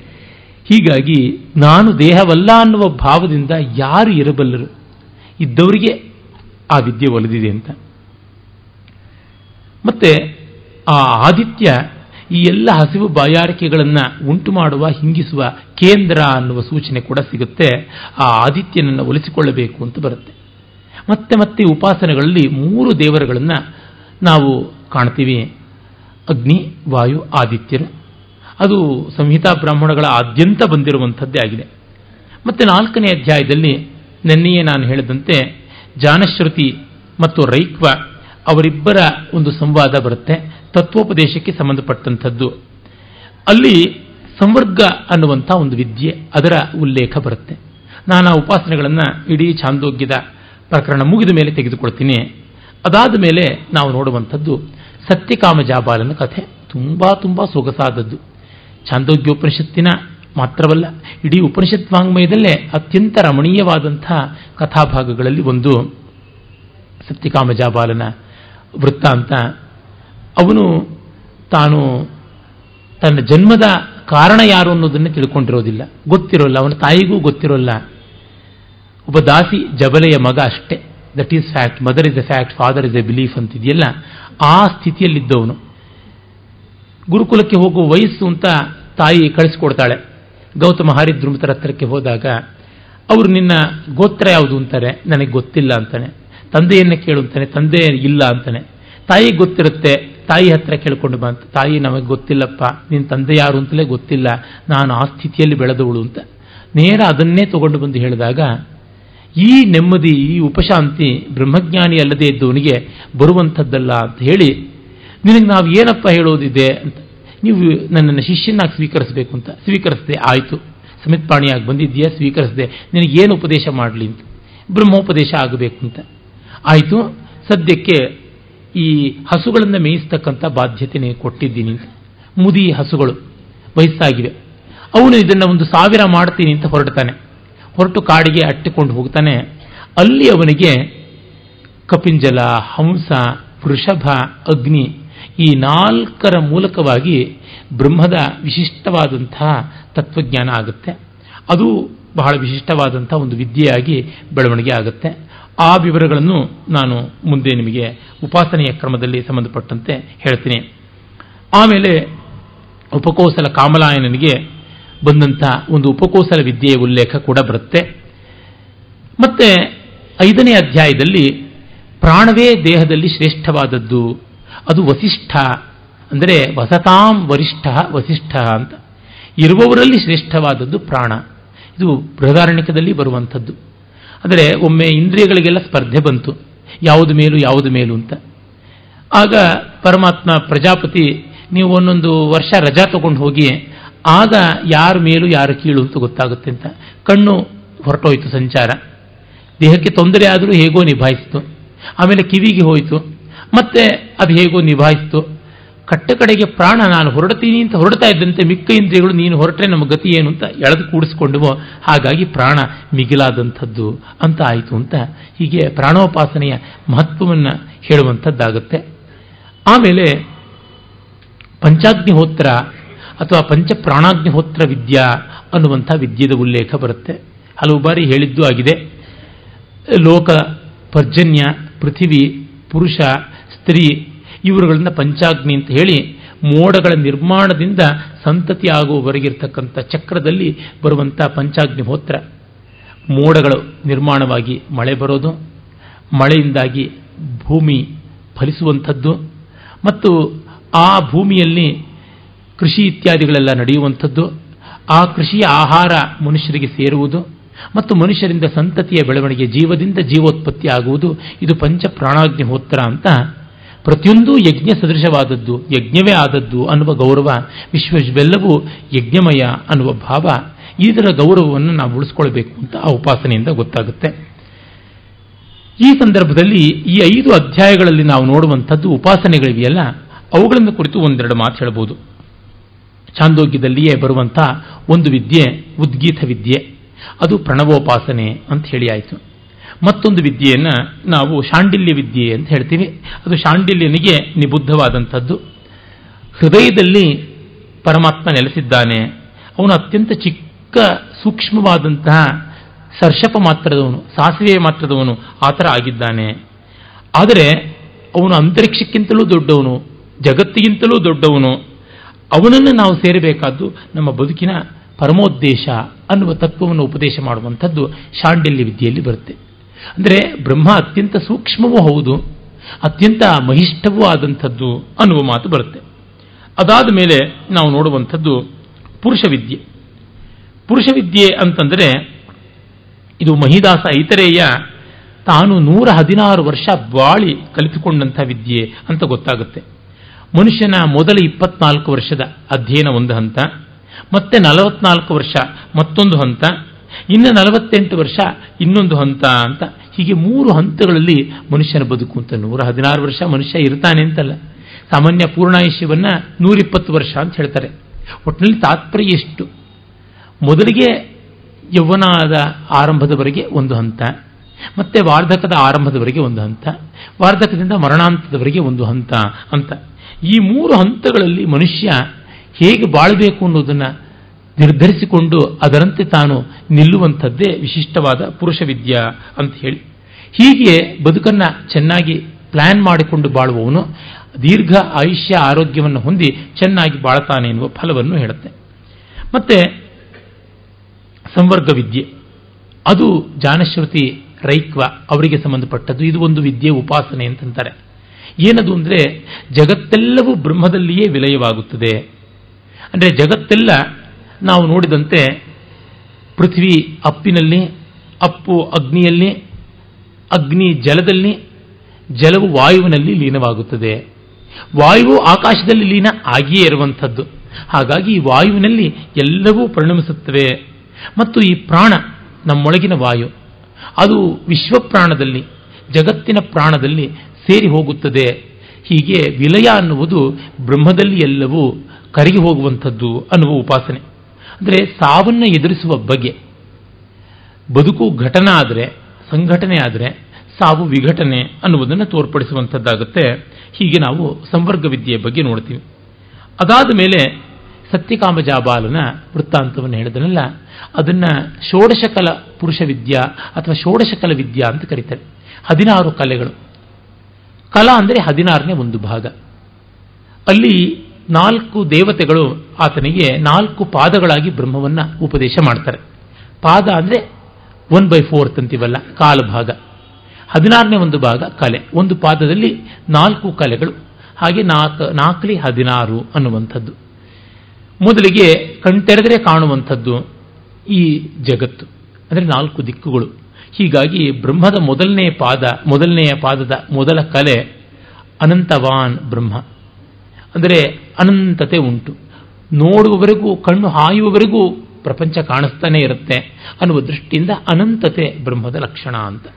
ಹೀಗಾಗಿ ನಾನು ದೇಹವಲ್ಲ ಅನ್ನುವ ಭಾವದಿಂದ ಯಾರು ಇರಬಲ್ಲರು? ಇದ್ದವರಿಗೆ ಆ ವಿದ್ಯೆ ಒಲಿದಿದೆ ಅಂತ. ಮತ್ತೆ ಆ ಆದಿತ್ಯ ಈ ಎಲ್ಲ ಹಸಿವು ಬಾಯಾರಿಕೆಗಳನ್ನು ಉಂಟು ಮಾಡುವ, ಹಿಂಗಿಸುವ ಕೇಂದ್ರ ಅನ್ನುವ ಸೂಚನೆ ಕೂಡ ಸಿಗುತ್ತೆ. ಆ ಆದಿತ್ಯನನ್ನು ಒಲಿಸಿಕೊಳ್ಳಬೇಕು ಅಂತ ಬರುತ್ತೆ. ಮತ್ತೆ ಮತ್ತೆ ಉಪಾಸನೆಗಳಲ್ಲಿ ಮೂರು ದೇವರುಗಳನ್ನು ನಾವು ಕಾಣ್ತೀವಿ. ಅಗ್ನಿ, ವಾಯು, ಆದಿತ್ಯರು. ಅದು ಸಂಹಿತಾ ಬ್ರಾಹ್ಮಣಗಳ ಆದ್ಯಂತ ಬಂದಿರುವಂಥದ್ದೇ ಆಗಿದೆ. ಮತ್ತೆ ನಾಲ್ಕನೇ ಅಧ್ಯಾಯದಲ್ಲಿ ನೆನ್ನೆಯೇ ನಾನು ಹೇಳಿದಂತೆ ಜಾನಶ್ರುತಿ ಮತ್ತು ರೈಕ್ವ ಅವರಿಬ್ಬರ ಒಂದು ಸಂವಾದ ಬರುತ್ತೆ, ತತ್ವೋಪದೇಶಕ್ಕೆ ಸಂಬಂಧಪಟ್ಟಂಥದ್ದು. ಅಲ್ಲಿ ಸಂವರ್ಗ ಅನ್ನುವಂಥ ಒಂದು ವಿದ್ಯೆ, ಅದರ ಉಲ್ಲೇಖ ಬರುತ್ತೆ. ನಾನು ಆ ಉಪಾಸನೆಗಳನ್ನು ಇಡೀ ಛಾಂದೋಗ್ಯದ ಪ್ರಕರಣ ಮುಗಿದ ಮೇಲೆ ತೆಗೆದುಕೊಳ್ತೀನಿ. ಅದಾದ ಮೇಲೆ ನಾವು ನೋಡುವಂಥದ್ದು ಸತ್ಯಕಾಮ ಜಾಬಾಲನ ಕಥೆ. ತುಂಬ ತುಂಬ ಸೊಗಸಾದದ್ದು. ಛಾಂದೋಗ್ಯೋಪನಿಷತ್ತಿನ ಮಾತ್ರವಲ್ಲ, ಇಡೀ ಉಪನಿಷತ್ ವಾಂಗ್ಮಯದಲ್ಲೇ ಅತ್ಯಂತ ರಮಣೀಯವಾದಂಥ ಕಥಾಭಾಗಗಳಲ್ಲಿ ಒಂದು ಸತ್ಯಕಾಮ ಜಾಬಾಲನ ವೃತ್ತಾಂತ ಅವನು ತಾನು ತನ್ನ ಜನ್ಮದ ಕಾರಣ ಯಾರು ಅನ್ನೋದನ್ನು ತಿಳ್ಕೊಂಡಿರೋದಿಲ್ಲ. ಗೊತ್ತಿರೋಲ್ಲ, ಅವನ ತಾಯಿಗೂ ಗೊತ್ತಿರೋಲ್ಲ. ಒಬ್ಬ ದಾಸಿ ಜಬಲೆಯ ಮಗ ಅಷ್ಟೇ. That is fact mother is a fact father is a belief ಅಂತಿದೆಯಲ್ಲ. ಆ ಸ್ಥಿತಿಯಲ್ಲಿದ್ದವನು. ಗುರುಕುಲಕ್ಕೆ ಹೋಗುವ ವಯಸ್ಸು ಅಂತ ತಾಯಿ ಕಳಿಸ್ಕೊಡ್ತಾಳೆ. ಗೌತಮ ಹರಿದ್ರಮತರ ಹತ್ರಕ್ಕೆ ಹೋದಾಗ, ಅವರು ನಿನ್ನ ಗೋತ್ರ ಯಾವುದು? ಅಂತಾರೆ. ನನಗೆ ಗೊತ್ತಿಲ್ಲ ಅಂತಾನೆ. ತಂದೆಯನ್ನು ಕೇಳು ಅಂತಾನೆ. ತಂದೆ ಇಲ್ಲ ಅಂತಾನೆ. ತಾಯಿ ಗೊತ್ತಿರುತ್ತೆ. ತಾಯಿ ಹತ್ರ ಕೇಳ್ಕೊಂಡು ಬಂತ ತಾಯಿ, ನಮಗೆ ಗೊತ್ತಿಲ್ಲಪ್ಪ. ನಿನ್ನ ತಂದೆ ಯಾರು ಅಂತಲೇ ಗೊತ್ತಿಲ್ಲ. ನಾನು ಆ ಸ್ಥಿತಿಯಲ್ಲಿ ಬೆಳೆದವಳು ಅಂತ. ನೇರ ಅದನ್ನೇ ತಗೊಂಡು ಬಂದು ಹೇಳಿದಾಗ ಈ ನೆಮ್ಮದಿ, ಈ ಉಪಶಾಂತಿ ಬ್ರಹ್ಮಜ್ಞಾನಿ ಅಲ್ಲದೆ ಇದ್ದವನಿಗೆ ಬರುವಂಥದ್ದಲ್ಲ ಅಂತ ಹೇಳಿ, ನಿನಗೆ ನಾವು ಏನಪ್ಪ ಹೇಳೋದಿದೆ ಅಂತ, ನೀವು ನನ್ನನ್ನು ಶಿಷ್ಯನಾಗಿ ಸ್ವೀಕರಿಸಬೇಕು ಅಂತ ಸ್ವೀಕರಿಸಿದೆ, ಆಯಿತು. ಸಮಿತ್ಪಾಣಿಯಾಗಿ ಬಂದಿದ್ದೀಯಾ, ಸ್ವೀಕರಿಸಿದೆ. ನಿನಗೇನು ಉಪದೇಶ ಮಾಡಲಿ ಅಂತ. ಬ್ರಹ್ಮೋಪದೇಶ ಆಗಬೇಕು ಅಂತ. ಆಯಿತು, ಸದ್ಯಕ್ಕೆ ಈ ಹಸುಗಳನ್ನು ಮೇಯಿಸ್ತಕ್ಕಂಥ ಬಾಧ್ಯತೆ ಕೊಟ್ಟಿದ್ದೀನಿ ಅಂತ. ಮುದಿ ಹಸುಗಳು ವಯಸ್ಸಾಗಿವೆ ಅವನು ಇದನ್ನು ಒಂದು ಸಾವಿರ ಮಾಡ್ತೀನಿ ಅಂತ ಹೊರಡ್ತಾನೆ. ಹೊರಟು ಕಾಡಿಗೆ ಅಟ್ಟಿಕೊಂಡು ಹೋಗ್ತಾನೆ. ಅಲ್ಲಿ ಅವನಿಗೆ ಕಪಿಂಜಲ, ಹಂಸ, ವೃಷಭ, ಅಗ್ನಿ ಈ ನಾಲ್ಕರ ಮೂಲಕವಾಗಿ ಬ್ರಹ್ಮದ ವಿಶಿಷ್ಟವಾದಂತಹ ತತ್ವಜ್ಞಾನ ಆಗುತ್ತೆ. ಅದು ಬಹಳ ವಿಶಿಷ್ಟವಾದಂಥ ಒಂದು ವಿದ್ಯೆಯಾಗಿ ಬೆಳವಣಿಗೆ ಆಗುತ್ತೆ. ಆ ವಿವರಗಳನ್ನು ನಾನು ಮುಂದೆ ನಿಮಗೆ ಉಪಾಸನೆಯ ಕ್ರಮದಲ್ಲಿ ಸಂಬಂಧಪಟ್ಟಂತೆ ಹೇಳ್ತೀನಿ. ಆಮೇಲೆ ಉಪಕೋಸಲ ಕಾಮಲಾಯನನಿಗೆ ಬಂದಂಥ ಒಂದು ಉಪಕೋಸಲ ವಿದ್ಯೆಯ ಉಲ್ಲೇಖ ಕೂಡ ಬರುತ್ತೆ. ಮತ್ತೆ ಐದನೇ ಅಧ್ಯಾಯದಲ್ಲಿ ಪ್ರಾಣವೇ ದೇಹದಲ್ಲಿ ಶ್ರೇಷ್ಠವಾದದ್ದು, ಅದು ವಸಿಷ್ಠ, ಅಂದರೆ ವಸತಾಂ ವರಿಷ್ಠ ವಸಿಷ್ಠ ಅಂತ. ಇರುವವರಲ್ಲಿ ಶ್ರೇಷ್ಠವಾದದ್ದು ಪ್ರಾಣ. ಇದು ಬೃಹದಾರಣ್ಯಕದಲ್ಲಿ ಬರುವಂಥದ್ದು. ಅಂದರೆ ಒಮ್ಮೆ ಇಂದ್ರಿಯಗಳಿಗೆಲ್ಲ ಸ್ಪರ್ಧೆ ಬಂತು. ಯಾವುದು ಮೇಲು ಯಾವುದು ಮೇಲು ಅಂತ. ಆಗ ಪರಮಾತ್ಮ ಪ್ರಜಾಪತಿ, ನೀವು ಒಂದೊಂದು ವರ್ಷ ರಜಾ ತಗೊಂಡು ಹೋಗಿ ಆಗ ಯಾರು ಮೇಲು ಯಾರು ಕೀಳು ಅಂತ ಗೊತ್ತಾಗುತ್ತೆ ಅಂತ. ಕಣ್ಣು ಹೊರಟೋಯ್ತು ಸಂಚಾರ. ದೇಹಕ್ಕೆ ತೊಂದರೆ ಆದರೂ ಹೇಗೋ ನಿಭಾಯಿಸ್ತು. ಆಮೇಲೆ ಕಿವಿಗೆ ಹೋಯಿತು. ಮತ್ತೆ ಅದು ಹೇಗೋ ನಿಭಾಯಿಸ್ತು. ಕಟ್ಟ ಕಡೆಗೆ ಪ್ರಾಣ, ನಾನು ಹೊರಡ್ತೀನಿ ಅಂತ ಹೊರಡ್ತಾ ಇದ್ದಂತೆ ಮಿಕ್ಕ ಇಂದ್ರಿಯಗಳು, ನೀನು ಹೊರಟ್ರೆ ನಮ್ಮ ಗತಿ ಏನು ಅಂತ ಎಳೆದು ಕೂಡಿಸ್ಕೊಂಡವೋ, ಹಾಗಾಗಿ ಪ್ರಾಣ ಮಿಗಿಲಾದಂಥದ್ದು ಅಂತ ಆಯಿತು ಅಂತ ಹೀಗೆ ಪ್ರಾಣೋಪಾಸನೆಯ ಮಹತ್ವವನ್ನು ಹೇಳುವಂಥದ್ದಾಗುತ್ತೆ. ಆಮೇಲೆ ಪಂಚಾಗ್ನಿಹೋತ್ರ ಅಥವಾ ಪಂಚ ಪ್ರಾಣಾಗ್ನಿಹೋತ್ರ ವಿದ್ಯಾ ಅನ್ನುವಂಥ ವಿದ್ಯೆದ ಉಲ್ಲೇಖ ಬರುತ್ತೆ. ಹಲವು ಬಾರಿ ಹೇಳಿದ್ದು ಆಗಿದೆ. ಲೋಕ, ಪರ್ಜನ್ಯ, ಪೃಥಿವಿ, ಪುರುಷ, ಸ್ತ್ರೀ ಇವರುಗಳನ್ನ ಪಂಚಾಗ್ನಿ ಅಂತ ಹೇಳಿ ಮೋಡಗಳ ನಿರ್ಮಾಣದಿಂದ ಸಂತತಿ ಆಗುವವರೆಗಿರ್ತಕ್ಕಂಥ ಚಕ್ರದಲ್ಲಿ ಬರುವಂಥ ಪಂಚಾಗ್ನಿಹೋತ್ರ ಮೋಡಗಳು ನಿರ್ಮಾಣವಾಗಿ ಮಳೆ ಬರೋದು, ಮಳೆಯಿಂದಾಗಿ ಭೂಮಿ ಫಲಿಸುವಂಥದ್ದು. ಮತ್ತು ಆ ಭೂಮಿಯಲ್ಲಿ ಕೃಷಿ ಇತ್ಯಾದಿಗಳೆಲ್ಲ ನಡೆಯುವಂಥದ್ದು, ಆ ಕೃಷಿಯ ಆಹಾರ ಮನುಷ್ಯರಿಗೆ ಸೇರುವುದು ಮತ್ತು ಮನುಷ್ಯರಿಂದ ಸಂತತಿಯ ಬೆಳವಣಿಗೆ, ಜೀವದಿಂದ ಜೀವೋತ್ಪತ್ತಿ ಆಗುವುದು, ಇದು ಪಂಚ ಪ್ರಾಣಾಗ್ನಿಹೋತ್ರ ಅಂತ ಪ್ರತಿಯೊಂದು ಯಜ್ಞ ಸದೃಶವಾದದ್ದು, ಯಜ್ಞವೇ ಆದದ್ದು ಅನ್ನುವ ಗೌರವ, ವಿಶ್ವವೆಲ್ಲವೂ ಯಜ್ಞಮಯ ಅನ್ನುವ ಭಾವ, ಇದರ ಗೌರವವನ್ನು ನಾವು ಉಳಿಸ್ಕೊಳ್ಬೇಕು ಅಂತ ಆ ಉಪಾಸನೆಯಿಂದ ಗೊತ್ತಾಗುತ್ತೆ. ಈ ಸಂದರ್ಭದಲ್ಲಿ ಈ ಐದು ಅಧ್ಯಾಯಗಳಲ್ಲಿ ನಾವು ನೋಡುವಂಥದ್ದು ಉಪಾಸನೆಗಳಿವೆಯಲ್ಲ, ಅವುಗಳನ್ನು ಕುರಿತು ಒಂದೆರಡು ಮಾತು ಹೇಳಬಹುದು ಚಾಂದೋಗ್ಯದಲ್ಲಿಯೇ ಬರುವಂಥ ಒಂದು ವಿದ್ಯೆ, ಉದ್ಗೀತ ವಿದ್ಯೆ. ಅದು ಪ್ರಣವೋಪಾಸನೆ ಅಂತ ಹೇಳಿ ಆಯಿತು. ಮತ್ತೊಂದು ವಿದ್ಯೆಯನ್ನು ನಾವು ಶಾಂಡಿಲ್ಯ ವಿದ್ಯೆ ಅಂತ ಹೇಳ್ತೀವಿ. ಅದು ಶಾಂಡಿಲ್ಯನಿಗೆ ನಿಬುದ್ಧವಾದಂಥದ್ದು. ಹೃದಯದಲ್ಲಿ ಪರಮಾತ್ಮ ನೆಲೆಸಿದ್ದಾನೆ. ಅವನು ಅತ್ಯಂತ ಚಿಕ್ಕ, ಸೂಕ್ಷ್ಮವಾದಂತಹ ಸರ್ಷಪ ಮಾತ್ರದವನು, ಸಾಸಿವೆ ಮಾತ್ರದವನು ಆ ಥರ ಆಗಿದ್ದಾನೆ. ಆದರೆ ಅವನು ಅಂತರಿಕ್ಷಕ್ಕಿಂತಲೂ ದೊಡ್ಡವನು, ಜಗತ್ತಿಗಿಂತಲೂ ದೊಡ್ಡವನು. ಅವನನ್ನು ನಾವು ಸೇರಬೇಕಾದ್ದು ನಮ್ಮ ಬದುಕಿನ ಪರಮೋದ್ದೇಶ ಅನ್ನುವ ತತ್ವವನ್ನು ಉಪದೇಶ ಮಾಡುವಂಥದ್ದು ಶಾಂಡಿಲ್ಯ ವಿದ್ಯೆಯಲ್ಲಿ ಬರುತ್ತೆ. ಅಂದರೆ ಬ್ರಹ್ಮ ಅತ್ಯಂತ ಸೂಕ್ಷ್ಮವೂ ಹೌದು, ಅತ್ಯಂತ ಮಹಿಷ್ಠವೂ ಆದಂಥದ್ದು ಅನ್ನುವ ಮಾತು ಬರುತ್ತೆ. ಅದಾದ ಮೇಲೆ ನಾವು ನೋಡುವಂಥದ್ದು ಪುರುಷ ವಿದ್ಯೆ. ಪುರುಷ ವಿದ್ಯೆ ಅಂತಂದರೆ ಇದು ಮಹಿದಾಸ ಐತರೇಯ ತಾನು ನೂರ ಹದಿನಾರು ವರ್ಷ ಬಾಳಿ ಕಲಿತುಕೊಂಡಂಥ ವಿದ್ಯೆ ಅಂತ ಗೊತ್ತಾಗುತ್ತೆ. ಮನುಷ್ಯನ ಮೊದಲ ಇಪ್ಪತ್ನಾಲ್ಕು ವರ್ಷದ ಅಧ್ಯಯನ ಒಂದು ಹಂತ, ಮತ್ತೆ ನಲವತ್ನಾಲ್ಕು ವರ್ಷ ಮತ್ತೊಂದು ಹಂತ, ಇನ್ನು ನಲವತ್ತೆಂಟು ವರ್ಷ ಇನ್ನೊಂದು ಹಂತ ಅಂತ ಹೀಗೆ ಮೂರು ಹಂತಗಳಲ್ಲಿ ಮನುಷ್ಯನ ಬದುಕು ಅಂತ ನೂರ ಹದಿನಾರು ವರ್ಷ ಮನುಷ್ಯ ಇರ್ತಾನೆ ಅಂತಲ್ಲ. ಸಾಮಾನ್ಯ ಪೂರ್ಣಾಯುಷ್ಯವನ್ನು ನೂರಿಪ್ಪತ್ತು ವರ್ಷ ಅಂತ ಹೇಳ್ತಾರೆ. ಒಟ್ಟಿನಲ್ಲಿ ತಾತ್ಪರ್ಯ ಎಷ್ಟು? ಮೊದಲಿಗೆ ಯೌವನದ ಆರಂಭದವರೆಗೆ ಒಂದು ಹಂತ, ಮತ್ತೆ ವಾರ್ಧಕದ ಆರಂಭದವರೆಗೆ ಒಂದು ಹಂತ, ವಾರ್ಧಕದಿಂದ ಮರಣಾಂತದವರೆಗೆ ಒಂದು ಹಂತ ಅಂತ. ಈ ಮೂರು ಹಂತಗಳಲ್ಲಿ ಮನುಷ್ಯ ಹೇಗೆ ಬಾಳಬೇಕು ಅನ್ನೋದನ್ನು ನಿರ್ಧರಿಸಿಕೊಂಡು ಅದರಂತೆ ತಾನು ನಿಲ್ಲುವಂಥದ್ದೇ ವಿಶಿಷ್ಟವಾದ ಪುರುಷ ವಿದ್ಯಾ ಅಂತ ಹೇಳಿ. ಹೀಗೆ ಬದುಕನ್ನು ಚೆನ್ನಾಗಿ ಪ್ಲಾನ್ ಮಾಡಿಕೊಂಡು ಬಾಳುವವನು ದೀರ್ಘ ಆಯುಷ್ಯ ಆರೋಗ್ಯವನ್ನು ಹೊಂದಿ ಚೆನ್ನಾಗಿ ಬಾಳ್ತಾನೆ ಎನ್ನುವ ಫಲವನ್ನು ಹೇಳುತ್ತೆ. ಮತ್ತೆ ಸಂವರ್ಗ ವಿದ್ಯೆ ಅದು ಜಾನಶ್ರುತಿ ರೈಕ್ವ ಅವರಿಗೆ ಸಂಬಂಧಪಟ್ಟದ್ದು. ಇದು ಒಂದು ವಿದ್ಯೆ ಉಪಾಸನೆ ಅಂತಂತಾರೆ. ಏನದು ಅಂದರೆ ಜಗತ್ತೆಲ್ಲವೂ ಬ್ರಹ್ಮದಲ್ಲಿಯೇ ವಿಲಯವಾಗುತ್ತದೆ. ಅಂದರೆ ಜಗತ್ತೆಲ್ಲ ನಾವು ನೋಡಿದಂತೆ ಪೃಥ್ವಿ ಅಪ್ಪಿನಲ್ಲಿ, ಅಪ್ಪು ಅಗ್ನಿಯಲ್ಲಿ, ಅಗ್ನಿ ಜಲದಲ್ಲಿ, ಜಲವು ವಾಯುವಿನಲ್ಲಿ ಲೀನವಾಗುತ್ತದೆ. ವಾಯುವು ಆಕಾಶದಲ್ಲಿ ಲೀನ ಆಗಿಯೇ ಇರುವಂಥದ್ದು. ಹಾಗಾಗಿ ಈ ವಾಯುವಿನಲ್ಲಿ ಎಲ್ಲವೂ ಪರಿಣಮಿಸುತ್ತವೆ. ಮತ್ತು ಈ ಪ್ರಾಣ ನಮ್ಮೊಳಗಿನ ವಾಯು, ಅದು ವಿಶ್ವಪ್ರಾಣದಲ್ಲಿ, ಜಗತ್ತಿನ ಪ್ರಾಣದಲ್ಲಿ ಸೇರಿ ಹೋಗುತ್ತದೆ. ಹೀಗೆ ವಿಲಯ ಅನ್ನುವುದು ಬ್ರಹ್ಮದಲ್ಲಿ ಎಲ್ಲವೂ ಕರಗಿ ಹೋಗುವಂಥದ್ದು ಅನ್ನುವ ಉಪಾಸನೆ. ಅಂದರೆ ಸಾವನ್ನು ಎದುರಿಸುವ ಬಗೆ. ಬದುಕು ಘಟನೆ ಆದರೆ, ಸಂಘಟನೆ ಆದರೆ, ಸಾವು ವಿಘಟನೆ ಅನ್ನುವುದನ್ನು ತೋರ್ಪಡಿಸುವಂಥದ್ದಾಗುತ್ತೆ. ಹೀಗೆ ನಾವು ಸಂವರ್ಗ ವಿದ್ಯೆಯ ಬಗ್ಗೆ ನೋಡ್ತೀವಿ. ಅದಾದ ಮೇಲೆ ಸತ್ಯಕಾಮಜಾಬಾಲನ ವೃತ್ತಾಂತವನ್ನು ಹೇಳಿದನಲ್ಲ, ಅದನ್ನು ಷೋಡಶಕಲ ಪುರುಷ ವಿದ್ಯಾ ಅಥವಾ ಷೋಡಶಕಲ ವಿದ್ಯಾ ಅಂತ ಕರೀತಾರೆ. ಹದಿನಾರು ಕಲೆಗಳು. ಕಲಾ ಅಂದರೆ ಹದಿನಾರನೇ ಒಂದು ಭಾಗ. ಅಲ್ಲಿ ನಾಲ್ಕು ದೇವತೆಗಳು ಆತನಿಗೆ ನಾಲ್ಕು ಪಾದಗಳಾಗಿ ಬ್ರಹ್ಮವನ್ನು ಉಪದೇಶ ಮಾಡ್ತಾರೆ. ಪಾದ ಅಂದರೆ ಒನ್ ಬೈ ಫೋರ್ತ್ ಅಂತೀವಲ್ಲ, ಕಾಲು ಭಾಗ. ಹದಿನಾರನೇ ಒಂದು ಭಾಗ ಕಲೆ. ಒಂದು ಪಾದದಲ್ಲಿ ನಾಲ್ಕು ಕಲೆಗಳು. ಹಾಗೆ ನಾಲ್ಕು ನಾಲ್ಕಲಿ ಹದಿನಾರು ಅನ್ನುವಂಥದ್ದು. ಮೊದಲಿಗೆ ಕಣ್ತೆರೆದರೆ ಕಾಣುವಂಥದ್ದು ಈ ಜಗತ್ತು. ಅಂದರೆ ನಾಲ್ಕು ದಿಕ್ಕುಗಳು. ಹೀಗಾಗಿ ಬ್ರಹ್ಮದ ಮೊದಲನೇ ಪಾದ ಮೊದಲನೆಯ ಪಾದದ ಮೊದಲ ಕಲೆ ಅನಂತವಾನ್ ಬ್ರಹ್ಮ. ಅಂದರೆ ಅನಂತತೆ ಉಂಟು. ನೋಡುವವರೆಗೂ, ಕಣ್ಣು ಹಾಯುವವರೆಗೂ ಪ್ರಪಂಚ ಕಾಣಿಸ್ತಾನೆ ಇರುತ್ತೆ ಅನ್ನುವ ದೃಷ್ಟಿಯಿಂದ ಅನಂತತೆ ಬ್ರಹ್ಮದ ಲಕ್ಷಣ ಅಂತ.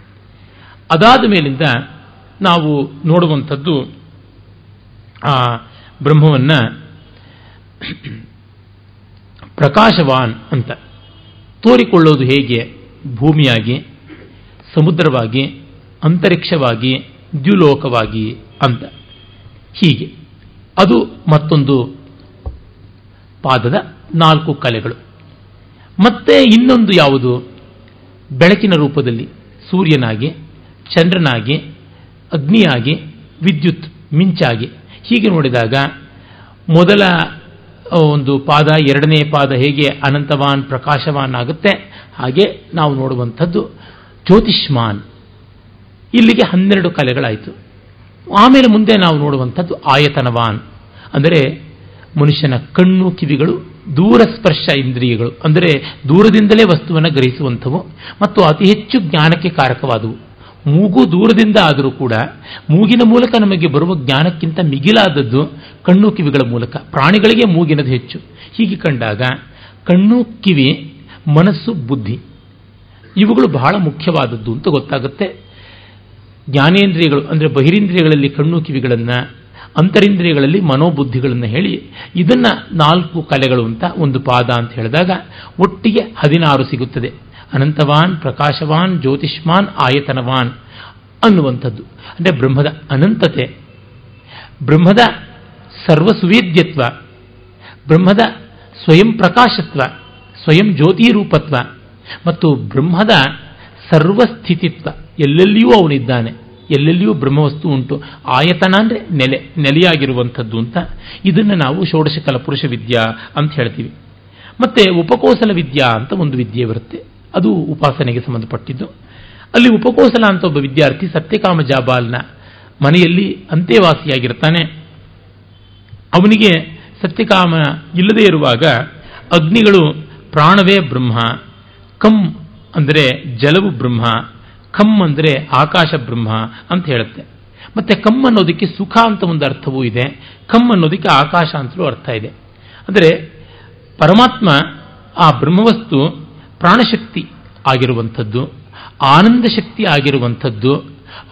ಅದಾದ ಮೇಲಿಂದ ನಾವು ನೋಡುವಂಥದ್ದು, ಆ ಬ್ರಹ್ಮವನ್ನ ಪ್ರಕಾಶವಾನ್ ಅಂತ. ತೋರಿಕೊಳ್ಳೋದು ಹೇಗೆ? ಭೂಮಿಯಾಗಿ. ಸಮುದ್ರವಾಗಿ, ಅಂತರಿಕ್ಷವಾಗಿ, ದ್ಯುಲೋಕವಾಗಿ ಅಂತ. ಹೀಗೆ. ಅದು ಮತ್ತೊಂದು ಪಾದದ ನಾಲ್ಕು ಕಲೆಗಳು. ಮತ್ತೆ ಇನ್ನೊಂದು ಯಾವುದು? ಬೆಳಕಿನ ರೂಪದಲ್ಲಿ ಸೂರ್ಯನಾಗಿ, ಚಂದ್ರನಾಗಿ, ಅಗ್ನಿಯಾಗಿ, ವಿದ್ಯುತ್ ಮಿಂಚಾಗಿ. ಹೀಗೆ ನೋಡಿದಾಗ ಮೊದಲ ಒಂದು ಪಾದ, ಎರಡನೇ ಪಾದ ಹೇಗೆ ಅನಂತವಾನ್ ಪ್ರಕಾಶವಾನ್ ಆಗುತ್ತೆ, ಹಾಗೆ ನಾವು ನೋಡುವಂಥದ್ದು ಜ್ಯೋತಿಷ್ಮಾನ್. ಇಲ್ಲಿಗೆ ಹನ್ನೆರಡು ಕಲೆಗಳಾಯಿತು. ಆಮೇಲೆ ಮುಂದೆ ನಾವು ನೋಡುವಂಥದ್ದು ಆಯತನವಾನ್. ಅಂದರೆ ಮನುಷ್ಯನ ಕಣ್ಣು, ಕಿವಿಗಳು, ದೂರ ಸ್ಪರ್ಶ ಇಂದ್ರಿಯಗಳು. ಅಂದರೆ ದೂರದಿಂದಲೇ ವಸ್ತುವನ್ನು ಗ್ರಹಿಸುವಂಥವು ಮತ್ತು ಅತಿ ಹೆಚ್ಚು ಜ್ಞಾನಕ್ಕೆ ಕಾರಕವಾದವು. ಮೂಗು ದೂರದಿಂದ ಆದರೂ ಕೂಡ ಮೂಗಿನ ಮೂಲಕ ನಮಗೆ ಬರುವ ಜ್ಞಾನಕ್ಕಿಂತ ಮಿಗಿಲಾದದ್ದು ಕಣ್ಣು, ಕಿವಿಗಳ ಮೂಲಕ. ಪ್ರಾಣಿಗಳಿಗೆ ಮೂಗಿನದು ಹೆಚ್ಚು. ಹೀಗೆ ಕಂಡಾಗ ಕಣ್ಣು, ಕಿವಿ, ಮನಸ್ಸು, ಬುದ್ಧಿ. ಇವುಗಳು ಬಹಳ ಮುಖ್ಯವಾದದ್ದು ಅಂತ ಗೊತ್ತಾಗುತ್ತೆ. ಜ್ಞಾನೇಂದ್ರಿಯಗಳು ಅಂದರೆ ಬಹಿರೇಂದ್ರಿಯಗಳಲ್ಲಿ ಕಣ್ಣು ಕಿವಿಗಳನ್ನು, ಅಂತರಿಂದ್ರಿಯಗಳಲ್ಲಿ ಮನೋಬುದ್ಧಿಗಳನ್ನು ಹೇಳಿ ಇದನ್ನ ನಾಲ್ಕು ಕಲೆಗಳು ಅಂತ ಒಂದು ಪಾದ ಅಂತ ಹೇಳಿದಾಗ ಒಟ್ಟಿಗೆ ಹದಿನಾರು ಸಿಗುತ್ತದೆ. ಅನಂತವಾನ್, ಪ್ರಕಾಶವಾನ್, ಜ್ಯೋತಿಷ್ಮಾನ್, ಆಯತನವಾನ್ ಅನ್ನುವಂಥದ್ದು. ಅಂದರೆ ಬ್ರಹ್ಮದ ಅನಂತತೆ, ಬ್ರಹ್ಮದ ಸರ್ವಸುವೇದ್ಯತ್ವ, ಬ್ರಹ್ಮದ ಸ್ವಯಂ ಪ್ರಕಾಶತ್ವ, ಸ್ವಯಂ ಜ್ಯೋತಿ ರೂಪತ್ವ ಮತ್ತು ಬ್ರಹ್ಮದ ಸರ್ವಸ್ಥಿತಿತ್ವ ಎಲ್ಲೆಲ್ಲಿಯೂ ಅವನಿದ್ದಾನೆ, ಎಲ್ಲೆಲ್ಲಿಯೂ ಬ್ರಹ್ಮವಸ್ತು ಉಂಟು, ಆಯತನ ಅಂದರೆ ನೆಲೆ, ನೆಲೆಯಾಗಿರುವಂಥದ್ದು ಅಂತ ಇದನ್ನು ನಾವು ಷೋಡಶ ಕಲಪುರುಷ ವಿದ್ಯಾ ಅಂತ ಹೇಳ್ತೀವಿ. ಮತ್ತೆ ಉಪಕೋಸಲ ವಿದ್ಯಾ ಅಂತ ಒಂದು ವಿದ್ಯೆ ಬರುತ್ತೆ, ಅದು ಉಪಾಸನೆಗೆ ಸಂಬಂಧಪಟ್ಟಿದ್ದು. ಅಲ್ಲಿ ಉಪಕೋಸಲ ಅಂತ ಒಬ್ಬ ವಿದ್ಯಾರ್ಥಿ ಸತ್ಯಕಾಮ ಜಾಬಾಲ್ನ ಮನೆಯಲ್ಲಿ ಅಂತ್ಯವಾಸಿಯಾಗಿರ್ತಾನೆ. ಅವನಿಗೆ ಸತ್ಯಕಾಮ ಇಲ್ಲದೇ ಇರುವಾಗ ಅಗ್ನಿಗಳು ಪ್ರಾಣವೇ ಬ್ರಹ್ಮ ಕಂ ಅಂದರೆ ಜಲವು ಬ್ರಹ್ಮ ಕಮ್ ಅಂದರೆ ಆಕಾಶ ಬ್ರಹ್ಮ ಅಂತ ಹೇಳುತ್ತೆ. ಮತ್ತೆ ಕಮ್ ಅನ್ನೋದಕ್ಕೆ ಸುಖ ಅಂತ ಒಂದು ಅರ್ಥವೂ ಇದೆ. ಕಮ್ ಅನ್ನೋದಕ್ಕೆ ಆಕಾಶ ಅಂತಲೂ ಅರ್ಥ ಇದೆ. ಅಂದರೆ ಪರಮಾತ್ಮ ಆ ಬ್ರಹ್ಮವಸ್ತು ಪ್ರಾಣಶಕ್ತಿ ಆಗಿರುವಂಥದ್ದು, ಆನಂದ ಶಕ್ತಿ ಆಗಿರುವಂಥದ್ದು,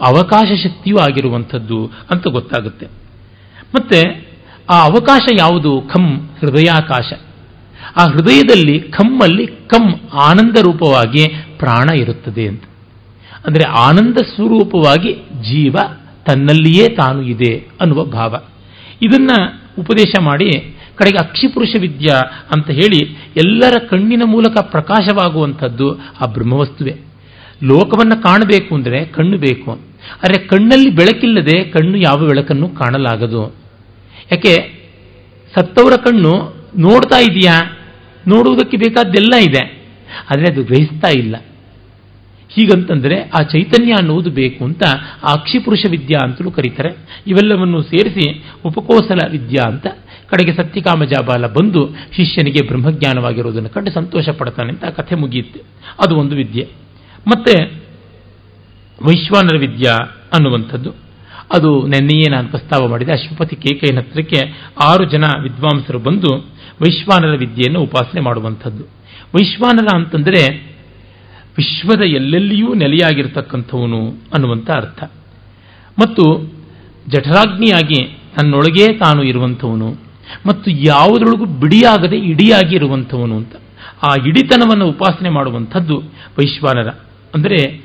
ಅವಕಾಶ ಶಕ್ತಿಯೂ ಆಗಿರುವಂಥದ್ದು ಅಂತ ಗೊತ್ತಾಗುತ್ತೆ. ಮತ್ತೆ ಆ ಅವಕಾಶ ಯಾವುದು? ಖಮ್ ಹೃದಯಾಕಾಶ. ಆ ಹೃದಯದಲ್ಲಿ ಕಮ್ಮಲ್ಲಿ ಕಮ್ ಆನಂದ ರೂಪವಾಗಿ ಪ್ರಾಣ ಇರುತ್ತದೆ ಅಂತ. ಅಂದರೆ ಆನಂದ ಸ್ವರೂಪವಾಗಿ ಜೀವ ತನ್ನಲ್ಲಿಯೇ ತಾನು ಇದೆ ಅನ್ನುವ ಭಾವ. ಇದನ್ನ ಉಪದೇಶ ಮಾಡಿ ಕಡೆಗೆ ಅಕ್ಷಿಪುರುಷ ವಿದ್ಯಾ ಅಂತ ಹೇಳಿ ಎಲ್ಲರ ಕಣ್ಣಿನ ಮೂಲಕ ಪ್ರಕಾಶವಾಗುವಂಥದ್ದು ಆ ಬ್ರಹ್ಮವಸ್ತುವೆ. ಲೋಕವನ್ನು ಕಾಣಬೇಕು ಅಂದರೆ ಕಣ್ಣು ಬೇಕು. ಆದರೆ ಕಣ್ಣಲ್ಲಿ ಬೆಳಕಿಲ್ಲದೆ ಕಣ್ಣು ಯಾವ ಬೆಳಕನ್ನು ಕಾಣಲಾಗದು. ಯಾಕೆ ಸತ್ತವರ ಕಣ್ಣು ನೋಡ್ತಾ ಇದೆಯಾ? ನೋಡುವುದಕ್ಕೆ ಬೇಕಾದ್ದೆಲ್ಲ ಇದೆ. ಆದರೆ ಅದು ಗ್ರಹಿಸ್ತಾ ಇಲ್ಲ. ಹೀಗಂತಂದರೆ ಆ ಚೈತನ್ಯ ಅನ್ನುವುದು ಬೇಕು ಅಂತ ಅಕ್ಷಿಪುರುಷ ವಿದ್ಯಾ ಅಂತಲೂ ಕರೀತಾರೆ. ಇವೆಲ್ಲವನ್ನು ಸೇರಿಸಿ ಉಪಕೋಸಲ ವಿದ್ಯಾ ಅಂತ ಕಡೆಗೆ ಸತ್ಯಕಾಮಜಾಬಾಲ ಬಂದು ಶಿಷ್ಯನಿಗೆ ಬ್ರಹ್ಮಜ್ಞಾನವಾಗಿರುವುದನ್ನು ಕಂಡು ಸಂತೋಷ ಪಡ್ತಾನೆ ಅಂತ ಆ ಕಥೆ ಮುಗಿಯುತ್ತೆ. ಅದು ಒಂದು ವಿದ್ಯೆ. ಮತ್ತೆ ವೈಶ್ವಾನರ ವಿದ್ಯಾ ಅನ್ನುವಂಥದ್ದು. ಅದು ನೆನ್ನೆಯೇ ನಾನು ಪ್ರಸ್ತಾವ ಮಾಡಿದೆ. ಅಶ್ವಪತಿ ಕೇಕೈನ ಹತ್ರಕ್ಕೆ ಆರು ಜನ ವಿದ್ವಾಂಸರು ಬಂದು ವೈಶ್ವಾನರ ವಿದ್ಯೆಯನ್ನು ಉಪಾಸನೆ ಮಾಡುವಂಥದ್ದು. ವೈಶ್ವಾನರ ಅಂತಂದರೆ ವಿಶ್ವದ ಎಲ್ಲೆಲ್ಲಿಯೂ ನೆಲೆಯಾಗಿರ್ತಕ್ಕಂಥವನು ಅನ್ನುವಂಥ ಅರ್ಥ. ಮತ್ತು ಜಠರಾಗ್ನಿಯಾಗಿ ತನ್ನೊಳಗೇ ತಾನು ಇರುವಂಥವನು ಮತ್ತು ಯಾವುದರೊಳಗೂ ಬಿಡಿಯಾಗದೆ ಇಡಿಯಾಗಿ ಇರುವಂಥವನು ಅಂತ. ಆ ಇಡಿತನವನ್ನು ಉಪಾಸನೆ ಮಾಡುವಂಥದ್ದು ವೈಶ್ವಾನರ. ಅಂದರೆ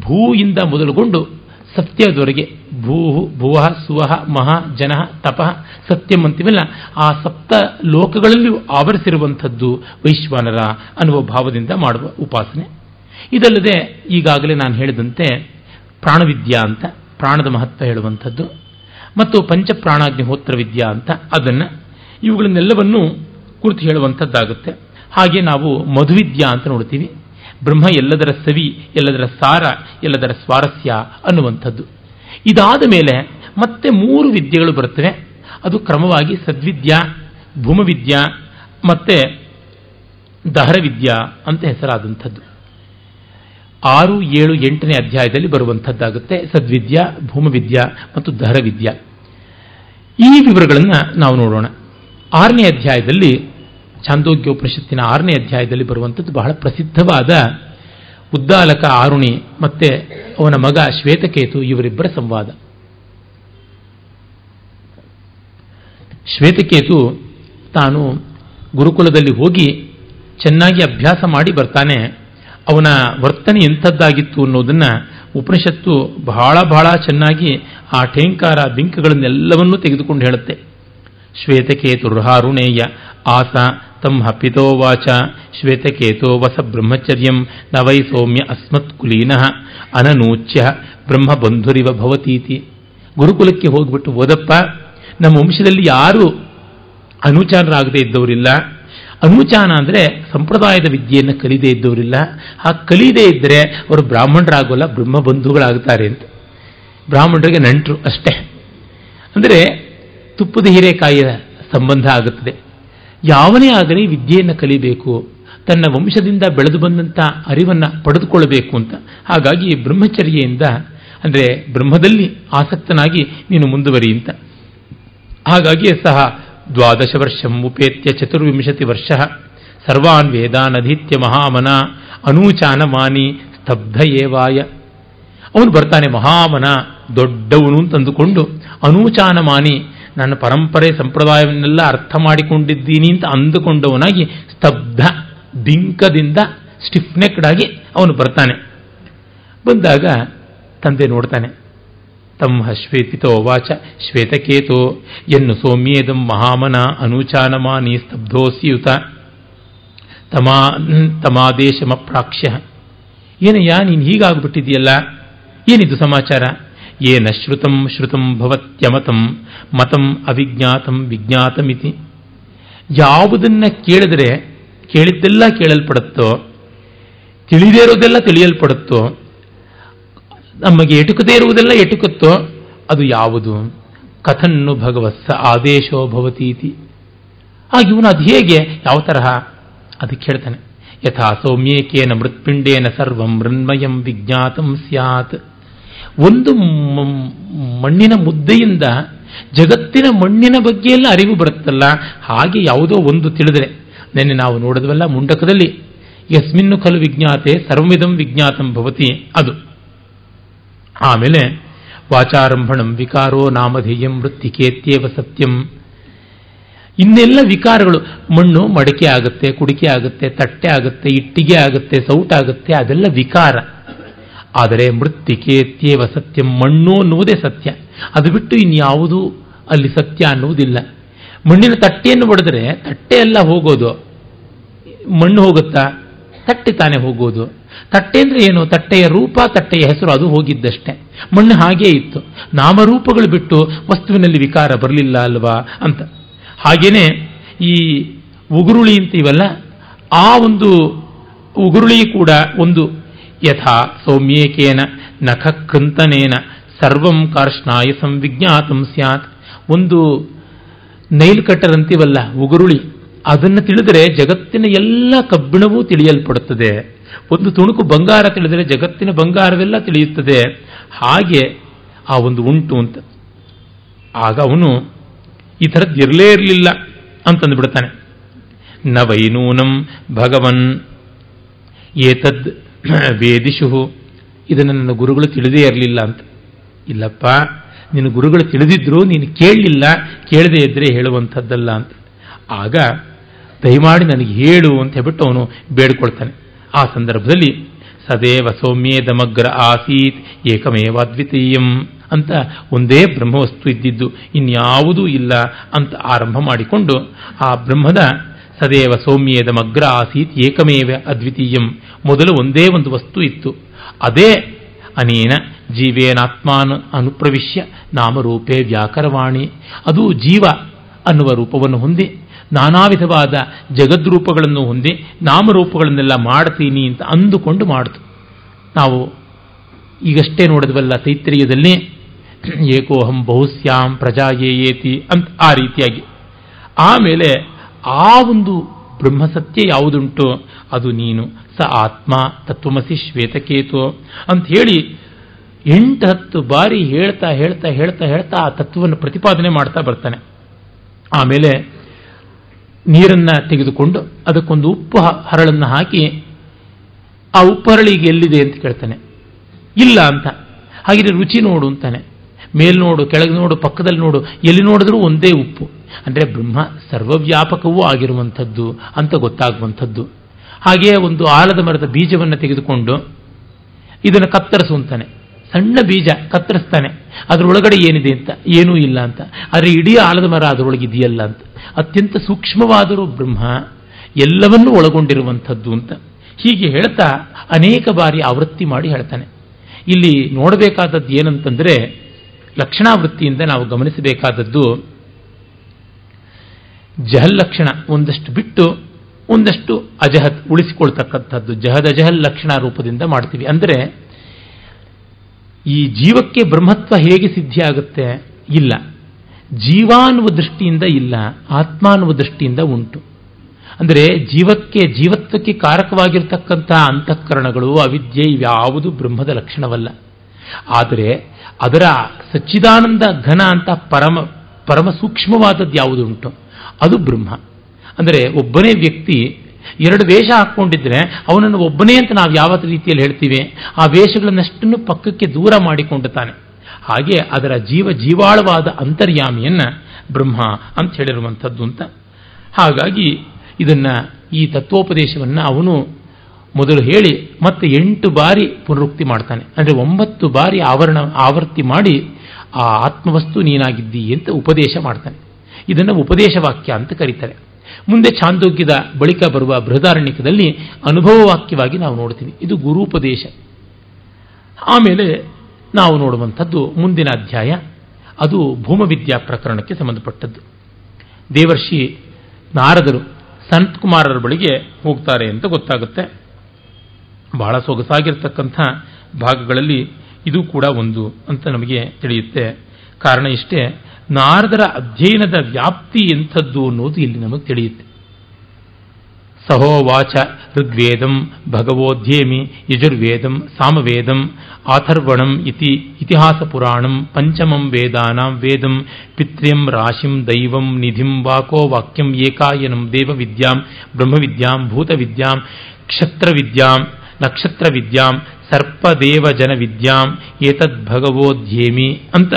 ಭೂಯಿಂದ ಮೊದಲುಗೊಂಡು ಸತ್ಯದವರೆಗೆ ಭೂಹು, ಭುವಃ ಸುವಹ ಮಹ, ಜನ, ತಪಃ ಸತ್ಯಂ ಅಂತಿವೆಲ್ಲ ಆ ಸಪ್ತ ಲೋಕಗಳಲ್ಲಿಯೂ ಆವರಿಸಿರುವಂಥದ್ದು ವೈಶ್ವಾನರ ಅನ್ನುವ ಭಾವದಿಂದ ಮಾಡುವ ಉಪಾಸನೆ. ಇದಲ್ಲದೆ ಈಗಾಗಲೇ ನಾನು ಹೇಳಿದಂತೆ ಪ್ರಾಣವಿದ್ಯಾ ಅಂತ, ಪ್ರಾಣದ ಮಹತ್ವ ಹೇಳುವಂಥದ್ದು ಮತ್ತು ಪಂಚಪ್ರಾಣಾಗ್ನಿಹೋತ್ರ ವಿದ್ಯಾ ಅಂತ, ಅದನ್ನು ಇವುಗಳನ್ನೆಲ್ಲವನ್ನೂ ಕುರಿತು ಹೇಳುವಂಥದ್ದಾಗುತ್ತೆ. ಹಾಗೆ ನಾವು ಮಧುವಿದ್ಯಾ ಅಂತ ನೋಡ್ತೀವಿ. ಬ್ರಹ್ಮ ಎಲ್ಲದರ ಸವಿ, ಎಲ್ಲದರ ಸಾರ, ಎಲ್ಲದರ ಸ್ವಾರಸ್ಯ ಅನ್ನುವಂಥದ್ದು. ಇದಾದ ಮೇಲೆ ಮತ್ತೆ ಮೂರು ವಿದ್ಯೆಗಳು ಬರುತ್ತವೆ. ಅದು ಕ್ರಮವಾಗಿ ಸದ್ವಿದ್ಯಾ, ಭೂಮವಿದ್ಯಾ, ಮತ್ತೆ ದಹರವಿದ್ಯಾ ಅಂತ ಹೆಸರಾದಂಥದ್ದು. ಆರು, ಏಳು, ಎಂಟನೇ ಅಧ್ಯಾಯದಲ್ಲಿ ಬರುವಂಥದ್ದಾಗುತ್ತೆ ಸದ್ವಿದ್ಯಾ, ಭೂಮವಿದ್ಯಾ ಮತ್ತು ದಹರವಿದ್ಯಾ. ಈ ವಿವರಗಳನ್ನು ನಾವು ನೋಡೋಣ. ಆರನೇ ಅಧ್ಯಾಯದಲ್ಲಿ ಛಾಂದೋಗ್ಯೋಪನಿಷತ್ತಿನ ಆರನೇ ಅಧ್ಯಾಯದಲ್ಲಿ ಬರುವಂಥದ್ದು ಬಹಳ ಪ್ರಸಿದ್ಧವಾದ ಉದ್ದಾಲಕ ಆರುಣಿ ಮತ್ತೆ ಅವನ ಮಗ ಶ್ವೇತಕೇತು ಇವರಿಬ್ಬರ ಸಂವಾದ. ಶ್ವೇತಕೇತು ತಾನು ಗುರುಕುಲದಲ್ಲಿ ಹೋಗಿ ಚೆನ್ನಾಗಿ ಅಭ್ಯಾಸ ಮಾಡಿ ಬರ್ತಾನೆ. ಅವನ ವರ್ತನೆ ಎಂಥದ್ದಾಗಿತ್ತು ಅನ್ನೋದನ್ನು ಉಪನಿಷತ್ತು ಬಹಳ ಬಹಳ ಚೆನ್ನಾಗಿ ಆ ಠೇಂಕಾರ ಬಿಂಕಗಳನ್ನೆಲ್ಲವನ್ನೂ ತೆಗೆದುಕೊಂಡು ಹೇಳುತ್ತೆ. ಶ್ವೇತಕೇತುರ್ಹಾರುಣೇಯ ಆಸ ತಂ ಹಪಿತೋವಾಚ ಶ್ವೇತಕೇತೋ ವಸ ಬ್ರಹ್ಮಚರ್ಯಂ ನ ವೈ ಸೌಮ್ಯ ಅಸ್ಮತ್ ಕುಲೀನಃ ಅನನೂಚ್ಯ ಬ್ರಹ್ಮಬಂಧುರಿವ ಭವತೀತಿ ಗುರುಕುಲಕ್ಕೆ ಹೋಗ್ಬಿಟ್ಟು ಓದಪ್ಪ, ನಮ್ಮ ವಂಶದಲ್ಲಿ ಯಾರು ಅನುಚಾನರಾಗದೇ ಇದ್ದವರಿಲ್ಲ, ಅನುಚಾನ ಅಂದರೆ ಸಂಪ್ರದಾಯದ ವಿದ್ಯೆಯನ್ನು ಕಲಿದೇ ಇದ್ದವರಿಲ್ಲ, ಆ ಕಲಿದೇ ಇದ್ದರೆ ಅವರು ಬ್ರಾಹ್ಮಣರಾಗೋಲ್ಲ, ಬ್ರಹ್ಮಬಂಧುಗಳಾಗ್ತಾರೆ ಅಂತ. ಬ್ರಾಹ್ಮಣರಿಗೆ ನಂಟರು ಅಷ್ಟೇ. ಅಂದರೆ ತುಪ್ಪದ ಹಿರೇಕಾಯಿಯ ಸಂಬಂಧ ಆಗುತ್ತದೆ. ಯಾವನೇ ಆಗಲಿ ವಿದ್ಯೆಯನ್ನು ಕಲಿಬೇಕು, ತನ್ನ ವಂಶದಿಂದ ಬೆಳೆದು ಬಂದಂಥ ಅರಿವನ್ನು ಪಡೆದುಕೊಳ್ಳಬೇಕು ಅಂತ. ಹಾಗಾಗಿ ಬ್ರಹ್ಮಚರ್ಯೆಯಿಂದ, ಅಂದರೆ ಬ್ರಹ್ಮದಲ್ಲಿ ಆಸಕ್ತನಾಗಿ ನೀನು ಮುಂದುವರಿ ಅಂತ. ಹಾಗಾಗಿ ಸಹ ದ್ವಾದಶ ವರ್ಷ ಉಪೇತ್ಯ ಚತುರ್ವಿಂಶತಿ ವರ್ಷ ಸರ್ವಾನ್ ವೇದಾನ್ ಅಧಿತ್ಯ ಮಹಾಮನ ಅನೂಚಾನಮಾನಿ ಸ್ತಬ್ಧ ಏವಾಯ. ಅವನು ಬರ್ತಾನೆ, ಮಹಾಮನ ದೊಡ್ಡವನು ಅಂತಂದುಕೊಂಡು ಅನೂಚಾನಮಾನಿ ನನ್ನ ಪರಂಪರೆ ಸಂಪ್ರದಾಯವನ್ನೆಲ್ಲ ಅರ್ಥ ಮಾಡಿಕೊಂಡಿದ್ದೀನಿ ಅಂತ ಅಂದುಕೊಂಡವನಾಗಿ ಸ್ತಬ್ಧ, ದಿಂಕದಿಂದ ಸ್ಟಿಫ್ನೆಕ್ಡ್ ಆಗಿ ಅವನು ಬರ್ತಾನೆ. ಬಂದಾಗ ತಂದೆ ನೋಡ್ತಾನೆ. ತಮ್ಮ ಶ್ವೇತಿತೋ ವಾಚ ಶ್ವೇತಕೇತೋ ಎನ್ನು ಸೌಮ್ಯೇದಂ ಮಹಾಮನ ಅನುಚಾನಮಾನಿ ಸ್ತಬ್ಧೋಸಿಯುತ. ತಮಾ ತಮಾದೇಶಮಪ್ರಾಕ್ಷ್ಯ. ಏನಯ್ಯ, ನೀನು ಹೀಗಾಗ್ಬಿಟ್ಟಿದೆಯಲ್ಲ ಏನಿದು ಸಮಾಚಾರ? ಏನ ಶ್ರುತಂ ಶ್ರುತಂ ಭವತ್ಯಮತಂ ಮತಂ ಅವಿಜ್ಞಾತಂ ವಿಜ್ಞಾತಮಿತಿ ಯಾವುದನ್ನ ಕೇಳಿದರೆ ಕೇಳಿದ್ದೆಲ್ಲ ಕೇಳಲ್ಪಡುತ್ತೋ, ತಿಳಿದೇ ಇರೋದೆಲ್ಲ ತಿಳಿಯಲ್ಪಡುತ್ತೋ, ನಮಗೆ ಎಟುಕದೇ ಇರುವುದೆಲ್ಲ ಎಟುಕುತ್ತೋ, ಅದು ಯಾವುದು? ಕಥನ್ನು ಭಗವತ್ಸ ಆದೇಶೋ ಭವತೀತಿ. ಆಗ ಇವನು ಅದು ಹೇಗೆ, ಯಾವ ತರಹ? ಅದಕ್ಕೆ ಹೇಳ್ತಾನೆ ಯಥಾ ಸೌಮ್ಯೇಕೇನ ಮೃತ್ಪಿಂಡೇನ ಸರ್ವಂ ಮೃನ್ಮಯಂ ವಿಜ್ಞಾತಂ ಸ್ಯಾತ್. ಒಂದು ಮಣ್ಣಿನ ಮುದ್ದೆಯಿಂದ ಜಗತ್ತಿನ ಮಣ್ಣಿನ ಬಗ್ಗೆ ಎಲ್ಲ ಅರಿವು ಬರುತ್ತಲ್ಲ? ಹಾಗೆ ಯಾವುದೋ ಒಂದು ತಿಳಿದರೆ. ನೆನ್ನೆ ನಾವು ನೋಡಿದ್ವಲ್ಲ ಮುಂಡಕದಲ್ಲಿ, ಯಸ್ಮಿನ್ನು ಕಲು ವಿಜ್ಞಾತೆ, ಸರ್ವವಿಧಂ ವಿಜ್ಞಾತಂ ಭವತಿ ಅದು. ಆಮೇಲೆ, ವಾಚಾರಂಭಣಂ ವಿಕಾರೋ ನಾಮಧೇಯಂ ವೃತ್ತಿಕೇತ್ಯೇವ ಸತ್ಯಂ ಇನ್ನೆಲ್ಲ ವಿಕಾರಗಳು. ಮಣ್ಣು ಮಡಕೆ ಆಗುತ್ತೆ, ಕುಡಿಕೆ ಆಗುತ್ತೆ, ತಟ್ಟೆ ಆಗುತ್ತೆ, ಇಟ್ಟಿಗೆ ಆಗುತ್ತೆ ಸೌಟಾಗುತ್ತೆ ಅದೆಲ್ಲ ವಿಕಾರ. ಆದರೆ ಮೃತ್ತಿಕೇತ್ಯೇವ ಸತ್ಯ ಮಣ್ಣು ಅನ್ನುವುದೇ ಸತ್ಯ. ಅದು ಬಿಟ್ಟು ಇನ್ಯಾವುದೂ ಅಲ್ಲಿ ಸತ್ಯ ಅನ್ನುವುದಿಲ್ಲ. ಮಣ್ಣಿನ ತಟ್ಟೆಯನ್ನು ಹೊಡೆದರೆ ತಟ್ಟೆ ಎಲ್ಲ ಹೋಗೋದು. ಮಣ್ಣು ಹೋಗುತ್ತಾ? ತಟ್ಟೆ ತಾನೇ ಹೋಗೋದು. ತಟ್ಟೆ ಅಂದರೆ ಏನು? ತಟ್ಟೆಯ ರೂಪ, ತಟ್ಟೆಯ ಹೆಸರು, ಅದು ಹೋಗಿದ್ದಷ್ಟೇ. ಮಣ್ಣು ಹಾಗೇ ಇತ್ತು. ನಾಮರೂಪಗಳು ಬಿಟ್ಟು ವಸ್ತುವಿನಲ್ಲಿ ವಿಕಾರ ಬರಲಿಲ್ಲ ಅಲ್ವಾ ಅಂತ. ಹಾಗೇನೆ ಈ ಉಗುರುಳಿ ಅಂತೀವಲ್ಲ ಆ ಒಂದು ಉಗುರುಳಿ ಕೂಡ ಒಂದು ಯಥಾ ಸೌಮ್ಯೇಕೇನ ನಖ ಕೃಂತನೇನ ಸರ್ವಂ ಕಾರ್ಷ್ಣಾಯ ಸಂವಿಜ್ಞಾತಂ ಸ್ಯಾತ್ ಒಂದು ನೈಲ್ ಕಟ್ಟರ್ ಅಂತೀವಲ್ಲ, ಉಗುರುಳಿ, ಅದನ್ನು ತಿಳಿದರೆ ಜಗತ್ತಿನ ಎಲ್ಲ ಕಬ್ಬಿಣವೂ ತಿಳಿಯಲ್ಪಡುತ್ತದೆ. ಒಂದು ತುಣುಕು ಬಂಗಾರ ತಿಳಿದರೆ ಜಗತ್ತಿನ ಬಂಗಾರವೆಲ್ಲ ತಿಳಿಯುತ್ತದೆ. ಹಾಗೆ ಆ ಒಂದು ಉಂಟು ಅಂತ. ಆಗ ಅವನು ಈ ಥರದ್ದು ಇರಲೇ ಇರಲಿಲ್ಲ ಅಂತಂದು ಬಿಡ್ತಾನೆ. ನ ವೈನೂನಂ ಭಗವನ್, ಏತದ್ ವೇದಿಷು ಇದನ್ನು ನನ್ನ ಗುರುಗಳು ತಿಳಿದೇ ಇರಲಿಲ್ಲ ಅಂತ. ಇಲ್ಲಪ್ಪ, ನಿನ್ನ ಗುರುಗಳು ತಿಳಿದಿದ್ರು ನೀನು ಕೇಳಲಿಲ್ಲ, ಕೇಳದೇ ಇದ್ರೆ ಹೇಳುವಂಥದ್ದಲ್ಲ ಅಂತ. ಆಗ ದಯಮಾಡಿ ನನಗೆ ಹೇಳು ಅಂತ ಹೇಳ್ಬಿಟ್ಟು ಅವನು ಬೇಡ್ಕೊಳ್ತಾನೆ. ಆ ಸಂದರ್ಭದಲ್ಲಿ, ಸದೇವ ಸೌಮ್ಯೇದಮಗ್ರ ಆಸೀತ್, ಏಕಮೇವ ಅದ್ವಿತೀಯಂ ಅಂತ ಒಂದೇ ಬ್ರಹ್ಮವಸ್ತು ಇದ್ದಿದ್ದು, ಇನ್ಯಾವುದೂ ಇಲ್ಲ ಅಂತ ಆರಂಭ ಮಾಡಿಕೊಂಡು, ಆ ಬ್ರಹ್ಮದ ಸದೇವ ಸೌಮ್ಯದ ಮಗ್ರ ಆಸೀತ್ ಏಕಮೇವ ಅದ್ವಿತೀಯಂ ಮೊದಲು ಒಂದೇ ಒಂದು ವಸ್ತು ಇತ್ತು. ಅದೇ ಅನೇನ ಜೀವೇನಾತ್ಮಾನ ಅನುಪ್ರವಿಶ್ಯ ನಾಮರೂಪೇ ವ್ಯಾಕರವಾಣಿ. ಅದು ಜೀವ ಅನ್ನುವ ರೂಪವನ್ನು ಹೊಂದಿ ನಾನಾ ವಿಧವಾದ ಜಗದ್ರೂಪಗಳನ್ನು ಹೊಂದಿ, ನಾಮರೂಪಗಳನ್ನೆಲ್ಲ ಮಾಡ್ತೀನಿ ಅಂತ ಅಂದುಕೊಂಡು ಮಾಡಿತು. ನಾವು ಈಗಷ್ಟೇ ನೋಡಿದ್ವಲ್ಲ ತೈತ್ರಿಯದಲ್ಲಿ, ಏಕೋಹಂ ಬಹುಸ್ಯಾಂ ಪ್ರಜಾ ಏತಿ ಅಂತ ಆ ರೀತಿಯಾಗಿ. ಆಮೇಲೆ ಆ ಒಂದು ಬ್ರಹ್ಮಸತ್ಯ ಯಾವುದುಂಟು? ಅದು ನೀನು. ಸ ಆತ್ಮ, ತತ್ವಮಸಿ ಶ್ವೇತಕೇತು. ಅಂತ ಹೇಳಿ ಎಂಟು ಹತ್ತು ಬಾರಿ ಹೇಳ್ತಾ ಹೇಳ್ತಾ ಹೇಳ್ತಾ ಹೇಳ್ತಾ ಆ ತತ್ವವನ್ನು ಪ್ರತಿಪಾದನೆ ಮಾಡ್ತಾ ಬರ್ತಾನೆ. ಆಮೇಲೆ ನೀರನ್ನು ತೆಗೆದುಕೊಂಡು ಅದಕ್ಕೊಂದು ಉಪ್ಪು ಹರಳನ್ನು ಹಾಕಿ ಆ ಉಪ್ಪು ಹರಳಿಗೆ ಎಲ್ಲಿದೆ ಅಂತ ಕೇಳ್ತಾನೆ. ಇಲ್ಲ ಅಂತ. ಹಾಗೆ ರುಚಿ ನೋಡು ಅಂತಾನೆ. ಮೇಲ್ ನೋಡು, ಕೆಳಗೆ ನೋಡು, ಪಕ್ಕದಲ್ಲಿ ನೋಡು, ಎಲ್ಲಿ ನೋಡಿದ್ರೂ ಒಂದೇ ಉಪ್ಪು. ಅಂದರೆ ಬ್ರಹ್ಮ ಸರ್ವವ್ಯಾಪಕವೂ ಆಗಿರುವಂಥದ್ದು ಅಂತ ಗೊತ್ತಾಗುವಂಥದ್ದು. ಹಾಗೆಯೇ ಒಂದು ಆಲದ ಮರದ ಬೀಜವನ್ನು ತೆಗೆದುಕೊಂಡು ಇದನ್ನು ಕತ್ತರಿಸುವಂತಾನೆ ಸಣ್ಣ ಬೀಜ ಕತ್ತರಿಸ್ತಾನೆ. ಅದರೊಳಗಡೆ ಏನಿದೆ ಅಂತ? ಏನೂ ಇಲ್ಲ ಅಂತ. ಆದರೆ ಇಡೀ ಆಲದ ಮರ ಅದರೊಳಗೆ ಇದೆಯಲ್ಲ ಅಂತ. ಅತ್ಯಂತ ಸೂಕ್ಷ್ಮವಾದರೂ ಬ್ರಹ್ಮ ಎಲ್ಲವನ್ನೂ ಒಳಗೊಂಡಿರುವಂಥದ್ದು ಅಂತ. ಹೀಗೆ ಹೇಳ್ತಾ ಅನೇಕ ಬಾರಿ ಆವೃತ್ತಿ ಮಾಡಿ ಹೇಳ್ತಾನೆ. ಇಲ್ಲಿ ನೋಡಬೇಕಾದದ್ದು ಏನಂತಂದ್ರೆ ಲಕ್ಷಣಾವೃತ್ತಿಯಿಂದ ನಾವು ಗಮನಿಸಬೇಕಾದದ್ದು ಜಹಲ್ ಲಕ್ಷಣ ಒಂದಷ್ಟು ಬಿಟ್ಟು ಒಂದಷ್ಟು ಅಜಹತ್ ಉಳಿಸಿಕೊಳ್ತಕ್ಕಂಥದ್ದು. ಜಹದ ಅಜಹಲ್ ಲಕ್ಷಣ ರೂಪದಿಂದ ಮಾಡ್ತೀವಿ. ಅಂದರೆ ಈ ಜೀವಕ್ಕೆ ಬ್ರಹ್ಮತ್ವ ಹೇಗೆ ಸಿದ್ಧಿಯಾಗುತ್ತೆ? ಇಲ್ಲ. ಜೀವ ಅನ್ನುವ ದೃಷ್ಟಿಯಿಂದ ಇಲ್ಲ. ಆತ್ಮ ಅನ್ನುವ ದೃಷ್ಟಿಯಿಂದ ಉಂಟು. ಅಂದರೆ ಜೀವಕ್ಕೆ, ಜೀವತ್ವಕ್ಕೆ ಕಾರಕವಾಗಿರ್ತಕ್ಕಂಥ ಅಂತಃಕರಣಗಳು, ಅವಿದ್ಯೆ ಇವ್ಯಾವುದು ಬ್ರಹ್ಮದ ಲಕ್ಷಣವಲ್ಲ. ಆದರೆ ಅದರ ಸಚ್ಚಿದಾನಂದ ಘನ ಅಂತ ಪರಮ ಪರಮ ಸೂಕ್ಷ್ಮವಾದದ್ದು ಯಾವುದುಂಟು? ಅದು ಬ್ರಹ್ಮ. ಅಂದರೆ ಒಬ್ಬನೇ ವ್ಯಕ್ತಿ ಎರಡು ವೇಷ ಹಾಕ್ಕೊಂಡಿದ್ರೆ ಅವನನ್ನು ಒಬ್ಬನೇ ಅಂತ ನಾವು ಯಾವ ರೀತಿಯಲ್ಲಿ ಹೇಳ್ತೀವಿ, ಆ ವೇಷಗಳನ್ನಷ್ಟನ್ನು ಪಕ್ಕಕ್ಕೆ ದೂರ ಮಾಡಿಕೊಂಡುತ್ತಾನೆ ಹಾಗೆ ಅದರ ಜೀವ ಜೀವಾಳವಾದ ಅಂತರ್ಯಾಮಿಯನ್ನ ಬ್ರಹ್ಮ ಅಂತ ಹೇಳಿರುವಂಥದ್ದು ಅಂತ. ಹಾಗಾಗಿ ಇದನ್ನ ಈ ತತ್ವೋಪದೇಶವನ್ನು ಅವನು ಮೊದಲು ಹೇಳಿ, ಮತ್ತೆ ಎಂಟು ಬಾರಿ ಪುನರುಕ್ತಿ ಮಾಡ್ತಾನೆ. ಅಂದರೆ ಒಂಬತ್ತು ಬಾರಿ ಆವರಣ ಆವರ್ತಿ ಮಾಡಿ, ಆ ಆತ್ಮವಸ್ತು ನೀನಾಗಿದ್ದಿ ಅಂತ ಉಪದೇಶ ಮಾಡ್ತಾನೆ. ಇದನ್ನು ಉಪದೇಶ ವಾಕ್ಯ ಅಂತ ಕರೀತಾರೆ. ಮುಂದೆ ಛಾಂದೋಗ್ಯದ ಬಳಿಕ ಬರುವ ಬೃಹದಾರಣ್ಯಕದಲ್ಲಿ ಅನುಭವ ವಾಕ್ಯವಾಗಿ ನಾವು ನೋಡ್ತೀವಿ ಇದು ಗುರುಪದೇಶ ಆಮೇಲೆ ನಾವು ನೋಡುವಂಥದ್ದು ಮುಂದಿನ ಅಧ್ಯಾಯ. ಅದು ಭೂಮವಿದ್ಯಾ ಪ್ರಕರಣಕ್ಕೆ ಸಂಬಂಧಪಟ್ಟದ್ದು. ದೇವರ್ಷಿ ನಾರದರು ಸಂತಕುಮಾರರ ಬಳಿಗೆ ಹೋಗ್ತಾರೆ ಅಂತ ಗೊತ್ತಾಗುತ್ತೆ. ಬಹಳ ಸೊಗಸಾಗಿರ್ತಕ್ಕಂಥ ಭಾಗಗಳಲ್ಲಿ ಇದು ಕೂಡ ಒಂದು ಅಂತ ನಮಗೆ ತಿಳಿಯುತ್ತೆ. ಕಾರಣ ಇಷ್ಟೇ, ನಾರದರ ಅಧ್ಯಯನದ ವ್ಯಾಪ್ತಿ ಎಂಥದ್ದು ಅನ್ನೋದು ಇಲ್ಲಿ ನಮಗೆ ತಿಳಿಯುತ್ತೆ. ಸಹೋವಾಚ ಋಗ್ವೇದಂ ಭಗವೋಧ್ಯೇಮಿ ಯಜುರ್ವೇದಂ ಸಾಮವೇದಂ ಆಥರ್ವಣಂ ಇತಿ ಇತಿಹಾಸ ಪುರಾಣಂ ಪಂಚಮಂ ವೇದಾನಾಂ ವೇದಂ ಪಿತ್ರ್ಯಂ ರಾಶಿಂ ದೈವಂ ನಿಧಿಂ ವಾಕೋ ವಾಕ್ಯಂ ಏಕಾಯನಂ ದೇವವಿದ್ಯಾಂ ಬ್ರಹ್ಮವಿದ್ಯಾಂ ಭೂತವಿದ್ಯಾಂ ಕ್ಷತ್ರವಿದ್ಯಾಂ ನಕ್ಷತ್ರವಿದ್ಯಾಂ ಸರ್ಪದೇವಜನ ವಿದ್ಯಾಂ ಏತದ್ ಭಗವೋಧ್ಯೇಮಿ ಅಂತ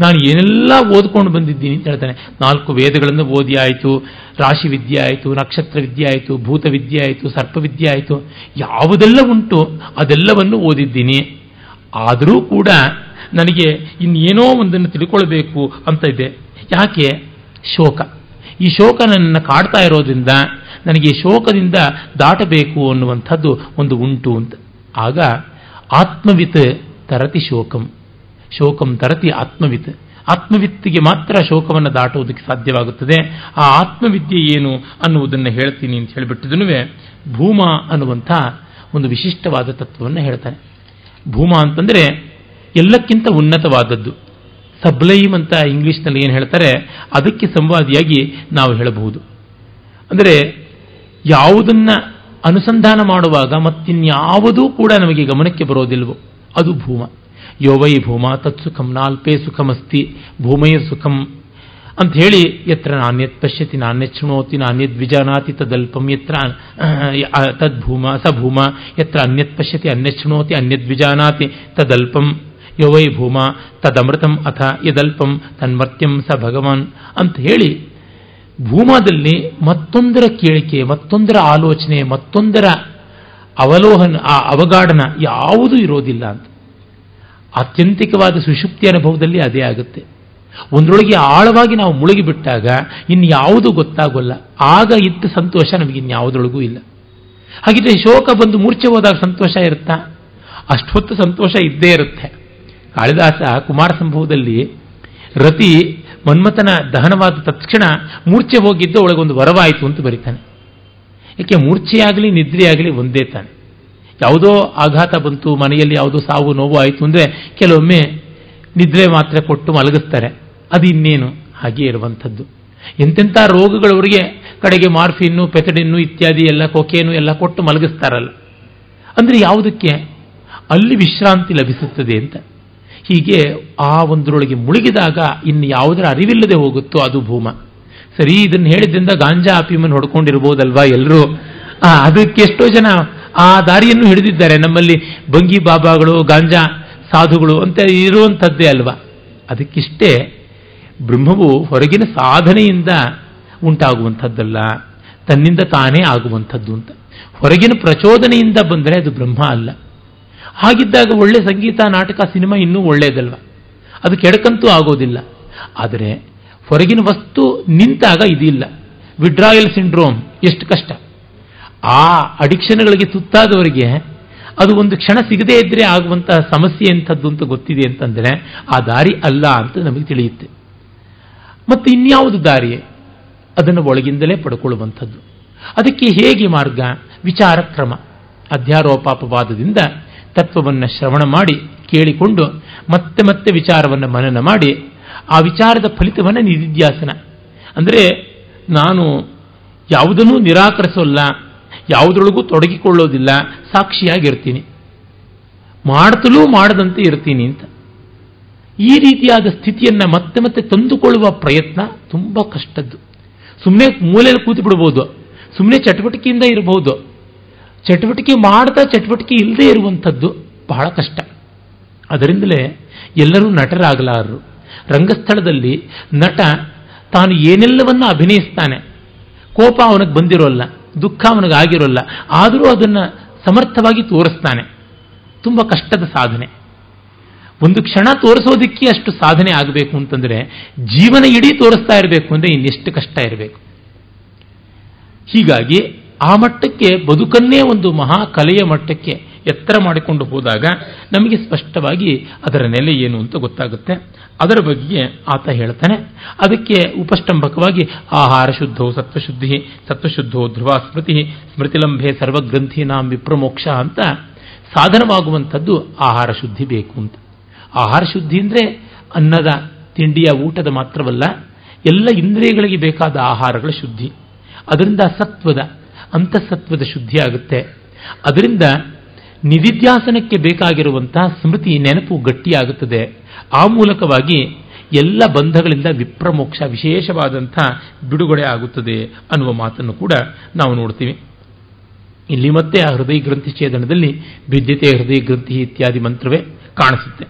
ನಾನು ಏನೆಲ್ಲ ಓದ್ಕೊಂಡು ಬಂದಿದ್ದೀನಿ ಅಂತ ಹೇಳ್ತಾನೆ. ನಾಲ್ಕು ವೇದಗಳನ್ನು ಓದಿ ಆಯಿತು, ರಾಶಿ ವಿದ್ಯೆ ಆಯಿತು ನಕ್ಷತ್ರ ವಿದ್ಯೆ ಆಯಿತು ಭೂತ ವಿದ್ಯೆ ಆಯಿತು ಸರ್ಪ ವಿದ್ಯೆ ಆಯಿತು, ಯಾವುದೆಲ್ಲ ಉಂಟು ಅದೆಲ್ಲವನ್ನು ಓದಿದ್ದೀನಿ. ಆದರೂ ಕೂಡ ನನಗೆ ಇನ್ನೇನೋ ಒಂದನ್ನು ತಿಳ್ಕೊಳ್ಬೇಕು ಅಂತ ಇದೆ. ಯಾಕೆ? ಶೋಕ. ಈ ಶೋಕ ನನ್ನನ್ನು ಕಾಡ್ತಾ ಇರೋದ್ರಿಂದ ನನಗೆ ಶೋಕದಿಂದ ದಾಟಬೇಕು ಅನ್ನುವಂಥದ್ದು ಒಂದು ಉಂಟು ಅಂತ. ಆಗ ಆತ್ಮವಿತ್ ತರತಿ ಶೋಕಂ. ಶೋಕಂ ತರತಿ ಆತ್ಮವಿತ್. ಆತ್ಮವಿತ್ತಿಗೆ ಮಾತ್ರ ಶೋಕವನ್ನು ದಾಟುವುದಕ್ಕೆ ಸಾಧ್ಯವಾಗುತ್ತದೆ. ಆ ಆತ್ಮವಿದ್ಯೆ ಏನು ಅನ್ನುವುದನ್ನು ಹೇಳ್ತೀನಿ ಅಂತ ಹೇಳಿಬಿಟ್ಟಿದನು ಭೂಮ ಅನ್ನುವಂಥ ಒಂದು ವಿಶಿಷ್ಟವಾದ ತತ್ವವನ್ನು ಹೇಳ್ತಾನೆ. ಭೂಮ ಅಂತಂದರೆ ಎಲ್ಲಕ್ಕಿಂತ ಉನ್ನತವಾದದ್ದು. ಸಬ್ಲೈಮ್ ಅಂತ ಇಂಗ್ಲೀಷ್ನಲ್ಲಿ ಏನು ಹೇಳ್ತಾರೆ, ಅದಕ್ಕೆ ಸಂವಾದಿಯಾಗಿ ನಾವು ಹೇಳಬಹುದು. ಅಂದರೆ ಯಾವುದನ್ನು ಅನುಸಂಧಾನ ಮಾಡುವಾಗ ಮತ್ತಿನ್ಯಾವುದೂ ಕೂಡ ನಮಗೆ ಗಮನಕ್ಕೆ ಬರೋದಿಲ್ವೋ, ಅದು ಭೂಮ. ಯೋವೈ ಭೂಮ, ತತ್ಸುಖಂ ನಾಲ್ಪೇ ಸುಖಮಸ್ತಿ, ಭೂಮಯ ಸುಖಂ ಅಂತ ಹೇಳಿ ಯತ್ರ ನಾಣ್ಯತ್ ಪಶ್ಯತಿ ನಾಣ್ಯ ಶೃಣೋತಿ ನಾಣ್ಯದ್ ವಿಜಾನಾತಿ ತದಲ್ಪಂ ಯತ್ರ, ತದ್ಭೂಮ ಸ ಭೂಮ ಯತ್ರ ಅನ್ಯತ್ ಪಶ್ಯತಿ ಅನ್ಯ ಶೃಣೋತಿ ಅನ್ಯದ್ ವಿಜಾನಾತಿ ತದಲ್ಪಂ ಯೋ ವೈ ಭೂಮ ತದಮೃತಂ ಅಥ ಯದಲ್ಪಂ ತನ್ಮರ್ತ್ಯಂ ಸ ಭಗವಾನ್ ಅಂತ ಹೇಳಿ ಭೂಮದಲ್ಲಿ ಮತ್ತೊಂದರ ಕೇಳಿಕೆ, ಮತ್ತೊಂದರ ಆಲೋಚನೆ, ಮತ್ತೊಂದರ ಅವಲೋಹನ, ಆ ಅವಗಾಢನ ಯಾವುದೂ ಇರೋದಿಲ್ಲ ಅಂತ. ಆತ್ಯಂತಿಕವಾದ ಸುಷುಪ್ತಿ ಅನುಭವದಲ್ಲಿ ಅದೇ ಆಗುತ್ತೆ. ಒಂದರೊಳಗೆ ಆಳವಾಗಿ ನಾವು ಮುಳುಗಿಬಿಟ್ಟಾಗ ಇನ್ಯಾವುದು ಗೊತ್ತಾಗೋಲ್ಲ. ಆಗ ಇದ್ದ ಸಂತೋಷ ನಮಗೆ ಇನ್ಯಾವುದರೊಳಗೂ ಇಲ್ಲ. ಹಾಗಿದ್ರೆ ಶೋಕ ಬಂದು ಮೂರ್ಛೆ ಹೋದಾಗ ಸಂತೋಷ ಇರುತ್ತಾ? ಅಷ್ಟೊತ್ತು ಸಂತೋಷ ಇದ್ದೇ ಇರುತ್ತೆ. ಕಾಳಿದಾಸ ಕುಮಾರ ಸಂಭವದಲ್ಲಿ ರತಿ ಮನ್ಮಥನ ದಹನವಾದ ತಕ್ಷಣ ಮೂರ್ಛೆ ಹೋಗಿದ್ದು ಒಳಗೊಂದು ವರವಾಯಿತು ಅಂತ ಬರೀತಾನೆ. ಏಕೆ ಮೂರ್ಛೆಯಾಗಲಿ ನಿದ್ರೆಯಾಗಲಿ ಒಂದೇ ತಾನೆ. ಯಾವುದೋ ಆಘಾತ ಬಂತು, ಮನೆಯಲ್ಲಿ ಯಾವುದೋ ಸಾವು ನೋವು ಆಯಿತು ಅಂದರೆ ಕೆಲವೊಮ್ಮೆ ನಿದ್ರೆ ಮಾತ್ರ ಕೊಟ್ಟು ಮಲಗಿಸ್ತಾರೆ. ಅದು ಇನ್ನೇನು? ಹಾಗೆ ಇರುವಂಥದ್ದು. ಎಂತೆಂಥ ರೋಗಗಳವರಿಗೆ ಕಡೆಗೆ ಮಾರ್ಫಿನ್ನು, ಪೆಥಡಿನ್ನು ಇತ್ಯಾದಿ ಎಲ್ಲ ಕೊಕೇನು ಎಲ್ಲ ಕೊಟ್ಟು ಮಲಗಿಸ್ತಾರಲ್ಲ. ಅಂದರೆ ಯಾವುದಕ್ಕೆ? ಅಲ್ಲಿ ವಿಶ್ರಾಂತಿ ಲಭಿಸುತ್ತದೆ ಅಂತ. ಹೀಗೆ ಆ ಒಂದರೊಳಗೆ ಮುಳುಗಿದಾಗ ಇನ್ನು ಯಾವುದರ ಅರಿವಿಲ್ಲದೆ ಹೋಗುತ್ತೋ ಅದು ಭೂಮ. ಸರಿ, ಇದನ್ನು ಹೇಳಿದ್ರಿಂದ ಗಾಂಜಾ ಅಫೀಮನ್ನು ಹೊಡ್ಕೊಂಡಿರ್ಬೋದಲ್ವಾ ಎಲ್ಲರೂ ಅದಕ್ಕೆ ಎಷ್ಟೋ ಜನ ಆ ದಾರಿಯನ್ನು ಹಿಡಿದಿದ್ದಾರೆ. ನಮ್ಮಲ್ಲಿ ಬಂಗಿ ಬಾಬಾಗಳು, ಗಾಂಜಾ ಸಾಧುಗಳು ಅಂತ ಇರುವಂಥದ್ದೇ ಅಲ್ವಾ? ಅದಕ್ಕಿಷ್ಟೇ ಬ್ರಹ್ಮವು ಹೊರಗಿನ ಸಾಧನೆಯಿಂದ ಉಂಟಾಗುವಂಥದ್ದಲ್ಲ, ತನ್ನಿಂದ ತಾನೇ ಆಗುವಂಥದ್ದು ಅಂತ. ಹೊರಗಿನ ಪ್ರಚೋದನೆಯಿಂದ ಬಂದರೆ ಅದು ಬ್ರಹ್ಮ ಅಲ್ಲ. ಹಾಗಿದ್ದಾಗ ಒಳ್ಳೆ ಸಂಗೀತ, ನಾಟಕ, ಸಿನಿಮಾ ಇನ್ನೂ ಒಳ್ಳೆಯದಲ್ವ ಅದು ಕೆಡಕಂತೂ ಆಗೋದಿಲ್ಲ. ಆದರೆ ಹೊರಗಿನ ವಸ್ತು ನಿಂತಾಗ ಇದಿಲ್ಲ. ವಿಡ್ರಾಯಲ್ ಸಿಂಡ್ರೋಮ್ ಎಷ್ಟು ಕಷ್ಟ. ಆ ಅಡಿಕ್ಷನ್ಗಳಿಗೆ ತುತ್ತಾದವರಿಗೆ ಅದು ಒಂದು ಕ್ಷಣ ಸಿಗದೇ ಇದ್ರೆ ಆಗುವಂತಹ ಸಮಸ್ಯೆ ಎಂಥದ್ದು ಅಂತ ಗೊತ್ತಿದೆ ಅಂತಂದ್ರೆ ಆ ದಾರಿ ಅಲ್ಲ ಅಂತ ನಮಗೆ ತಿಳಿಯುತ್ತೆ. ಮತ್ತು ಇನ್ಯಾವುದು ದಾರಿ? ಅದನ್ನು ಒಳಗಿಂದಲೇ ಪಡ್ಕೊಳ್ಳುವಂಥದ್ದು. ಅದಕ್ಕೆ ಹೇಗೆ ಮಾರ್ಗ? ವಿಚಾರ ಕ್ರಮ ಅಧ್ಯಾರೋಪಾಪವಾದದಿಂದ ತತ್ವವನ್ನು ಶ್ರವಣ ಮಾಡಿ, ಕೇಳಿಕೊಂಡು ಮತ್ತೆ ಮತ್ತೆ ವಿಚಾರವನ್ನು ಮನನ ಮಾಡಿ, ಆ ವಿಚಾರದ ಫಲಿತವನ್ನು ನಿಧಿಧ್ಯಾಸನ. ಅಂದರೆ ನಾನು ಯಾವುದನ್ನೂ ನಿರಾಕರಿಸೋಲ್ಲ, ಯಾವುದ್ರೊಳಗೂ ತೊಡಗಿಕೊಳ್ಳೋದಿಲ್ಲ, ಸಾಕ್ಷಿಯಾಗಿರ್ತೀನಿ. ಮಾಡ್ತಲೂ ಮಾಡದಂತೆ ಇರ್ತೀನಿ ಅಂತ. ಈ ರೀತಿಯಾದ ಸ್ಥಿತಿಯನ್ನು ಮತ್ತೆ ಮತ್ತೆ ತಂದುಕೊಳ್ಳುವ ಪ್ರಯತ್ನ ತುಂಬ ಕಷ್ಟದ್ದು. ಸುಮ್ಮನೆ ಮೂಲೆಯಲ್ಲಿ ಕೂತು ಬಿಡ್ಬೋದು ಸುಮ್ಮನೆ ಚಟುವಟಿಕೆಯಿಂದ ಇರಬಹುದು ಚಟುವಟಿಕೆ ಮಾಡ್ತಾ ಚಟುವಟಿಕೆ ಇಲ್ಲದೆ ಇರುವಂಥದ್ದು ಬಹಳ ಕಷ್ಟ. ಅದರಿಂದಲೇ ಎಲ್ಲರೂ ನಟರಾಗಲಾರರು. ರಂಗಸ್ಥಳದಲ್ಲಿ ನಟ ತಾನು ಏನೆಲ್ಲವನ್ನ ಅಭಿನಯಿಸ್ತಾನೆ. ಕೋಪ ಅವನಿಗೆ ಬಂದಿರೋಲ್ಲ, ದುಃಖ ಅವನಿಗೆ ಆಗಿರೋಲ್ಲ, ಆದರೂ ಅದನ್ನು ಸಮರ್ಥವಾಗಿ ತೋರಿಸ್ತಾನೆ. ತುಂಬ ಕಷ್ಟದ ಸಾಧನೆ. ಒಂದು ಕ್ಷಣ ತೋರಿಸೋದಿಕ್ಕೆ ಅಷ್ಟು ಸಾಧನೆ ಆಗಬೇಕು ಅಂತಂದ್ರೆ ಜೀವನ ಇಡೀ ತೋರಿಸ್ತಾ ಇರಬೇಕು ಅಂದರೆ ಇನ್ನೆಷ್ಟು ಕಷ್ಟ ಇರಬೇಕು. ಹೀಗಾಗಿ ಆ ಮಟ್ಟಕ್ಕೆ ಬದುಕನ್ನೇ ಒಂದು ಮಹಾ ಕಲೆಯ ಮಟ್ಟಕ್ಕೆ ಎತ್ತರ ಮಾಡಿಕೊಂಡು ಹೋದಾಗ ನಮಗೆ ಸ್ಪಷ್ಟವಾಗಿ ಅದರ ನೆಲೆ ಏನು ಅಂತ ಗೊತ್ತಾಗುತ್ತೆ. ಅದರ ಬಗ್ಗೆ ಆತ ಹೇಳ್ತಾನೆ. ಅದಕ್ಕೆ ಉಪಷ್ಟಂಭಕವಾಗಿ ಆಹಾರ ಶುದ್ಧೋ ಸತ್ವಶುದ್ಧಿ, ಸತ್ವಶುದ್ಧೋ ಧ್ರುವ ಸ್ಮೃತಿ ಸ್ಮೃತಿಲಂಭೆ ಸರ್ವಗ್ರಂಥಿನಾಂ ವಿಪ್ರಮೋಕ್ಷ ಅಂತ ಸಾಧನವಾಗುವಂಥದ್ದು ಆಹಾರ ಶುದ್ಧಿ ಬೇಕು ಅಂತ. ಆಹಾರ ಶುದ್ಧಿ ಅಂದರೆ ಅನ್ನದ, ತಿಂಡಿಯ ಊಟದ ಮಾತ್ರವಲ್ಲ, ಎಲ್ಲ ಇಂದ್ರಿಯಗಳಿಗೆ ಬೇಕಾದ ಆಹಾರಗಳ ಶುದ್ಧಿ. ಅದರಿಂದ ಸತ್ವದ ಅಂತಸತ್ವದ ಶುದ್ಧಿ ಆಗುತ್ತೆ ಅದರಿಂದ ನಿಧಿಧ್ಯಾಸನಕ್ಕೆ ಬೇಕಾಗಿರುವಂತಹ ಸ್ಮೃತಿ ನೆನಪು ಗಟ್ಟಿಯಾಗುತ್ತದೆ. ಆ ಮೂಲಕವಾಗಿ ಎಲ್ಲ ಬಂಧಗಳಿಂದ ವಿಪ್ರಮೋಕ್ಷ ವಿಶೇಷವಾದಂಥ ಬಿಡುಗಡೆ ಆಗುತ್ತದೆ ಅನ್ನುವ ಮಾತನ್ನು ಕೂಡ ನಾವು ನೋಡ್ತೀವಿ. ಇಲ್ಲಿ ಮತ್ತೆ ಆ ಹೃದಯ ಗ್ರಂಥಿ ಛೇದನದಲ್ಲಿ ವಿದ್ಯತೆ ಹೃದಯ ಗ್ರಂಥಿ ಇತ್ಯಾದಿ ಮಂತ್ರವೇ ಕಾಣಿಸುತ್ತೆ.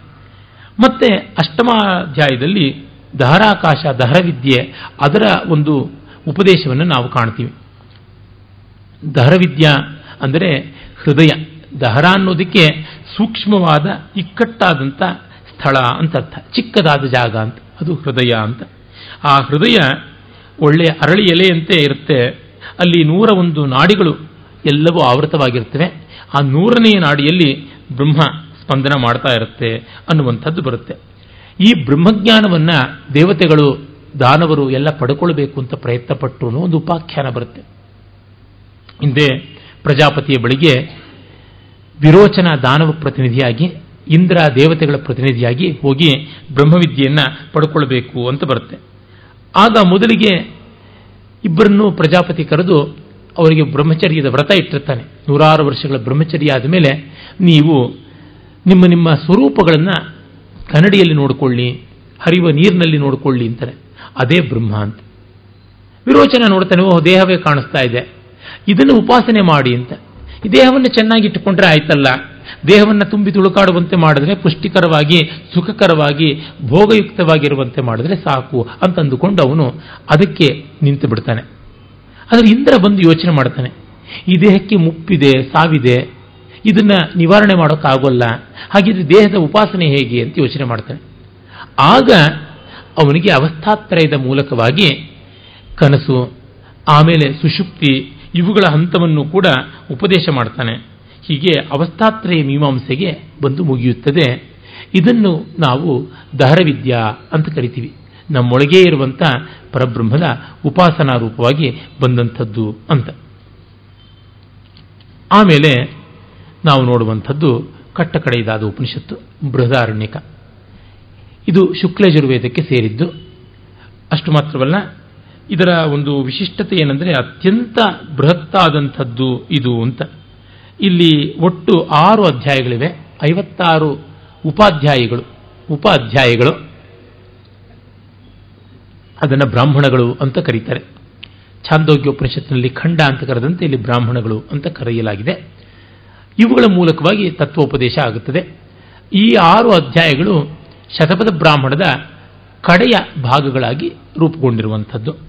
ಮತ್ತೆ ಅಷ್ಟಮಾಧ್ಯಾಯದಲ್ಲಿ ದಹರಾಕಾಶ ದಹರವಿದ್ಯೆ ಅದರ ಒಂದು ಉಪದೇಶವನ್ನು ನಾವು ಕಾಣ್ತೀವಿ. ದಹರವಿದ್ಯಾ ಅಂದರೆ ಹೃದಯ. ದಹರ ಅನ್ನೋದಕ್ಕೆ ಸೂಕ್ಷ್ಮವಾದ ಇಕ್ಕಟ್ಟಾದಂಥ ಸ್ಥಳ ಅಂತ ಅರ್ಥ. ಚಿಕ್ಕದಾದ ಜಾಗ ಅಂತ. ಅದು ಹೃದಯ ಅಂತ. ಆ ಹೃದಯ ಒಳ್ಳೆಯ ಅರಳಿ ಎಲೆಯಂತೆ ಇರುತ್ತೆ. ಅಲ್ಲಿ ನೂರ ಒಂದು ನಾಡಿಗಳು ಎಲ್ಲವೂ ಆವೃತವಾಗಿರ್ತವೆ. ಆ ನೂರನೆಯ ನಾಡಿಯಲ್ಲಿ ಬ್ರಹ್ಮ ಸ್ಪಂದನ ಮಾಡ್ತಾ ಇರುತ್ತೆ ಅನ್ನುವಂಥದ್ದು ಬರುತ್ತೆ. ಈ ಬ್ರಹ್ಮಜ್ಞಾನವನ್ನು ದೇವತೆಗಳು, ದಾನವರು ಎಲ್ಲ ಪಡ್ಕೊಳ್ಬೇಕು ಅಂತ ಪ್ರಯತ್ನ ಒಂದು ಉಪಾಖ್ಯಾನ ಬರುತ್ತೆ. ಹಿಂದೆ ಪ್ರಜಾಪತಿಯ ಬಳಿಗೆ ವಿರೋಚನ ದಾನವ ಪ್ರತಿನಿಧಿಯಾಗಿ, ಇಂದ್ರ ದೇವತೆಗಳ ಪ್ರತಿನಿಧಿಯಾಗಿ ಹೋಗಿ ಬ್ರಹ್ಮವಿದ್ಯೆಯನ್ನು ಪಡ್ಕೊಳ್ಬೇಕು ಅಂತ ಬರುತ್ತೆ. ಆಗ ಮೊದಲಿಗೆ ಇಬ್ಬರನ್ನು ಪ್ರಜಾಪತಿ ಕರೆದು ಅವರಿಗೆ ಬ್ರಹ್ಮಚರ್ಯದ ವ್ರತ ಇಟ್ಟಿರ್ತಾನೆ. ನೂರಾರು ವರ್ಷಗಳ ಬ್ರಹ್ಮಚರ್ಯ ಆದ ಮೇಲೆ ನೀವು ನಿಮ್ಮ ನಿಮ್ಮ ಸ್ವರೂಪಗಳನ್ನು ಕನ್ನಡಿಯಲ್ಲಿ ನೋಡಿಕೊಳ್ಳಿ ಹರಿಯುವ ನೀರಿನಲ್ಲಿ ನೋಡಿಕೊಳ್ಳಿ ಅಂತಾರೆ. ಅದೇ ಬ್ರಹ್ಮ ಅಂತ. ವಿರೋಚನ ನೋಡ್ತಾನೆ ಓ ದೇಹವೇ ಕಾಣಿಸ್ತಾ ಇದೆ. ಇದನ್ನು ಉಪಾಸನೆ ಮಾಡಿ ಅಂತ. ದೇಹವನ್ನು ಚೆನ್ನಾಗಿ ಇಟ್ಟುಕೊಂಡ್ರೆ ಆಯ್ತಲ್ಲ. ದೇಹವನ್ನು ತುಂಬಿ ತುಳುಕಾಡುವಂತೆ ಮಾಡಿದ್ರೆ ಪುಷ್ಟಿಕರವಾಗಿ, ಸುಖಕರವಾಗಿ, ಭೋಗಯುಕ್ತವಾಗಿರುವಂತೆ ಮಾಡಿದ್ರೆ ಸಾಕು ಅಂತ ಅಂದುಕೊಂಡು ಅವನು ಅದಕ್ಕೆ ನಿಂತು ಬಿಡ್ತಾನೆ. ಆದರೆ ಇಂದ್ರ ಬಂದು ಯೋಚನೆ ಮಾಡ್ತಾನೆ. ಈ ದೇಹಕ್ಕೆ ಮುಪ್ಪಿದೆ, ಸಾವಿದೆ. ಇದನ್ನ ನಿವಾರಣೆ ಮಾಡೋಕ್ಕಾಗೋಲ್ಲ. ಹಾಗಿದ್ರೆ ದೇಹದ ಉಪಾಸನೆ ಹೇಗೆ ಅಂತ ಯೋಚನೆ ಮಾಡ್ತಾನೆ. ಆಗ ಅವನಿಗೆ ಅವಸ್ಥಾತ್ರಯದ ಮೂಲಕವಾಗಿ ಕನಸು, ಆಮೇಲೆ ಸುಷುಪ್ತಿ ಇವುಗಳ ಹಂತವನ್ನು ಕೂಡ ಉಪದೇಶ ಮಾಡ್ತಾನೆ. ಹೀಗೆ ಅವಸ್ಥಾತ್ರಯ ಮೀಮಾಂಸೆಗೆ ಬಂದು ಮುಗಿಯುತ್ತದೆ. ಇದನ್ನು ನಾವು ದಹರವಿದ್ಯಾ ಅಂತ ಕರಿತೀವಿ. ನಮ್ಮೊಳಗೇ ಇರುವಂಥ ಪರಬ್ರಹ್ಮದ ಉಪಾಸನಾ ರೂಪವಾಗಿ ಬಂದಂಥದ್ದು ಅಂತ. ಆಮೇಲೆ ನಾವು ನೋಡುವಂಥದ್ದು ಕಟ್ಟಕಡೆಯದಾದ ಉಪನಿಷತ್ತು, ಬೃಹದಾರಣ್ಯಕ. ಇದು ಶುಕ್ಲಜುರ್ವೇದಕ್ಕೆ ಸೇರಿದ್ದು. ಅಷ್ಟು ಮಾತ್ರವಲ್ಲ ಇದರ ಒಂದು ವಿಶಿಷ್ಟತೆ ಏನಂದರೆ ಅತ್ಯಂತ ಬೃಹತ್ತಾದಂಥದ್ದು ಇದು ಅಂತ. ಇಲ್ಲಿ ಒಟ್ಟು ಆರು ಅಧ್ಯಾಯಗಳಿವೆ, ಐವತ್ತಾರು ಉಪಾಧ್ಯಾಯಗಳು ಉಪ ಅಧ್ಯಾಯಗಳು ಅದನ್ನು ಬ್ರಾಹ್ಮಣಗಳು ಅಂತ ಕರೀತಾರೆ. ಛಾಂದೋಗ್ಯೋಪನಿಷತ್ನಲ್ಲಿ ಖಂಡ ಅಂತ ಕರೆದಂತೆ ಇಲ್ಲಿ ಬ್ರಾಹ್ಮಣಗಳು ಅಂತ ಕರೆಯಲಾಗಿದೆ. ಇವುಗಳ ಮೂಲಕವಾಗಿ ತತ್ವೋಪದೇಶ ಆಗುತ್ತದೆ. ಈ ಆರು ಅಧ್ಯಾಯಗಳು ಶತಪಥ ಬ್ರಾಹ್ಮಣದ ಕಡೆಯ ಭಾಗಗಳಾಗಿ ರೂಪುಗೊಂಡಿರುವಂಥದ್ದು.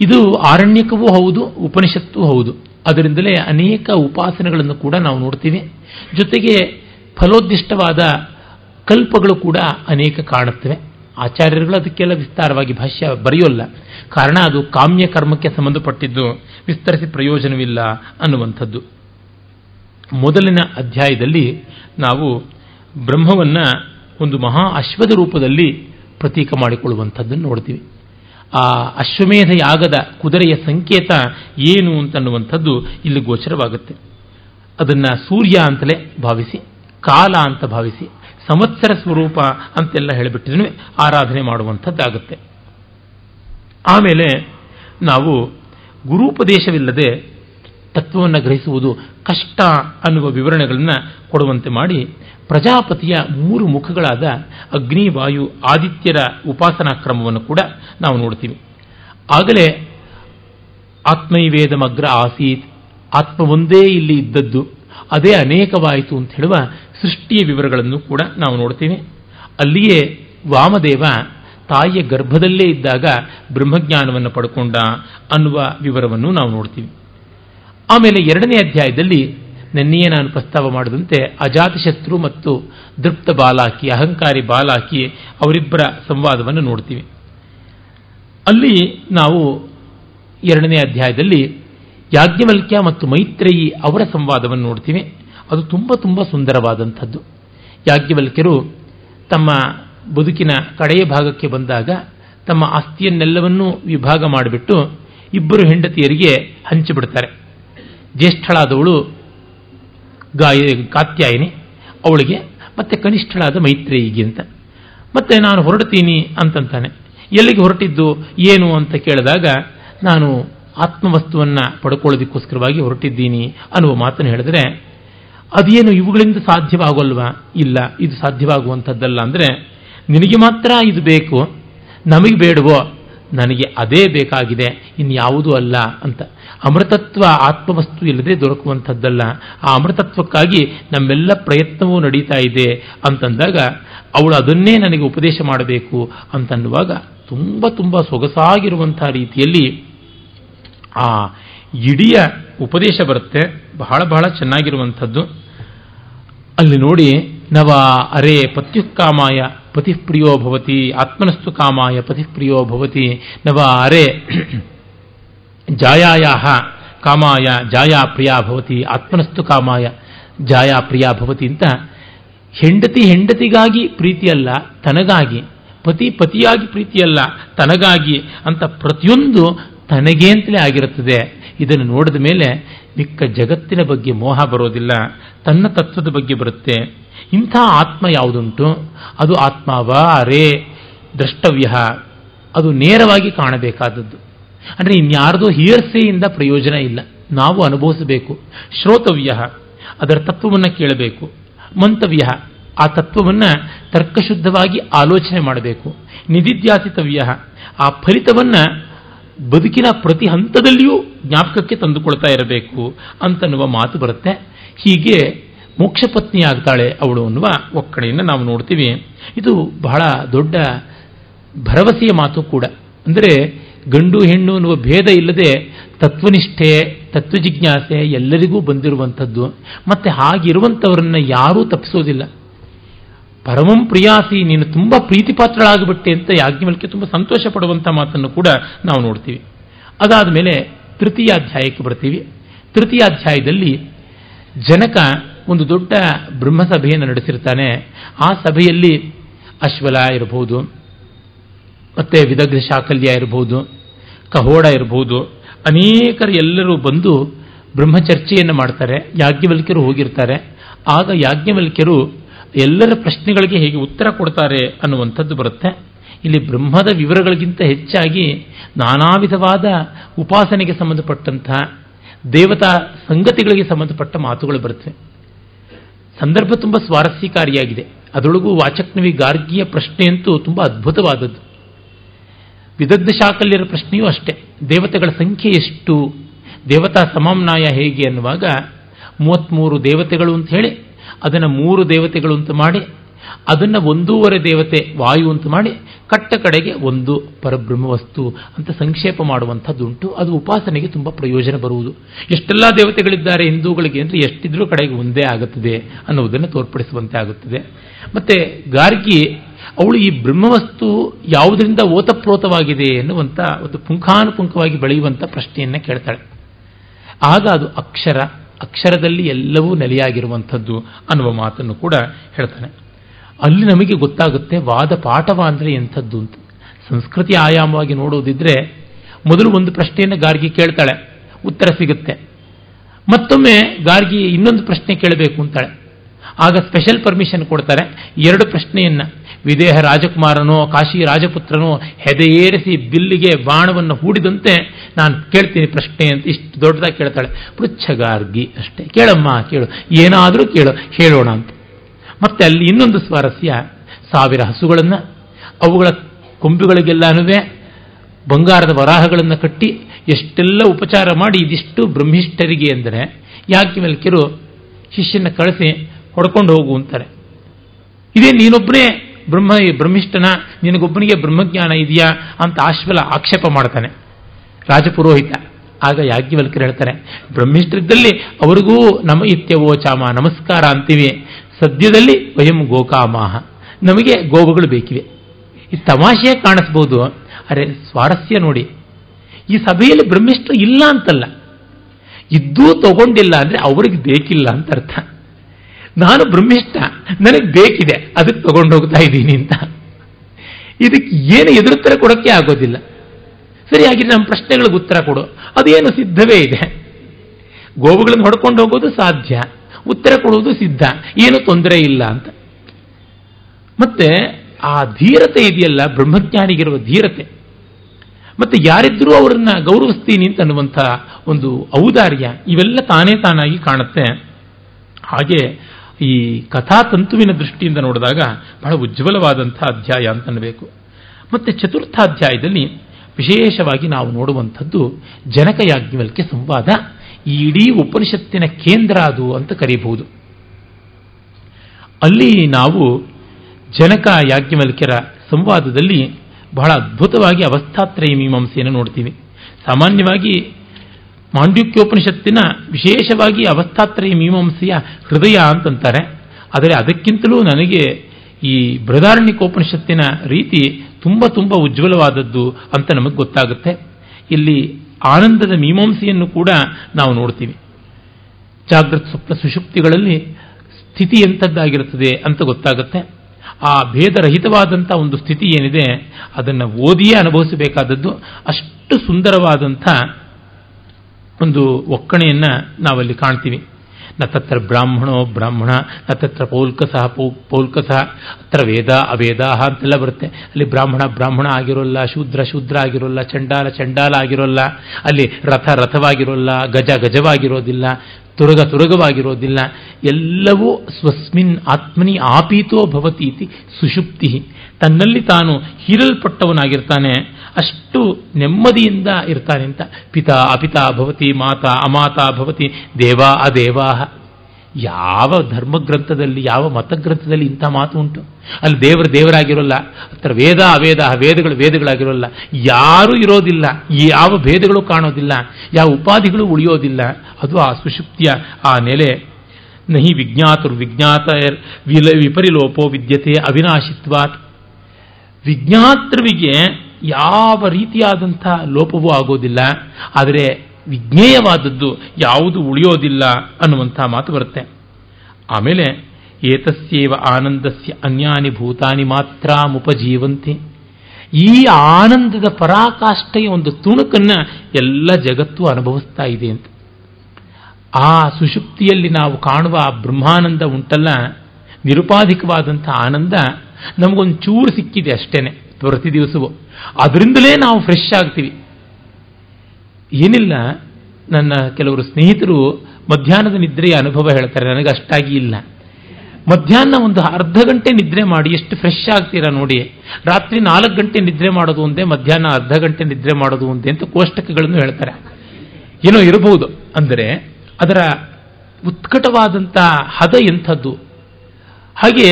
ಇದು ಆರಣ್ಯಕವೂ ಹೌದು, ಉಪನಿಷತ್ತೂ ಹೌದು. ಅದರಿಂದಲೇ ಅನೇಕ ಉಪಾಸನೆಗಳನ್ನು ಕೂಡ ನಾವು ನೋಡ್ತೀವಿ. ಜೊತೆಗೆ ಫಲೋದ್ದಿಷ್ಟವಾದ ಕಲ್ಪಗಳು ಕೂಡ ಅನೇಕ ಕಾಣುತ್ತವೆ. ಆಚಾರ್ಯರುಗಳು ಅದಕ್ಕೆಲ್ಲ ವಿಸ್ತಾರವಾಗಿ ಭಾಷ್ಯ ಬರೆಯೋಲ್ಲ. ಕಾರಣ ಅದು ಕಾಮ್ಯ ಕರ್ಮಕ್ಕೆ ಸಂಬಂಧಪಟ್ಟಿದ್ದು ವಿಸ್ತರಿಸಿ ಪ್ರಯೋಜನವಿಲ್ಲ ಅನ್ನುವಂಥದ್ದು. ಮೊದಲಿನ ಅಧ್ಯಾಯದಲ್ಲಿ ನಾವು ಬ್ರಹ್ಮವನ್ನು ಒಂದು ಮಹಾ ಅಶ್ವದ ರೂಪದಲ್ಲಿ ಪ್ರತೀಕ ಮಾಡಿಕೊಳ್ಳುವಂಥದ್ದನ್ನು ನೋಡ್ತೀವಿ. ಆ ಅಶ್ವಮೇಧ ಯಾಗದ ಕುದುರೆಯ ಸಂಕೇತ ಏನು ಅಂತನ್ನುವಂಥದ್ದು ಇಲ್ಲಿ ಗೋಚರವಾಗುತ್ತೆ. ಅದನ್ನು ಸೂರ್ಯ ಅಂತಲೇ ಭಾವಿಸಿ, ಕಾಲ ಅಂತ ಭಾವಿಸಿ, ಸಂವತ್ಸರ ಸ್ವರೂಪ ಅಂತೆಲ್ಲ ಹೇಳಿಬಿಟ್ಟಿದ್ರು ಆರಾಧನೆ ಮಾಡುವಂಥದ್ದಾಗುತ್ತೆ. ಆಮೇಲೆ ನಾವು ಗುರುಪದೇಶವಿಲ್ಲದೆ ತತ್ವವನ್ನು ಗ್ರಹಿಸುವುದು ಕಷ್ಟ ಅನ್ನುವ ವಿವರಣೆಗಳನ್ನು ಕೊಡುವಂತೆ ಮಾಡಿ ಪ್ರಜಾಪತಿಯ ಮೂರು ಮುಖಗಳಾದ ಅಗ್ನಿ, ವಾಯು, ಆದಿತ್ಯರ ಉಪಾಸನಾ ಕ್ರಮವನ್ನು ಕೂಡ ನಾವು ನೋಡ್ತೀವಿ. ಆಗಲೇ ಆತ್ಮೈವೇದಮಗ್ರ ಆಸೀತ್, ಆತ್ಮ ಒಂದೇ ಇಲ್ಲಿ ಇದ್ದದ್ದು, ಅದೇ ಅನೇಕವಾಯಿತು ಅಂತ ಹೇಳುವ ಸೃಷ್ಟಿಯ ವಿವರಗಳನ್ನು ಕೂಡ ನಾವು ನೋಡ್ತೀವಿ. ಅಲ್ಲಿಯೇ ವಾಮದೇವ ತಾಯಿಯ ಗರ್ಭದಲ್ಲೇ ಇದ್ದಾಗ ಬ್ರಹ್ಮಜ್ಞಾನವನ್ನು ಪಡ್ಕೊಂಡ ಅನ್ನುವ ವಿವರವನ್ನು ನಾವು ನೋಡ್ತೀವಿ. ಆಮೇಲೆ ಎರಡನೇ ಅಧ್ಯಾಯದಲ್ಲಿ ನೆನ್ನೆಯೇ ನಾನು ಪ್ರಸ್ತಾವ ಮಾಡಿದಂತೆ ಅಜಾತಶತ್ರು ಮತ್ತು ದೃಪ್ತ ಬಾಲಾಕಿ, ಅಹಂಕಾರಿ ಬಾಲಾಕಿ ಅವರಿಬ್ಬರ ಸಂವಾದವನ್ನು ನೋಡ್ತೀವಿ. ಅಲ್ಲಿ ನಾವು ಎರಡನೇ ಅಧ್ಯಾಯದಲ್ಲಿ ಯಾಜ್ಞವಲ್ಕ್ಯ ಮತ್ತು ಮೈತ್ರೇಯಿ ಅವರ ಸಂವಾದವನ್ನು ನೋಡ್ತೀವಿ. ಅದು ತುಂಬ ತುಂಬ ಸುಂದರವಾದಂಥದ್ದು. ಯಾಜ್ಞವಲ್ಕ್ಯರು ತಮ್ಮ ಬದುಕಿನ ಕಡೆಯ ಭಾಗಕ್ಕೆ ಬಂದಾಗ ತಮ್ಮ ಆಸ್ತಿಯನ್ನೆಲ್ಲವನ್ನೂ ವಿಭಾಗ ಮಾಡಿಬಿಟ್ಟು ಇಬ್ಬರು ಹೆಂಡತಿಯರಿಗೆ ಹಂಚಿಬಿಡ್ತಾರೆ. ಜ್ಯೇಷ್ಠಳಾದವಳು ಗಾಯ, ಕಾತ್ಯಾಯಿನಿ, ಅವಳಿಗೆ ಮತ್ತೆ ಕನಿಷ್ಠಳಾದ ಮೈತ್ರೇಯಿಗೆ ಅಂತ. ಮತ್ತೆ ನಾನು ಹೊರಡ್ತೀನಿ ಅಂತಂತಾನೆ. ಎಲ್ಲಿಗೆ ಹೊರಟಿದ್ದು, ಏನು ಅಂತ ಕೇಳಿದಾಗ, ನಾನು ಆತ್ಮವಸ್ತುವನ್ನು ಪಡ್ಕೊಳ್ಳೋದಕ್ಕೋಸ್ಕರವಾಗಿ ಹೊರಟಿದ್ದೀನಿ ಅನ್ನುವ ಮಾತನ್ನು ಹೇಳಿದ್ರೆ, ಅದೇನು ಇವುಗಳಿಂದ ಸಾಧ್ಯವಾಗೋಲ್ವಾ? ಇಲ್ಲ, ಇದು ಸಾಧ್ಯವಾಗುವಂಥದ್ದಲ್ಲ ಅಂದರೆ, ನಿನಗೆ ಮಾತ್ರ ಇದು ಬೇಕು, ನಮಗೆ ಬೇಡವೋ? ನನಗೆ ಅದೇ ಬೇಕಾಗಿದೆ ಇನ್ಯಾವುದೂ ಅಲ್ಲ ಅಂತ. ಅಮೃತತ್ವ ಆತ್ಮವಸ್ತು ಇಲ್ಲದೆ ದೊರಕುವಂಥದ್ದಲ್ಲ. ಆ ಅಮೃತತ್ವಕ್ಕಾಗಿ ನಮ್ಮೆಲ್ಲ ಪ್ರಯತ್ನವೂ ನಡೀತಾ ಇದೆ ಅಂತಂದಾಗ, ಅವಳು ಅದನ್ನೇ ನನಗೆ ಉಪದೇಶ ಮಾಡಬೇಕು ಅಂತನ್ನುವಾಗ ತುಂಬ ತುಂಬ ಸೊಗಸಾಗಿರುವಂತಹ ರೀತಿಯಲ್ಲಿ ಆ ಇಡಿಯ ಉಪದೇಶ ಬರುತ್ತೆ. ಬಹಳ ಬಹಳ ಚೆನ್ನಾಗಿರುವಂಥದ್ದು. ಅಲ್ಲಿ ನೋಡಿ, ನವ ಅರೆ ಪತ್ಯುಕ್ಕಾಮಾಯ ಪತಿಪ್ರಿಯೋ ಭವತಿ ಆತ್ಮನಸ್ತು ಕಾಮಾಯ ಪತಿಪ್ರಿಯೋ ಭವತಿ ನವ ಅರೆ ಜಾಯಾಯ ಕಾಮಾಯ, ಜಾಯಾ ಪ್ರಿಯ ಭವತಿ ಆತ್ಮನಸ್ತು ಕಾಮಾಯ, ಜಾಯಾ ಪ್ರಿಯ ಭವತಿ ಅಂತ ಹೆಂಡತಿ ಹೆಂಡತಿಗಾಗಿ ಪ್ರೀತಿಯಲ್ಲ, ತನಗಾಗಿ, ಪತಿ ಪತಿಯಾಗಿ ಪ್ರೀತಿಯಲ್ಲ, ತನಗಾಗಿ ಅಂತ ಪ್ರತಿಯೊಂದು ತನಗೆ ಅಂತಲೇ ಆಗಿರುತ್ತದೆ. ಇದನ್ನು ನೋಡಿದ ಮೇಲೆ ಮಿಕ್ಕ ಜಗತ್ತಿನ ಬಗ್ಗೆ ಮೋಹ ಬರೋದಿಲ್ಲ, ತನ್ನ ತತ್ವದ ಬಗ್ಗೆ ಬರುತ್ತೆ. ಇಂಥ ಆತ್ಮ ಯಾವುದುಂಟು? ಅದು ಆತ್ಮವ ಅರೇ ದ್ರಷ್ಟವ್ಯ ಅದು ನೇರವಾಗಿ ಕಾಣಬೇಕಾದದ್ದು. ಅಂದರೆ ಇನ್ಯಾರದೋ ಹಿಯರ್ಸೆಯಿಂದ ಪ್ರಯೋಜನ ಇಲ್ಲ. ನಾವು ಅನುಭವಿಸಬೇಕು. ಶ್ರೋತವ್ಯ ಅದರ ತತ್ವವನ್ನು ಕೇಳಬೇಕು. ಮಂತವ್ಯ ಆ ತತ್ವವನ್ನು ತರ್ಕಶುದ್ಧವಾಗಿ ಆಲೋಚನೆ ಮಾಡಬೇಕು. ನಿಧಿಧ್ಯಾಸಿತವ್ಯ ಆ ಫಲಿತವನ್ನು ಬದುಕಿನ ಪ್ರತಿ ಹಂತದಲ್ಲಿಯೂ ಜ್ಞಾಪಕಕ್ಕೆ ತಂದುಕೊಳ್ತಾ ಇರಬೇಕು ಅಂತನ್ನುವ ಮಾತು ಬರುತ್ತೆ. ಹೀಗೆ ಮೋಕ್ಷ ಪತ್ನಿ ಆಗ್ತಾಳೆ ಅವಳು ಅನ್ನುವ ಒಕ್ಕಣೆಯನ್ನು ನಾವು ನೋಡ್ತೀವಿ. ಇದು ಬಹಳ ದೊಡ್ಡ ಭರವಸೆಯ ಮಾತು ಕೂಡ. ಅಂದರೆ ಗಂಡು ಹೆಣ್ಣು ಅನ್ನುವ ಭೇದ ಇಲ್ಲದೆ ತತ್ವನಿಷ್ಠೆ, ತತ್ವಜಿಜ್ಞಾಸೆ ಎಲ್ಲರಿಗೂ ಬಂದಿರುವಂಥದ್ದು. ಮತ್ತೆ ಹಾಗಿರುವಂಥವರನ್ನ ಯಾರೂ ತಪ್ಪಿಸೋದಿಲ್ಲ. ಪರಮಂ ಪ್ರಿಯಾಸಿ, ನೀನು ತುಂಬ ಪ್ರೀತಿಪಾತ್ರಳಾಗಿಬಿಟ್ಟೆ ಅಂತ ಯಾಜ್ಞವಲ್ಕೆ ತುಂಬ ಸಂತೋಷ ಪಡುವಂಥ ಮಾತನ್ನು ಕೂಡ ನಾವು ನೋಡ್ತೀವಿ. ಅದಾದ ಮೇಲೆ ತೃತೀಯಾಧ್ಯಾಯಕ್ಕೆ ಬರ್ತೀವಿ. ತೃತೀಯಾಧ್ಯಾಯದಲ್ಲಿ ಜನಕ ಒಂದು ದೊಡ್ಡ ಬ್ರಹ್ಮಸಭೆಯನ್ನು ನಡೆಸಿರ್ತಾನೆ. ಆ ಸಭೆಯಲ್ಲಿ ಅಶ್ವಲ ಇರಬಹುದು, ಮತ್ತೆ ವಿದಗ್ಧ ಶಾಕಲ್ಯ ಇರಬಹುದು, ಕಹೋಡ ಇರಬಹುದು. ಅನೇಕರು ಎಲ್ಲರೂ ಬಂದು ಬ್ರಹ್ಮಚರ್ಚೆಯನ್ನು ಮಾಡ್ತಾರೆ, ಯಾಜ್ಞವಲ್ಕ್ಯರು ಹೋಗಿರ್ತಾರೆ. ಆಗ ಯಾಜ್ಞವಲ್ಕ್ಯರು ಎಲ್ಲರ ಪ್ರಶ್ನೆಗಳಿಗೆ ಹೇಗೆ ಉತ್ತರ ಕೊಡ್ತಾರೆ ಅನ್ನುವಂಥದ್ದು ಬರುತ್ತೆ. ಇಲ್ಲಿ ಬ್ರಹ್ಮದ ವಿವರಗಳಿಗಿಂತ ಹೆಚ್ಚಾಗಿ ನಾನಾ ವಿಧವಾದ ಉಪಾಸನೆಗೆ ಸಂಬಂಧಪಟ್ಟಂತಹ ದೇವತಾ ಸಂಗತಿಗಳಿಗೆ ಸಂಬಂಧಪಟ್ಟ ಮಾತುಗಳು ಬರುತ್ತವೆ ಸಂದರ್ಭ ತುಂಬ ಸ್ವಾರಸ್ಯಕಾರಿಯಾಗಿದೆ. ಅದರೊಳಗೂ ವಾಚಕ್ನವಿ ಗಾರ್ಗಿಯ ಪ್ರಶ್ನೆಯಂತೂ ತುಂಬ ಅದ್ಭುತವಾದದ್ದು. ವಿದಗ್ಧ ಶಾಕಲ್ಯರ ಪ್ರಶ್ನೆಯೂ ಅಷ್ಟೇ. ದೇವತೆಗಳ ಸಂಖ್ಯೆ ಎಷ್ಟು? ದೇವತಾ ಸಮಾಮ್ನಾಯ ಹೇಗೆ ಅನ್ನುವಾಗ ಮೂವತ್ತ್ಮೂರು ದೇವತೆಗಳು ಅಂತ ಹೇಳಿ, ಅದನ್ನು ಮೂರು ದೇವತೆಗಳು ಅಂತ ಮಾಡಿ ಅದನ್ನು ಒಂದೂವರೆ ದೇವತೆ ವಾಯು ಅಂತ ಮಾಡಿ ಕಟ್ಟ ಕಡೆಗೆ ಒಂದು ಪರಬ್ರಹ್ಮ ವಸ್ತು ಅಂತ ಸಂಕ್ಷೇಪ ಮಾಡುವಂಥದ್ದುಂಟು. ಅದು ಉಪಾಸನೆಗೆ ತುಂಬ ಪ್ರಯೋಜನ ಬರುವುದು. ಎಷ್ಟೆಲ್ಲ ದೇವತೆಗಳಿದ್ದಾರೆ ಹಿಂದೂಗಳಿಗೆ ಅಂದರೆ ಎಷ್ಟಿದ್ರೂ ಕಡೆಗೆ ಒಂದೇ ಆಗುತ್ತದೆ ಅನ್ನುವುದನ್ನು ತೋರ್ಪಡಿಸುವಂತೆ ಆಗುತ್ತದೆ. ಮತ್ತೆ ಗಾರ್ಗಿ, ಅವಳು ಈ ಬ್ರಹ್ಮವಸ್ತು ಯಾವುದರಿಂದ ಓತಪ್ರೋತವಾಗಿದೆ ಎನ್ನುವಂಥ ಒಂದು ಪುಂಖಾನುಪುಂಖವಾಗಿ ಬೆಳೆಯುವಂಥ ಪ್ರಶ್ನೆಯನ್ನು ಕೇಳ್ತಾಳೆ. ಆಗ ಅದು ಅಕ್ಷರ, ಅಕ್ಷರದಲ್ಲಿ ಎಲ್ಲವೂ ನೆಲೆಯಾಗಿರುವಂಥದ್ದು ಅನ್ನುವ ಮಾತನ್ನು ಕೂಡ ಹೇಳ್ತಾನೆ. ಅಲ್ಲಿ ನಮಗೆ ಗೊತ್ತಾಗುತ್ತೆ ವಾದ ಪಾಠವ ಅಂದರೆ ಎಂಥದ್ದು ಅಂತ. ಸಂಸ್ಕೃತಿ ಆಯಾಮವಾಗಿ ನೋಡುವುದಿದ್ರೆ ಮೊದಲು ಒಂದು ಪ್ರಶ್ನೆಯನ್ನು ಗಾರ್ಗಿ ಕೇಳ್ತಾಳೆ, ಉತ್ತರ ಸಿಗುತ್ತೆ. ಮತ್ತೊಮ್ಮೆ ಗಾರ್ಗಿ ಇನ್ನೊಂದು ಪ್ರಶ್ನೆ ಕೇಳಬೇಕು ಅಂತಾಳೆ. ಆಗ ಸ್ಪೆಷಲ್ ಪರ್ಮಿಷನ್ ಕೊಡ್ತಾರೆ, ಎರಡು ಪ್ರಶ್ನೆಯನ್ನು. ವಿದೇಹ ರಾಜಕುಮಾರನೋ, ಕಾಶಿ ರಾಜಪುತ್ರನೋ, ಹೆದೆಯೇರಿಸಿ ಬಿಲ್ಲಿಗೆ ಬಾಣವನ್ನು ಹೂಡಿದಂತೆ ನಾನು ಕೇಳ್ತೀನಿ ಪ್ರಶ್ನೆ ಅಂತ ಇಷ್ಟು ದೊಡ್ಡದಾಗಿ ಕೇಳ್ತಾಳೆ. ಪೃಚ್ಛಗಾರ್ಗಿ ಅಷ್ಟೇ. ಕೇಳಮ್ಮ, ಕೇಳು. ಏನಾದರೂ ಕೇಳು. ಹೇಳೋಣ ಅಂತ. ಮತ್ತೆ ಅಲ್ಲಿ ಇನ್ನೊಂದು ಸ್ವಾರಸ್ಯ, ಸಾವಿರ ಹಸುಗಳನ್ನು, ಅವುಗಳ ಕೊಂಬುಗಳಿಗೆಲ್ಲನೂ ಬಂಗಾರದ ವರಾಹಗಳನ್ನು ಕಟ್ಟಿ ಎಷ್ಟೆಲ್ಲ ಉಪಚಾರ ಮಾಡಿ ಇದಿಷ್ಟು ಬ್ರಹ್ಮಿಷ್ಠರಿಗೆ ಅಂದರೆ ಯಾಕೆ ಮೆಲ್ಕಿರು ಶಿಷ್ಯನ ಕಳಿಸಿ ಹೊಡ್ಕೊಂಡು ಹೋಗು ಅಂತಾರೆ. ಇದೇ ನೀನೊಬ್ಬನೇ ಬ್ರಹ್ಮ, ಬ್ರಹ್ಮಿಷ್ಠನ, ನಿನಗೊಬ್ಬನಿಗೆ ಬ್ರಹ್ಮಜ್ಞಾನ ಇದೆಯಾ ಅಂತ ಆಶ್ವಲ ಆಕ್ಷೇಪ ಮಾಡ್ತಾನೆ. ರಾಜಪುರೋಹಿತ. ಆಗ ಯಾಜ್ಞವಲ್ಕರು ಹೇಳ್ತಾರೆ, ಬ್ರಹ್ಮಿಷ್ಠರಿದ್ದಲ್ಲಿ ಅವರಿಗೂ ನಮ ಇತ್ಯವೋ ಚಾಮ ನಮಸ್ಕಾರ ಅಂತೀವಿ. ಸದ್ಯದಲ್ಲಿ ವಯಂ ಗೋಕಾಮಾಹ. ನಮಗೆ ಗೋವುಗಳು ಬೇಕಿವೆ. ಈ ತಮಾಷೆ ಕಾಣಿಸ್ಬೋದು. ಅರೆ ಸ್ವಾರಸ್ಯ ನೋಡಿ. ಈ ಸಭೆಯಲ್ಲಿ ಬ್ರಹ್ಮಿಷ್ಟ ಇಲ್ಲ ಅಂತಲ್ಲ. ಇದ್ದೂ ತಗೊಂಡಿಲ್ಲ ಅಂದರೆ ಅವ್ರಿಗೆ ಬೇಕಿಲ್ಲ ಅಂತ ಅರ್ಥ. ನಾನು ಬ್ರಹ್ಮಿಷ್ಠ, ನನಗೆ ಬೇಕಿದೆ, ಅದಕ್ಕೆ ತಗೊಂಡು ಹೋಗ್ತಾ ಇದ್ದೀನಿ ಅಂತ. ಇದಕ್ಕೆ ಏನು ಎದುರುತ್ತರ ಕೊಡೋಕ್ಕೆ ಆಗೋದಿಲ್ಲ. ಸರಿಯಾಗಿ ನಮ್ಮ ಪ್ರಶ್ನೆಗಳಿಗೆ ಉತ್ತರ ಕೊಡು. ಅದೇನು ಸಿದ್ಧವೇ ಇದೆ? ಗೋವುಗಳನ್ನು ಹೊಡ್ಕೊಂಡು ಹೋಗೋದು ಸಾಧ್ಯ. ಉತ್ತರ ಕೊಡುವುದು ಸಿದ್ಧ. ಏನು ತೊಂದರೆ ಇಲ್ಲ ಅಂತ. ಮತ್ತೆ ಆ ಧೀರತೆ ಇದೆಯಲ್ಲ, ಬ್ರಹ್ಮಜ್ಞಾನಿಗಿರುವ ಧೀರತೆ. ಮತ್ತೆ ಯಾರಿದ್ರೂ ಅವರನ್ನ ಗೌರವಿಸ್ತೀನಿ ಅಂತ ಅನ್ನುವಂಥ ಒಂದು ಔದಾರ್ಯ ಇವೆಲ್ಲ ತಾನೇ ತಾನಾಗಿ ಕಾಣುತ್ತೆ. ಹಾಗೆ ಈ ಕಥಾತಂತುವಿನ ದೃಷ್ಟಿಯಿಂದ ನೋಡಿದಾಗ ಬಹಳ ಉಜ್ವಲವಾದಂಥ ಅಧ್ಯಾಯ ಅಂತ ಮತ್ತೆ ಮತ್ತೆ ಚತುರ್ಥಾಧ್ಯಾಯದಲ್ಲಿ ವಿಶೇಷವಾಗಿ ನಾವು ನೋಡುವಂಥದ್ದು ಜನಕ ಸಂವಾದ. ಈ ಇಡೀ ಉಪನಿಷತ್ತಿನ ಕೇಂದ್ರ ಅದು ಅಂತ ಕರೀಬಹುದು. ಅಲ್ಲಿ ನಾವು ಜನಕ ಯಾಜ್ಞವಲ್ಕ್ಯರ ಸಂವಾದದಲ್ಲಿ ಬಹಳ ಅದ್ಭುತವಾಗಿ ಅವಸ್ಥಾತ್ರಯ ಮೀಮಾಂಸೆಯನ್ನು ನೋಡ್ತೀವಿ. ಸಾಮಾನ್ಯವಾಗಿ ಮಾಂಡ್ಯುಕ್ಯೋಪನಿಷತ್ತಿನ ವಿಶೇಷವಾಗಿ ಅವಸ್ಥಾತ್ರಯ ಮೀಮಾಂಸೆಯ ಹೃದಯ ಅಂತಂತಾರೆ. ಆದರೆ ಅದಕ್ಕಿಂತಲೂ ನನಗೆ ಈ ಬೃಹದಾರಣ್ಯಕೋಪನಿಷತ್ತಿನ ರೀತಿ ತುಂಬ ತುಂಬ ಉಜ್ವಲವಾದದ್ದು ಅಂತ ನಮಗೆ ಗೊತ್ತಾಗುತ್ತೆ. ಇಲ್ಲಿ ಆನಂದದ ಮೀಮಾಂಸೆಯನ್ನು ಕೂಡ ನಾವು ನೋಡ್ತೀವಿ. ಜಾಗೃತ ಸ್ವಪ್ನ ಸುಷುಪ್ತಿಗಳಲ್ಲಿ ಸ್ಥಿತಿ ಎಂಥದ್ದಾಗಿರುತ್ತದೆ ಅಂತ ಗೊತ್ತಾಗುತ್ತೆ. ಆ ಭೇದರಹಿತವಾದಂಥ ಒಂದು ಸ್ಥಿತಿ ಏನಿದೆ, ಅದನ್ನು ಓದಿಯೇ ಅನುಭವಿಸಬೇಕಾದದ್ದು, ಅಷ್ಟು ಸುಂದರವಾದಂಥ ಒಂದು ಒಕ್ಕಣೆಯನ್ನು ನಾವಲ್ಲಿ ಕಾಣ್ತೀವಿ. ನ ತತ್ರ ಬ್ರಾಹ್ಮಣೋ ಬ್ರಾಹ್ಮಣ, ನ ತತ್ರ ಪೌಲ್ಕಸಃ ಪೌಲ್ಕಸಃ ಅತ್ರ ವೇದ, ಅವೇದ ಅಂತೆಲ್ಲ ಬರುತ್ತೆ. ಅಲ್ಲಿ ಬ್ರಾಹ್ಮಣ ಬ್ರಾಹ್ಮಣ ಆಗಿರೋಲ್ಲ, ಶೂದ್ರ ಶೂದ್ರ ಆಗಿರೋಲ್ಲ, ಚಂಡಾಲ ಚಂಡಾಲ ಆಗಿರೋಲ್ಲ, ಅಲ್ಲಿ ರಥ ರಥವಾಗಿರೋಲ್ಲ, ಗಜ ಗಜವಾಗಿರೋದಿಲ್ಲ, ತುರಗ ತುರಗವಾಗಿರೋದಿಲ್ಲ. ಎಲ್ಲವೂ ಸ್ವಸ್ಮಿನ್ ಆತ್ಮನಿ ಆಪೀತೋ ಭವತಿ ಇತಿ ಸುಷುಪ್ತಿ ತನ್ನಲ್ಲಿ ತಾನು ಹೀರಲ್ಪಟ್ಟವನಾಗಿರ್ತಾನೆ. ಅಷ್ಟು ನೆಮ್ಮದಿಯಿಂದ ಇರ್ತಾನೆ ಅಂತ. ಪಿತಾ ಅಪಿತಾ ಭವತಿ, ಮಾತಾ ಅಮಾತಾ ಭವತಿ, ದೇವಾ ಅದೇವಾ ಯಾವ ಧರ್ಮಗ್ರಂಥದಲ್ಲಿ, ಯಾವ ಮತಗ್ರಂಥದಲ್ಲಿ ಇಂಥ ಮಾತು ಉಂಟು? ಅಲ್ಲಿ ದೇವರ ದೇವರಾಗಿರೋಲ್ಲ, ಹತ್ರ ವೇದ ಅವೇದ, ವೇದಗಳು ವೇದಗಳಾಗಿರೋಲ್ಲ. ಯಾರೂ ಇರೋದಿಲ್ಲ, ಯಾವ ಭೇದಗಳು ಕಾಣೋದಿಲ್ಲ, ಯಾವ ಉಪಾಧಿಗಳು ಉಳಿಯೋದಿಲ್ಲ. ಅದು ಆ ಸುಷುಪ್ತಿಯ, ಆ ನೆಲೆ. ನಹಿ ವಿಜ್ಞಾತರು ವಿಜ್ಞಾತ ವಿಪರಿಲೋಪೋ ವಿದ್ಯತೆ ಅವಿನಾಶಿತ್ವಾತ್. ವಿಜ್ಞಾತೃವಿಗೆ ಯಾವ ರೀತಿಯಾದಂಥ ಲೋಪವೂ ಆಗೋದಿಲ್ಲ. ಆದರೆ ವಿಜ್ಞೇಯವಾದದ್ದು ಯಾವುದು ಉಳಿಯೋದಿಲ್ಲ ಅನ್ನುವಂಥ ಮಾತು ಬರುತ್ತೆ. ಆಮೇಲೆ, ಏತಸ್ಯೇವ ಆನಂದಸ್ಯ ಅನ್ಯಾನಿ ಭೂತಾನಿ ಮಾತ್ರ ಮುಪಜೀವಂತಿ ಈ ಆನಂದದ ಪರಾಕಾಷ್ಠೆಯ ಒಂದು ತುಣುಕನ್ನು ಎಲ್ಲ ಜಗತ್ತು ಅನುಭವಿಸ್ತಾ ಇದೆ ಅಂತ. ಆ ಸುಷುಪ್ತಿಯಲ್ಲಿ ನಾವು ಕಾಣುವ ಆ ಬ್ರಹ್ಮಾನಂದ ಉಂಟಲ್ಲ, ನಿರುಪಾಧಿಕವಾದಂಥ ಆನಂದ ನಮಗೊಂದು ಚೂರು ಸಿಕ್ಕಿದೆ ಅಷ್ಟೇನೆ ಪ್ರತಿ ದಿವಸವೂ. ಅದರಿಂದಲೇ ನಾವು ಫ್ರೆಶ್ ಆಗ್ತೀವಿ. ಏನಿಲ್ಲ, ನನ್ನ ಕೆಲವರು ಸ್ನೇಹಿತರು ಮಧ್ಯಾಹ್ನದ ನಿದ್ರೆಯ ಅನುಭವ ಹೇಳ್ತಾರೆ, ನನಗೆ ಅಷ್ಟಾಗಿ ಇಲ್ಲ. ಮಧ್ಯಾಹ್ನ ಒಂದು ಅರ್ಧ ಗಂಟೆ ನಿದ್ರೆ ಮಾಡಿ, ಎಷ್ಟು ಫ್ರೆಶ್ ಆಗ್ತೀರಾ ನೋಡಿ. ರಾತ್ರಿ ನಾಲ್ಕು ಗಂಟೆ ನಿದ್ರೆ ಮಾಡೋದು ಒಂದೇ, ಮಧ್ಯಾಹ್ನ ಅರ್ಧ ಗಂಟೆ ನಿದ್ರೆ ಮಾಡೋದು ಒಂದೇ ಅಂತ ಕೋಷ್ಟಕಗಳನ್ನು ಹೇಳ್ತಾರೆ. ಏನೋ ಇರಬಹುದು ಅಂದರೆ, ಅದರ ಉತ್ಕಟವಾದಂಥ ಹದ ಎಂಥದ್ದು. ಹಾಗೆ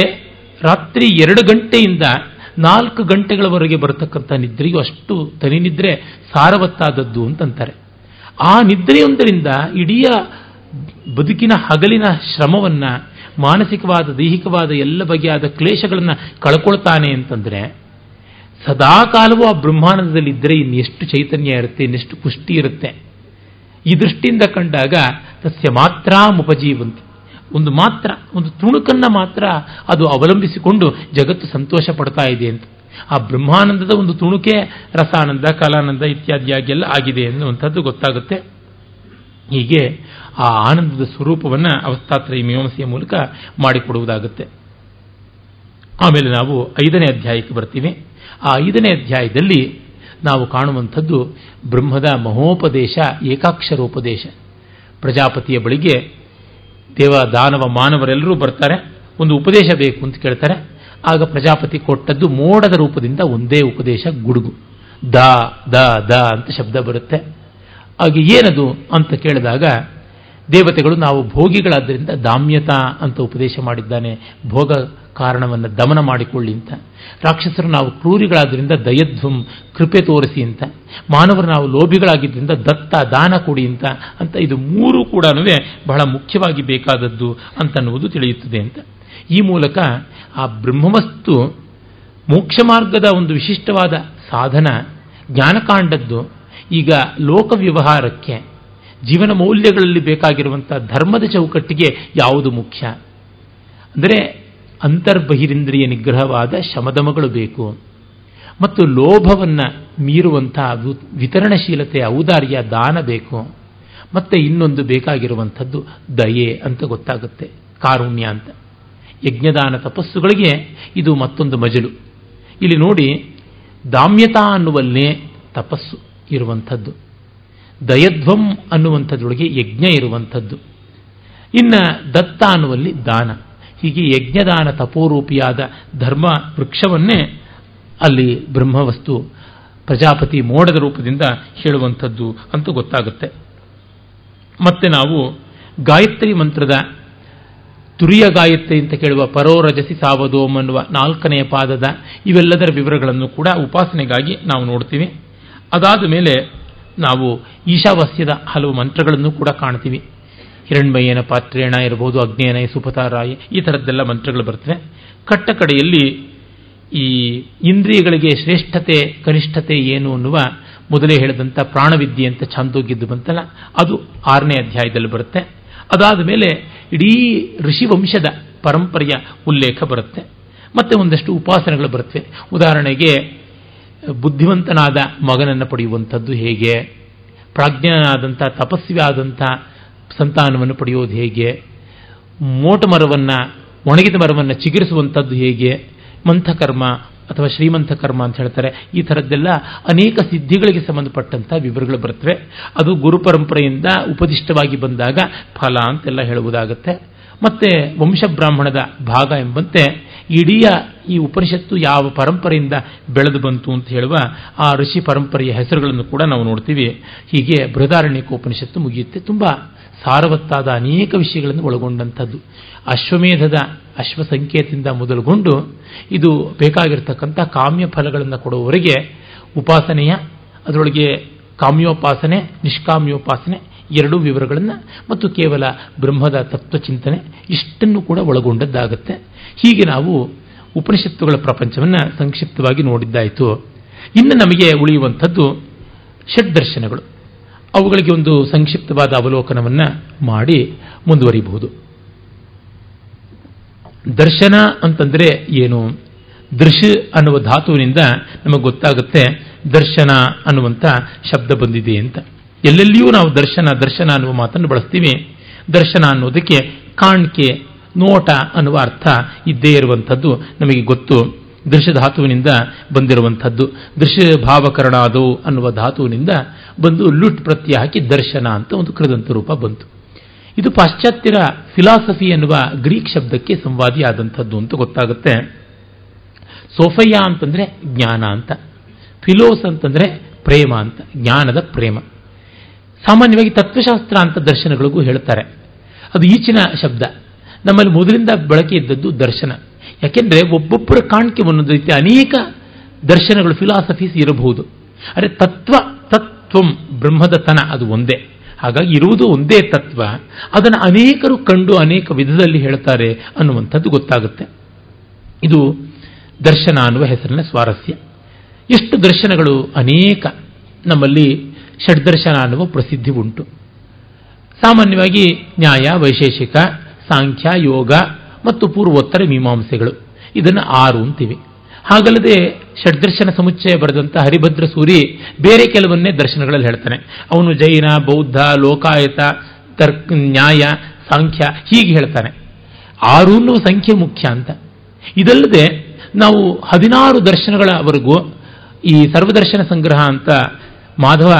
ರಾತ್ರಿ ಎರಡು ಗಂಟೆಯಿಂದ ನಾಲ್ಕು ಗಂಟೆಗಳವರೆಗೆ ಬರತಕ್ಕಂಥ ನಿದ್ರೆಯು ಅಷ್ಟು ತನಿ ನಿದ್ರೆ ಸಾರವತ್ತಾದದ್ದು ಅಂತಂತಾರೆ. ಆ ನಿದ್ರೆಯೊಂದರಿಂದ ಇಡೀ ಬದುಕಿನ ಹಗಲಿನ ಶ್ರಮವನ್ನ, ಮಾನಸಿಕವಾದ, ದೈಹಿಕವಾದ ಎಲ್ಲ ಬಗೆಯಾದ ಕ್ಲೇಶಗಳನ್ನು ಕಳ್ಕೊಳ್ತಾನೆ ಅಂತಂದ್ರೆ, ಸದಾಕಾಲವೂ ಆ ಬ್ರಹ್ಮಾನಂದದಲ್ಲಿ ಇದ್ದರೆ ಇನ್ನೆಷ್ಟು ಚೈತನ್ಯ ಇರುತ್ತೆ, ಇನ್ನೆಷ್ಟು ಪುಷ್ಟಿ ಇರುತ್ತೆ. ಈ ದೃಷ್ಟಿಯಿಂದ ಕಂಡಾಗ ತಸ್ಯ ಮಾತ್ರ ಮುಪಜೀವಂತಿ ಒಂದು ಮಾತ್ರ, ಒಂದು ತುಣುಕನ್ನ ಮಾತ್ರ ಅದು ಅವಲಂಬಿಸಿಕೊಂಡು ಜಗತ್ತು ಸಂತೋಷ ಪಡ್ತಾ ಇದೆ ಅಂತ. ಆ ಬ್ರಹ್ಮಾನಂದದ ಒಂದು ತುಣುಕೆ ರಸಾನಂದ, ಕಲಾನಂದ ಇತ್ಯಾದಿಯಾಗೆಲ್ಲ ಆಗಿದೆ ಅನ್ನುವಂಥದ್ದು ಗೊತ್ತಾಗುತ್ತೆ. ಹೀಗೆ ಆ ಆನಂದದ ಸ್ವರೂಪವನ್ನು ಅವಸ್ಥಾತ್ರಯ ಮೀಮಾಂಸೆಯ ಮೂಲಕ ಮಾಡಿಕೊಡುವುದಾಗುತ್ತೆ. ಆಮೇಲೆ ನಾವು ಐದನೇ ಅಧ್ಯಾಯಕ್ಕೆ ಬರ್ತೀವಿ. ಆ ಐದನೇ ಅಧ್ಯಾಯದಲ್ಲಿ ನಾವು ಕಾಣುವಂಥದ್ದು ಬ್ರಹ್ಮದ ಮಹೋಪದೇಶ, ಏಕಾಕ್ಷರೋಪದೇಶ. ಪ್ರಜಾಪತಿಯ ಬಳಿಗೆ ದೇವ, ದಾನವ, ಮಾನವರೆಲ್ಲರೂ ಬರ್ತಾರೆ. ಒಂದು ಉಪದೇಶ ಬೇಕು ಅಂತ ಕೇಳ್ತಾರೆ. ಆಗ ಪ್ರಜಾಪತಿ ಕೊಟ್ಟದ್ದು ಮೋಡದ ರೂಪದಿಂದ ಒಂದೇ ಉಪದೇಶ, ಗುಡುಗು. ದ ದ ದ ಅಂತ ಶಬ್ದ ಬರುತ್ತೆ. ಹಾಗೆ ಏನದು ಅಂತ ಕೇಳಿದಾಗ ದೇವತೆಗಳು ನಾವು ಭೋಗಿಗಳಾದ್ದರಿಂದ ದಾಮ್ಯತಾ ಅಂತ ಉಪದೇಶ ಮಾಡಿದ್ದಾನೆ. ಭೋಗ ಕಾರಣವನ್ನು ದಮನ ಮಾಡಿಕೊಳ್ಳಿ ಅಂತ. ರಾಕ್ಷಸರು ನಾವು ಕ್ರೂರಿಗಳಾದ್ರಿಂದ ದಯಧ್ವಂ, ಕೃಪೆ ತೋರಿಸಿ ಅಂತ. ಮಾನವರು ನಾವು ಲೋಭಿಗಳಾಗಿದ್ದರಿಂದ ದತ್ತ, ದಾನ ಕೊಡಿ ಅಂತ. ಅಂತ ಇದು ಮೂರು ಕೂಡ ಬಹಳ ಮುಖ್ಯವಾಗಿ ಬೇಕಾದದ್ದು ಅಂತನ್ನುವುದು ತಿಳಿಯುತ್ತದೆ ಅಂತ. ಈ ಮೂಲಕ ಆ ಬ್ರಹ್ಮವಸ್ತು ಮೋಕ್ಷ ಮಾರ್ಗದ ಒಂದು ವಿಶಿಷ್ಟವಾದ ಸಾಧನ, ಜ್ಞಾನಕಾಂಡದ್ದು ಈಗ ಲೋಕ ವ್ಯವಹಾರಕ್ಕೆ ಜೀವನ ಮೌಲ್ಯಗಳಲ್ಲಿ ಬೇಕಾಗಿರುವಂಥ ಧರ್ಮದ ಚೌಕಟ್ಟಿಗೆ ಯಾವುದು ಮುಖ್ಯ? ಅಂದರೆ ಅಂತರ್ಬಹಿರಿಂದ್ರಿಯ ನಿಗ್ರಹವಾದ ಶಮದಮಗಳು ಬೇಕು. ಮತ್ತು ಲೋಭವನ್ನು ಮೀರುವಂತಹ ವಿತರಣಶೀಲತೆ ಔದಾರ್ಯ ದಾನ ಬೇಕು. ಮತ್ತೆ ಇನ್ನೊಂದು ಬೇಕಾಗಿರುವಂಥದ್ದು ದಯೆ ಅಂತ ಗೊತ್ತಾಗುತ್ತೆ. ಕಾರುಣ್ಯ ಅಂತ. ಯಜ್ಞದಾನ ತಪಸ್ಸುಗಳಿಗೆ ಇದು ಮತ್ತೊಂದು ಮಜಲು. ಇಲ್ಲಿ ನೋಡಿ ದಾಮ್ಯತಾ ಅನ್ನುವಲ್ಲೇ ತಪಸ್ಸು ಇರುವಂಥದ್ದು. ದಯಧ್ವಂ ಅನ್ನುವಂಥದ್ರೊಳಗೆ ಯಜ್ಞ ಇರುವಂಥದ್ದು. ಇನ್ನು ದತ್ತ ಅನ್ನುವಲ್ಲಿ ದಾನ. ಹೀಗೆ ಯಜ್ಞದಾನ ತಪೋರೂಪಿಯಾದ ಧರ್ಮ ವೃಕ್ಷವನ್ನೇ ಅಲ್ಲಿ ಬ್ರಹ್ಮವಸ್ತು ಪ್ರಜಾಪತಿ ಮೋಡದ ರೂಪದಿಂದ ಹೇಳುವಂಥದ್ದು ಅಂತೂ ಗೊತ್ತಾಗುತ್ತೆ. ಮತ್ತೆ ನಾವು ಗಾಯತ್ರಿ ಮಂತ್ರದ ತುರಿಯ ಗಾಯತ್ರಿ ಅಂತ ಕೇಳುವ ಪರೋರಜಸಿ ಸಾವದೋಮ್ ಅನ್ನುವ ನಾಲ್ಕನೆಯ ಪಾದದ ಇವೆಲ್ಲದರ ವಿವರಗಳನ್ನು ಕೂಡ ಉಪಾಸನೆಗಾಗಿ ನಾವು ನೋಡ್ತೀವಿ. ಅದಾದ ಮೇಲೆ ನಾವು ಈಶಾವಾಸ್ಯದ ಹಲವು ಮಂತ್ರಗಳನ್ನು ಕೂಡ ಕಾಣ್ತೀವಿ. ಹಿರಣ್ಮಯ್ಯನ ಪಾತ್ರೇಣ ಇರಬಹುದು ಅಗ್ನೇಯನ ಸುಪತಾರಾಯ, ಈ ಥರದ್ದೆಲ್ಲ ಮಂತ್ರಗಳು ಬರ್ತವೆ. ಕಟ್ಟ ಕಡೆಯಲ್ಲಿ ಈ ಇಂದ್ರಿಯಗಳಿಗೆ ಶ್ರೇಷ್ಠತೆ, ಕನಿಷ್ಠತೆ ಏನು ಅನ್ನುವ ಮೊದಲೇ ಹೇಳಿದಂಥ ಪ್ರಾಣವಿದ್ಯೆ ಅಂತ ಛಾಂದೋಗಿದ್ದು ಬಂತಲ್ಲ, ಅದು ಆರನೇ ಅಧ್ಯಾಯದಲ್ಲಿ ಬರುತ್ತೆ. ಅದಾದ ಮೇಲೆ ಇಡೀ ಋಷಿವಂಶದ ಪರಂಪರೆಯ ಉಲ್ಲೇಖ ಬರುತ್ತೆ. ಮತ್ತೆ ಒಂದಷ್ಟು ಉಪಾಸನೆಗಳು ಬರುತ್ತವೆ ಉದಾಹರಣೆಗೆ ಬುದ್ಧಿವಂತನಾದ ಮಗನನ್ನು ಪಡೆಯುವಂಥದ್ದು ಹೇಗೆ? ಪ್ರಾಜ್ಞನಾದಂಥ ತಪಸ್ವಿ ಆದಂಥ ಸಂತಾನವನ್ನು ಪಡೆಯೋದು ಹೇಗೆ? ಮೋಟ ಮರವನ್ನು, ಒಣಗಿದ ಮರವನ್ನು ಚಿಗುರಿಸುವಂಥದ್ದು ಹೇಗೆ? ಮಂಥಕರ್ಮ ಅಥವಾ ಶ್ರೀಮಂತ ಕರ್ಮ ಅಂತ ಹೇಳ್ತಾರೆ. ಈ ಥರದ್ದೆಲ್ಲ ಅನೇಕ ಸಿದ್ಧಿಗಳಿಗೆ ಸಂಬಂಧಪಟ್ಟಂಥ ವಿವರಗಳು ಬರ್ತವೆ. ಅದು ಗುರು ಪರಂಪರೆಯಿಂದ ಉಪದಿಷ್ಟವಾಗಿ ಬಂದಾಗ ಫಲ ಅಂತೆಲ್ಲ ಹೇಳುವುದಾಗುತ್ತೆ. ಮತ್ತೆ ವಂಶಬ್ರಾಹ್ಮಣದ ಭಾಗ ಎಂಬಂತೆ ಇಡೀ ಈ ಉಪನಿಷತ್ತು ಯಾವ ಪರಂಪರೆಯಿಂದ ಬೆಳೆದು ಬಂತು ಅಂತ ಹೇಳುವ ಆ ಋಷಿ ಪರಂಪರೆಯ ಹೆಸರುಗಳನ್ನು ಕೂಡ ನಾವು ನೋಡ್ತೀವಿ. ಹೀಗೆ ಬೃಹದಾರಣ್ಯಕ ಉಪನಿಷತ್ತು ಮುಗಿಯುತ್ತೆ. ತುಂಬ ಸಾರವತ್ತಾದ ಅನೇಕ ವಿಷಯಗಳನ್ನು ಒಳಗೊಂಡಂಥದ್ದು. ಅಶ್ವಮೇಧದ ಅಶ್ವ ಸಂಕೇತದಿಂದ ಮೊದಲುಗೊಂಡು ಇದು ಬೇಕಾಗಿರ್ತಕ್ಕಂಥ ಕಾಮ್ಯ ಫಲಗಳನ್ನು ಕೊಡುವವರೆಗೆ ಉಪಾಸನೆಯ, ಅದರೊಳಗೆ ಕಾಮ್ಯೋಪಾಸನೆ, ನಿಷ್ಕಾಮ್ಯೋಪಾಸನೆ ಎರಡೂ ವಿವರಗಳನ್ನು ಮತ್ತು ಕೇವಲ ಬ್ರಹ್ಮದ ತತ್ವಚಿಂತನೆ ಇಷ್ಟನ್ನು ಕೂಡ ಒಳಗೊಂಡದ್ದಾಗುತ್ತೆ. ಹೀಗೆ ನಾವು ಉಪನಿಷತ್ತುಗಳ ಪ್ರಪಂಚವನ್ನು ಸಂಕ್ಷಿಪ್ತವಾಗಿ ನೋಡಿದ್ದಾಯಿತು. ಇನ್ನು ನಮಗೆ ಉಳಿಯುವಂಥದ್ದು ಷಡ್ದರ್ಶನಗಳು ಅವುಗಳಿಗೆ ಒಂದು ಸಂಕ್ಷಿಪ್ತವಾದ ಅವಲೋಕನವನ್ನು ಮಾಡಿ ಮುಂದುವರಿಬಹುದು. ದರ್ಶನ ಅಂತಂದರೆ ಏನು? ದೃಶ್ ಅನ್ನುವ ಧಾತುವಿನಿಂದ ನಮಗೆ ಗೊತ್ತಾಗುತ್ತೆ ದರ್ಶನ ಅನ್ನುವಂಥ ಶಬ್ದ ಬಂದಿದೆ ಅಂತ. ಎಲ್ಲೆಲ್ಲಿಯೂ ನಾವು ದರ್ಶನ ದರ್ಶನ ಅನ್ನುವ ಮಾತನ್ನು ಬಳಸ್ತೀವಿ. ದರ್ಶನ ಅನ್ನೋದಕ್ಕೆ ಕಾಣಿಕೆ, ನೋಟ ಅನ್ನುವ ಅರ್ಥ ಇದ್ದೇ ಇರುವಂಥದ್ದು ನಮಗೆ ಗೊತ್ತು. ದೃಶ್ಯ ಧಾತುವಿನಿಂದ ಬಂದಿರುವಂಥದ್ದು. ದೃಶ್ಯ ಭಾವಕರಣಾದವು ಅನ್ನುವ ಧಾತುವಿನಿಂದ ಬಂದು ಲುಟ್ ಪ್ರತ್ಯ ಹಾಕಿ ದರ್ಶನ ಅಂತ ಒಂದು ಕೃದಂತ ರೂಪ ಬಂತು. ಇದು ಪಾಶ್ಚಾತ್ಯರ ಫಿಲಾಸಫಿ ಎನ್ನುವ ಗ್ರೀಕ್ ಶಬ್ದಕ್ಕೆ ಸಂವಾದಿ ಆದಂಥದ್ದು ಅಂತ ಗೊತ್ತಾಗುತ್ತೆ. ಸೋಫಯ್ಯ ಅಂತಂದ್ರೆ ಜ್ಞಾನ ಅಂತ. ಫಿಲೋಸ್ ಅಂತಂದ್ರೆ ಪ್ರೇಮ ಅಂತ. ಜ್ಞಾನದ ಪ್ರೇಮ. ಸಾಮಾನ್ಯವಾಗಿ ತತ್ವಶಾಸ್ತ್ರ ಅಂತ ದರ್ಶನಗಳಿಗೂ ಹೇಳ್ತಾರೆ. ಅದು ಈಚಿನ ಶಬ್ದ. ನಮ್ಮಲ್ಲಿ ಮೊದಲಿಂದ ಬಳಕೆ ಇದ್ದದ್ದು ದರ್ಶನ. ಯಾಕೆಂದರೆ ಒಬ್ಬೊಬ್ಬರ ಕಾಣಿಕೆ ಒಂದೊಂದು ರೀತಿ ಅನೇಕ ದರ್ಶನಗಳು ಫಿಲಾಸಫೀಸ್ ಇರಬಹುದು. ಅರೆ ತತ್ವ, ತತ್ವಂ ಬ್ರಹ್ಮದ ತನ ಅದು ಒಂದೇ. ಹಾಗಾಗಿ ಇರುವುದು ಒಂದೇ ತತ್ವ. ಅದನ್ನು ಅನೇಕರು ಕಂಡು ಅನೇಕ ವಿಧದಲ್ಲಿ ಹೇಳ್ತಾರೆ ಅನ್ನುವಂಥದ್ದು ಗೊತ್ತಾಗುತ್ತೆ. ಇದು ದರ್ಶನ ಅನ್ನುವ ಹೆಸರಿನ ಸ್ವಾರಸ್ಯ. ಎಷ್ಟು ದರ್ಶನಗಳು ಅನೇಕ ನಮ್ಮಲ್ಲಿ ಷಡ್ದರ್ಶನ ಅನ್ನುವ ಪ್ರಸಿದ್ಧಿ ಉಂಟು. ಸಾಮಾನ್ಯವಾಗಿ ನ್ಯಾಯ, ವೈಶೇಷಿಕ, ಸಾಂಖ್ಯ, ಯೋಗ ಮತ್ತು ಪೂರ್ವೋತ್ತರ ಮೀಮಾಂಸೆಗಳು ಇದನ್ನು ಆರು ಅಂತೀವಿ. ಹಾಗಲ್ಲದೆ ಷಡ್ದರ್ಶನ ಸಮುಚ್ಚಯ ಬರೆದಂಥ ಹರಿಭದ್ರ ಸೂರಿ ಬೇರೆ ಕೆಲವನ್ನೇ ದರ್ಶನಗಳಲ್ಲಿ ಹೇಳ್ತಾನೆ. ಅವನು ಜೈನ, ಬೌದ್ಧ, ಲೋಕಾಯತ, ತರ್ಕ, ನ್ಯಾಯ, ಸಾಂಖ್ಯ ಹೀಗೆ ಹೇಳ್ತಾನೆ. ಆರು ಅನ್ನುವ ಸಂಖ್ಯೆ ಮುಖ್ಯ ಅಂತ. ಇದಲ್ಲದೆ ನಾವು ಹದಿನಾರು ದರ್ಶನಗಳವರೆಗೂ ಈ ಸರ್ವದರ್ಶನ ಸಂಗ್ರಹ ಅಂತ ಮಾಧವ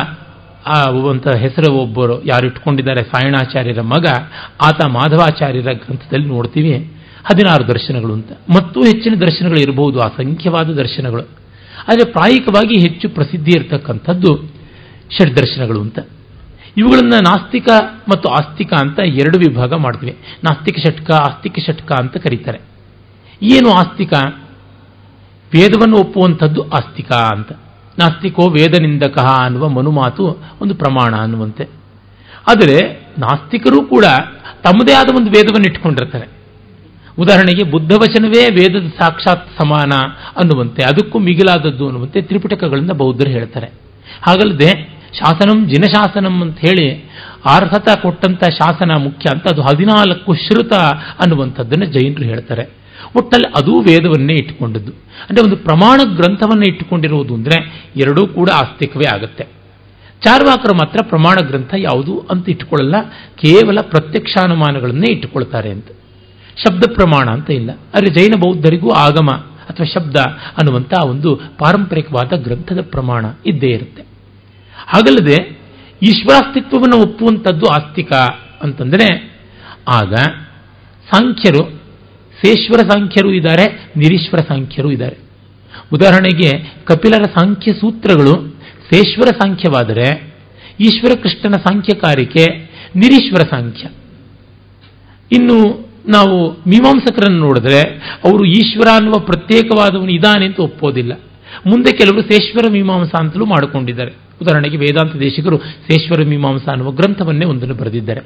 ಆ ಅಂತ ಹೆಸರು ಒಬ್ಬರು ಯಾರು ಇಟ್ಕೊಂಡಿದ್ದಾರೆ? ಸಾಯಣಾಚಾರ್ಯರ ಮಗ, ಆತ ಮಾಧವಾಚಾರ್ಯರ ಗ್ರಂಥದಲ್ಲಿ ನೋಡ್ತೀವಿ. ಹದಿನಾರು ದರ್ಶನಗಳು ಅಂತ. ಮತ್ತೂ ಹೆಚ್ಚಿನ ದರ್ಶನಗಳು ಇರಬಹುದು ಅಸಂಖ್ಯವಾದ ದರ್ಶನಗಳು. ಆದರೆ ಪ್ರಾಯಿಕವಾಗಿ ಹೆಚ್ಚು ಪ್ರಸಿದ್ಧಿ ಇರತಕ್ಕಂಥದ್ದು ಷಡ್ದರ್ಶನಗಳು ಅಂತ. ಇವುಗಳನ್ನು ನಾಸ್ತಿಕ ಮತ್ತು ಆಸ್ತಿಕ ಅಂತ ಎರಡು ವಿಭಾಗ ಮಾಡ್ತೀವಿ. ನಾಸ್ತಿಕ ಷಟ್ಕ, ಆಸ್ತಿಕ ಷಟ್ಕ ಅಂತ ಕರೀತಾರೆ. ಏನು ಆಸ್ತಿಕ? ವೇದವನ್ನು ಒಪ್ಪುವಂಥದ್ದು ಆಸ್ತಿಕ ಅಂತ. ನಾಸ್ತಿಕೋ ವೇದನಿಂದಕ ಅನ್ನುವ ಮನುಮಾತು ಒಂದು ಪ್ರಮಾಣ ಅನ್ನುವಂತೆ. ಆದರೆ ನಾಸ್ತಿಕರು ಕೂಡ ತಮ್ಮದೇ ಆದ ಒಂದು ವೇದವನ್ನು ಇಟ್ಕೊಂಡಿರ್ತಾರೆ ಉದಾಹರಣೆಗೆ ಬುದ್ಧವಚನವೇ ವೇದದ ಸಾಕ್ಷಾತ್ ಸಮಾನ ಅನ್ನುವಂತೆ, ಅದಕ್ಕೂ ಮಿಗಿಲಾದದ್ದು ಅನ್ನುವಂತೆ ತ್ರಿಪಿಟಕಗಳಿಂದ ಬೌದ್ಧರು ಹೇಳ್ತಾರೆ. ಹಾಗಲ್ಲದೆ ಶಾಸನಂ ಜಿನಶಾಸನಂ ಅಂತ ಹೇಳಿ ಅರ್ಹತ ಕೊಟ್ಟಂತ ಶಾಸನ ಮುಖ್ಯ ಅಂತ ಅದು ಹದಿನಾಲ್ಕು ಶ್ರುತ ಅನ್ನುವಂಥದ್ದನ್ನು ಜೈನರು ಹೇಳ್ತಾರೆ. ಒಟ್ಟಲ್ಲಿ ಅದೂ ವೇದವನ್ನೇ ಇಟ್ಟುಕೊಂಡದ್ದು. ಅಂದರೆ ಒಂದು ಪ್ರಮಾಣ ಗ್ರಂಥವನ್ನು ಇಟ್ಟುಕೊಂಡಿರುವುದು ಅಂದರೆ ಎರಡೂ ಕೂಡ ಆಸ್ತಿಕವೇ ಆಗುತ್ತೆ. ಚಾರ್ವಾಕರು ಮಾತ್ರ ಪ್ರಮಾಣ ಗ್ರಂಥ ಯಾವುದು ಅಂತ ಇಟ್ಟುಕೊಳ್ಳಲ್ಲ, ಕೇವಲ ಪ್ರತ್ಯಕ್ಷಾನುಮಾನಗಳನ್ನೇ ಇಟ್ಟುಕೊಳ್ತಾರೆ ಅಂತ. ಶಬ್ದ ಪ್ರಮಾಣ ಅಂತ ಇಲ್ಲ. ಆದರೆ ಜೈನ ಬೌದ್ಧರಿಗೂ ಆಗಮ ಅಥವಾ ಶಬ್ದ ಅನ್ನುವಂಥ ಒಂದು ಪಾರಂಪರಿಕವಾದ ಗ್ರಂಥದ ಪ್ರಮಾಣ ಇದ್ದೇ ಇರುತ್ತೆ. ಹಾಗಲ್ಲದೆ ಈಶ್ವರಾಸ್ತಿತ್ವವನ್ನು ಒಪ್ಪುವಂಥದ್ದು ಆಸ್ತಿಕ ಅಂತಂದರೆ ಆಗ ಸಾಂಖ್ಯರು ಸೇಶ್ವರ ಸಾಂಖ್ಯರು ಇದ್ದಾರೆ, ನಿರೀಶ್ವರ ಸಾಂಖ್ಯರು ಇದ್ದಾರೆ. ಉದಾಹರಣೆಗೆ, ಕಪಿಲರ ಸಾಂಖ್ಯ ಸೂತ್ರಗಳು ಸೇಶ್ವರ ಸಾಂಖ್ಯವಾದರೆ, ಈಶ್ವರ ಕೃಷ್ಣನ ಸಾಂಖ್ಯಕಾರಿಕೆ ನಿರೀಶ್ವರ ಸಾಂಖ್ಯ. ಇನ್ನು ನಾವು ಮೀಮಾಂಸಕರನ್ನು ನೋಡಿದ್ರೆ, ಅವರು ಈಶ್ವರ ಅನ್ನುವ ಪ್ರತ್ಯೇಕವಾದವನು ಇದಾನೆ ಅಂತ ಒಪ್ಪೋದಿಲ್ಲ. ಮುಂದೆ ಕೆಲವರು ಸೇಶ್ವರ ಮೀಮಾಂಸ ಅಂತಲೂ ಮಾಡಿಕೊಂಡಿದ್ದಾರೆ. ಉದಾಹರಣೆಗೆ ವೇದಾಂತ ದೇಶಿಕರು ಸೇಶ್ವರ ಮೀಮಾಂಸ ಅನ್ನುವ ಗ್ರಂಥವನ್ನೇ ಒಂದನ್ನು ಬರೆದಿದ್ದಾರೆ.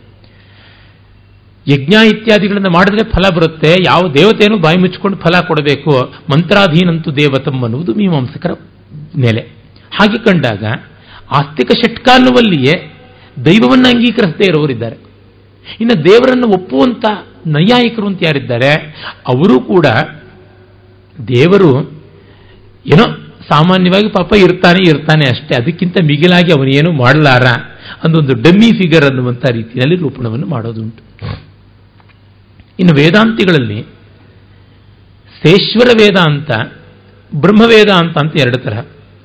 ಯಜ್ಞ ಇತ್ಯಾದಿಗಳನ್ನು ಮಾಡಿದ್ರೆ ಫಲ ಬರುತ್ತೆ, ಯಾವ ದೇವತೆಯನ್ನು ಬಾಯಿ ಮುಚ್ಚಿಕೊಂಡು ಫಲ ಕೊಡಬೇಕು, ಮಂತ್ರಾಧೀನಂತೂ ದೇವತಂ ಅನ್ನುವುದು ಮೀಮಾಂಸಕರ ನೆಲೆ. ಹಾಗೆ ಕಂಡಾಗ, ಆಸ್ತಿಕ ಷಟ್ಕ ಅನ್ನುವಲ್ಲಿಯೇ ದೈವವನ್ನು ಅಂಗೀಕರಿಸದೇ ಇರೋರಿದ್ದಾರೆ. ಇನ್ನು ದೇವರನ್ನು ಒಪ್ಪುವಂಥ ನೈಯಾಯಿಕರು ಅಂತ ಯಾರಿದ್ದಾರೆ, ಅವರು ಕೂಡ ದೇವರು ಏನೋ ಸಾಮಾನ್ಯವಾಗಿ ಪಾಪ ಇರ್ತಾನೆ ಇರ್ತಾನೆ ಅಷ್ಟೇ, ಅದಕ್ಕಿಂತ ಮಿಗಿಲಾಗಿ ಅವನೇನು ಮಾಡಲಾರ, ಅಂದೊಂದು ಡಮ್ಮಿ ಫಿಗರ್ ಅನ್ನುವಂಥ ರೀತಿಯಲ್ಲಿ ರೂಪಣವನ್ನು ಮಾಡೋದುಂಟು. ಇನ್ನು ವೇದಾಂತಿಗಳಲ್ಲಿ ಸೇಶ್ವರ ವೇದಾಂತ ಬ್ರಹ್ಮವೇದಾಂತ ಅಂತ ಎರಡು ತರಹ.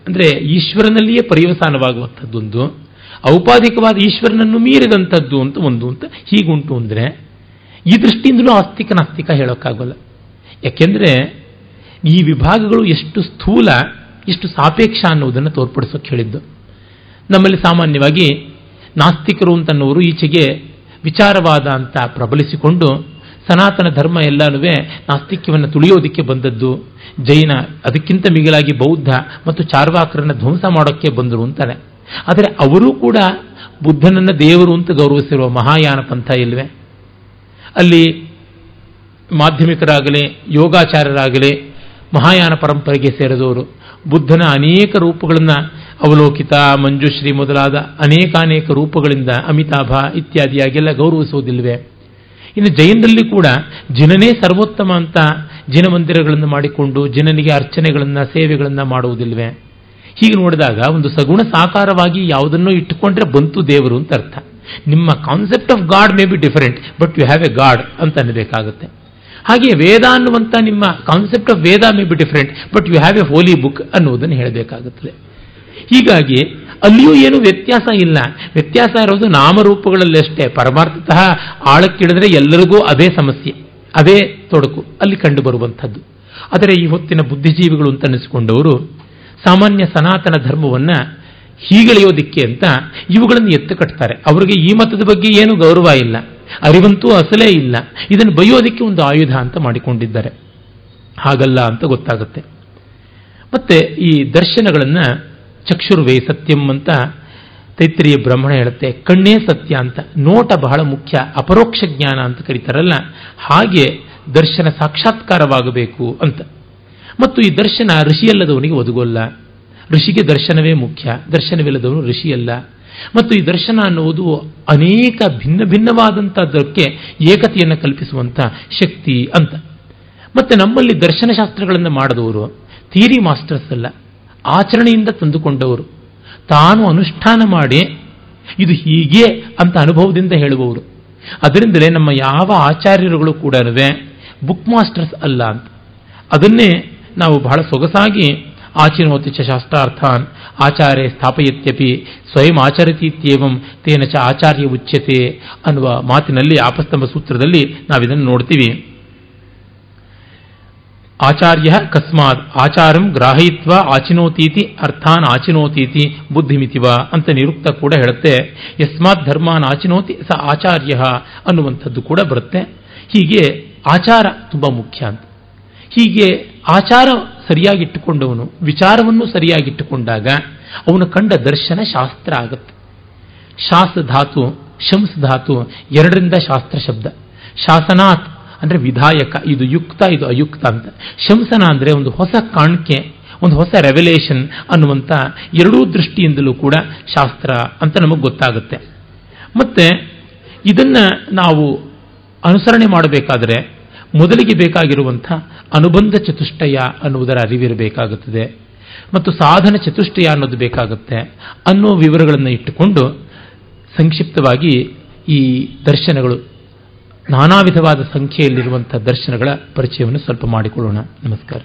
ಅಂದರೆ ಈಶ್ವರನಲ್ಲಿಯೇ ಪರ್ಯವಸಾನವಾಗುವಂಥದ್ದೊಂದು, ಔಪಾಧಿಕವಾದ ಈಶ್ವರನನ್ನು ಮೀರಿದಂಥದ್ದು ಅಂತ ಒಂದು ಅಂತ ಹೀಗುಂಟು ಅಂದರೆ ಈ ದೃಷ್ಟಿಯಿಂದಲೂ ಆಸ್ತಿಕ ನಾಸ್ತಿಕ ಹೇಳೋಕ್ಕಾಗಲ್ಲ. ಯಾಕೆಂದರೆ ಈ ವಿಭಾಗಗಳು ಎಷ್ಟು ಸ್ಥೂಲ, ಎಷ್ಟು ಸಾಪೇಕ್ಷ ಅನ್ನುವುದನ್ನು ತೋರ್ಪಡಿಸೋಕೆ ಹೇಳಿದ್ದು. ನಮ್ಮಲ್ಲಿ ಸಾಮಾನ್ಯವಾಗಿ ನಾಸ್ತಿಕರು ಅಂತನ್ನುವರು ಈಚೆಗೆ ವಿಚಾರವಾದ ಅಂತ ಪ್ರಬಲಿಸಿಕೊಂಡು ಸನಾತನ ಧರ್ಮ ಎಲ್ಲನೂ ನಾಸ್ತಿಕ್ಯವನ್ನು ತುಳಿಯೋದಕ್ಕೆ ಬಂದದ್ದು. ಜೈನ ಅದಕ್ಕಿಂತ ಮಿಗಿಲಾಗಿ ಬೌದ್ಧ ಮತ್ತು ಚಾರ್ವಾಕರನ್ನು ಧ್ವಂಸ ಮಾಡೋಕ್ಕೆ ಬಂದರು ಅಂತಾರೆ. ಆದರೆ ಅವರೂ ಕೂಡ ಬುದ್ಧನನ್ನು ದೇವರು ಅಂತ ಗೌರವಿಸಿರುವ ಮಹಾಯಾನ ಪಂಥ ಇಲ್ವೇ? ಅಲ್ಲಿ ಮಾಧ್ಯಮಿಕರಾಗಲಿ, ಯೋಗಾಚಾರ್ಯರಾಗಲಿ, ಮಹಾಯಾನ ಪರಂಪರೆಗೆ ಸೇರಿದವರು. ಬುದ್ಧನ ಅನೇಕ ರೂಪಗಳನ್ನು ಅವಲೋಕಿತ, ಮಂಜುಶ್ರೀ ಮೊದಲಾದ ಅನೇಕಾನೇಕ ರೂಪಗಳಿಂದ ಅಮಿತಾಭ ಇತ್ಯಾದಿಯಾಗೆಲ್ಲ ಗೌರವಿಸುವುದಿಲ್ವೇ? ಇನ್ನು ಜೈನರಲ್ಲಿ ಕೂಡ ಜಿನನೇ ಸರ್ವೋತ್ತಮ ಅಂತ ಜಿನ ಮಂದಿರಗಳನ್ನು ಮಾಡಿಕೊಂಡು ಜಿನನಿಗೆ ಅರ್ಚನೆಗಳನ್ನು, ಸೇವೆಗಳನ್ನು ಮಾಡುವುದಿಲ್ವೇ? ಹೀಗೆ ನೋಡಿದಾಗ ಒಂದು ಸಗುಣ ಸಾಕಾರವಾಗಿ ಯಾವುದನ್ನೋ ಇಟ್ಟುಕೊಂಡ್ರೆ ಬಂತು ದೇವರು ಅಂತ ಅರ್ಥ. ನಿಮ್ಮ concept of God may be different but you have a God ಅಂತ ಅನ್ನಬೇಕಾಗುತ್ತೆ. ಹಾಗೆ ವೇದ ಅನ್ನುವಂಥ ನಿಮ್ಮ concept of Veda may be different but you have a holy book ಅನ್ನುವುದನ್ನು ಹೇಳಬೇಕಾಗುತ್ತದೆ. ಹೀಗಾಗಿ ಅಲ್ಲಿಯೂ ಏನು ವ್ಯತ್ಯಾಸ ಇಲ್ಲ. ವ್ಯತ್ಯಾಸ ಇರೋದು ನಾಮರೂಪಗಳಲ್ಲಷ್ಟೇ. ಪರಮಾರ್ಥತಃ ಆಳಕ್ಕಿಳಿದ್ರೆ ಎಲ್ಲರಿಗೂ ಅದೇ ಸಮಸ್ಯೆ, ಅದೇ ತೊಡಕು, ಅಲ್ಲಿ ಕಂಡು ಬರುವಂಥದ್ದು ಆದರೆ ಈ ಹೊತ್ತಿನ ಬುದ್ಧಿಜೀವಿಗಳು ಅಂತ ಅನಿಸಿಕೊಂಡವರು, ಸಾಮಾನ್ಯ ಸನಾತನ ಧರ್ಮವನ್ನ ಹೀಗೆಳೆಯೋದಿಕ್ಕೆ ಅಂತ ಇವುಗಳನ್ನು ಎತ್ತು ಕಟ್ತಾರೆ ಅವರಿಗೆ ಈ ಮತದ ಬಗ್ಗೆ ಏನು ಗೌರವ ಇಲ್ಲ. ಅರಿವಂತೂ ಅಸಲೇ ಇಲ್ಲ. ಇದನ್ನು ಬೈಯೋದಿಕ್ಕೆ ಒಂದು ಆಯುಧ ಅಂತ ಮಾಡಿಕೊಂಡಿದ್ದಾರೆ. ಹಾಗಲ್ಲ ಅಂತ ಗೊತ್ತಾಗುತ್ತೆ. ಮತ್ತೆ ಈ ದರ್ಶನಗಳನ್ನು ಚಕ್ಷುರ್ವೇ ಸತ್ಯಂ ಅಂತ ತೈತ್ರಿಯ ಬ್ರಹ್ಮಣ ಹೇಳುತ್ತೆ. ಕಣ್ಣೇ ಸತ್ಯ ಅಂತ. ನೋಟ ಬಹಳ ಮುಖ್ಯ. ಅಪರೋಕ್ಷ ಜ್ಞಾನ ಅಂತ ಕರೀತಾರಲ್ಲ. ಹಾಗೆ ದರ್ಶನ ಸಾಕ್ಷಾತ್ಕಾರವಾಗಬೇಕು ಅಂತ. ಮತ್ತು ಈ ದರ್ಶನ ಋಷಿಯಲ್ಲದವನಿಗೆ ಒದಗೋಲ್ಲ. ಋಷಿಗೆ ದರ್ಶನವೇ ಮುಖ್ಯ. ದರ್ಶನವಿಲ್ಲದವನು ಋಷಿಯಲ್ಲ. ಮತ್ತು ಈ ದರ್ಶನ ಅನ್ನುವುದು ಅನೇಕ ಭಿನ್ನ ಭಿನ್ನವಾದಂಥದ್ದಕ್ಕೆ ಏಕತೆಯನ್ನು ಕಲ್ಪಿಸುವಂಥ ಶಕ್ತಿ ಅಂತ. ಮತ್ತೆ ನಮ್ಮಲ್ಲಿ ದರ್ಶನಶಾಸ್ತ್ರಗಳನ್ನು ಮಾಡಿದವರು ಥಿಯರಿ ಮಾಸ್ಟರ್ಸ್ ಅಲ್ಲ. ಆಚರಣೆಯಿಂದ ತಂದುಕೊಂಡವರು. ತಾನು ಅನುಷ್ಠಾನ ಮಾಡಿ ಇದು ಹೀಗೆ ಅಂತ ಅನುಭವದಿಂದ ಹೇಳುವವರು. ಅದರಿಂದಲೇ ನಮ್ಮ ಯಾವ ಆಚಾರ್ಯರುಗಳು ಕೂಡ ಬುಕ್ ಮಾಸ್ಟರ್ಸ್ ಅಲ್ಲ ಅಂತ. ಅದನ್ನೇ ನಾವು ಬಹಳ ಸೊಗಸಾಗಿ ಆಚಿನೋತಿ ಚ ಶಾಸ್ತ್ರಾರ್ಥಾನ್ ಆಚಾರ್ಯ ಸ್ಥಾಪಯತ್ಯಪಿ ಸ್ವಯಂ ಆಚರಿತೀತ್ಯೇವಂ ತೇನ ಚ ಆಚಾರ್ಯ ಉಚ್ಯತೆ ಅನ್ನುವ ಮಾತಿನಲ್ಲಿ ಆಪಸ್ತಂಭ ಸೂತ್ರದಲ್ಲಿ ನಾವಿದನ್ನು ನೋಡ್ತೀವಿ. ಆಚಾರ್ಯ ಕಸ್ಮಾತ್ ಆಚಾರಂ ಗ್ರಾಹಯಿತ್ವ ಆಚಿನೋತೀತಿ ಅರ್ಥಾನ್ ಆಚಿನೋತೀತಿ ಬುದ್ಧಿಮಿತಿವ ಅಂತ ನಿರುಕ್ತ ಕೂಡ ಹೇಳುತ್ತೆ. ಯಸ್ಮಾತ್ ಧರ್ಮಾನ್ ಆಚಿನೋತಿ ಸ ಆಚಾರ್ಯ ಅನ್ನುವಂಥದ್ದು ಕೂಡ ಬರುತ್ತೆ. ಹೀಗೆ ಆಚಾರ ತುಂಬ ಮುಖ್ಯ ಅಂತ. ಹೀಗೆ ಆಚಾರ ಸರಿಯಾಗಿಟ್ಟುಕೊಂಡವನು, ವಿಚಾರವನ್ನು ಸರಿಯಾಗಿಟ್ಟುಕೊಂಡಾಗ ಅವನು ಕಂಡ ದರ್ಶನ ಶಾಸ್ತ್ರ ಆಗುತ್ತೆ. ಶಾಸ ಧಾತು ಶಂಸ ಧಾತು ಎರಡರಿಂದ ಶಾಸ್ತ್ರ ಶಬ್ದ. ಶಾಸನಾತ್ ಅಂದರೆ ವಿಧಾಯಕ, ಇದು ಯುಕ್ತ, ಇದು ಅಯುಕ್ತ ಅಂತ. ಶಂಸನ ಅಂದರೆ ಒಂದು ಹೊಸ ಕಾಣಿಕೆ, ಒಂದು ಹೊಸ ರೆವಲೇಷನ್ ಅನ್ನುವಂಥ ಎರಡೂ ದೃಷ್ಟಿಯಿಂದಲೂ ಕೂಡ ಶಾಸ್ತ್ರ ಅಂತ ನಮಗೆ ಗೊತ್ತಾಗುತ್ತೆ. ಮತ್ತೆ ಇದನ್ನು ನಾವು ಅನುಸರಣೆ ಮಾಡಬೇಕಾದರೆ ಮೊದಲಿಗೆ ಬೇಕಾಗಿರುವಂಥ ಅನುಬಂಧ ಚತುಷ್ಟಯ ಅನ್ನುವುದರ ಅರಿವಿರಬೇಕಾಗುತ್ತದೆ. ಮತ್ತು ಸಾಧನ ಚತುಷ್ಟಯ ಅನ್ನೋದು ಬೇಕಾಗುತ್ತೆ ಅನ್ನೋ ವಿವರಗಳನ್ನು ಇಟ್ಟುಕೊಂಡು ಸಂಕ್ಷಿಪ್ತವಾಗಿ ಈ ದರ್ಶನಗಳು ನಾನಾ ವಿಧವಾದ ಸಂಖ್ಯೆಯಲ್ಲಿರುವಂಥ ದರ್ಶನಗಳ ಪರಿಚಯವನ್ನು ಸ್ವಲ್ಪ ಮಾಡಿಕೊಳ್ಳೋಣ. ನಮಸ್ಕಾರ.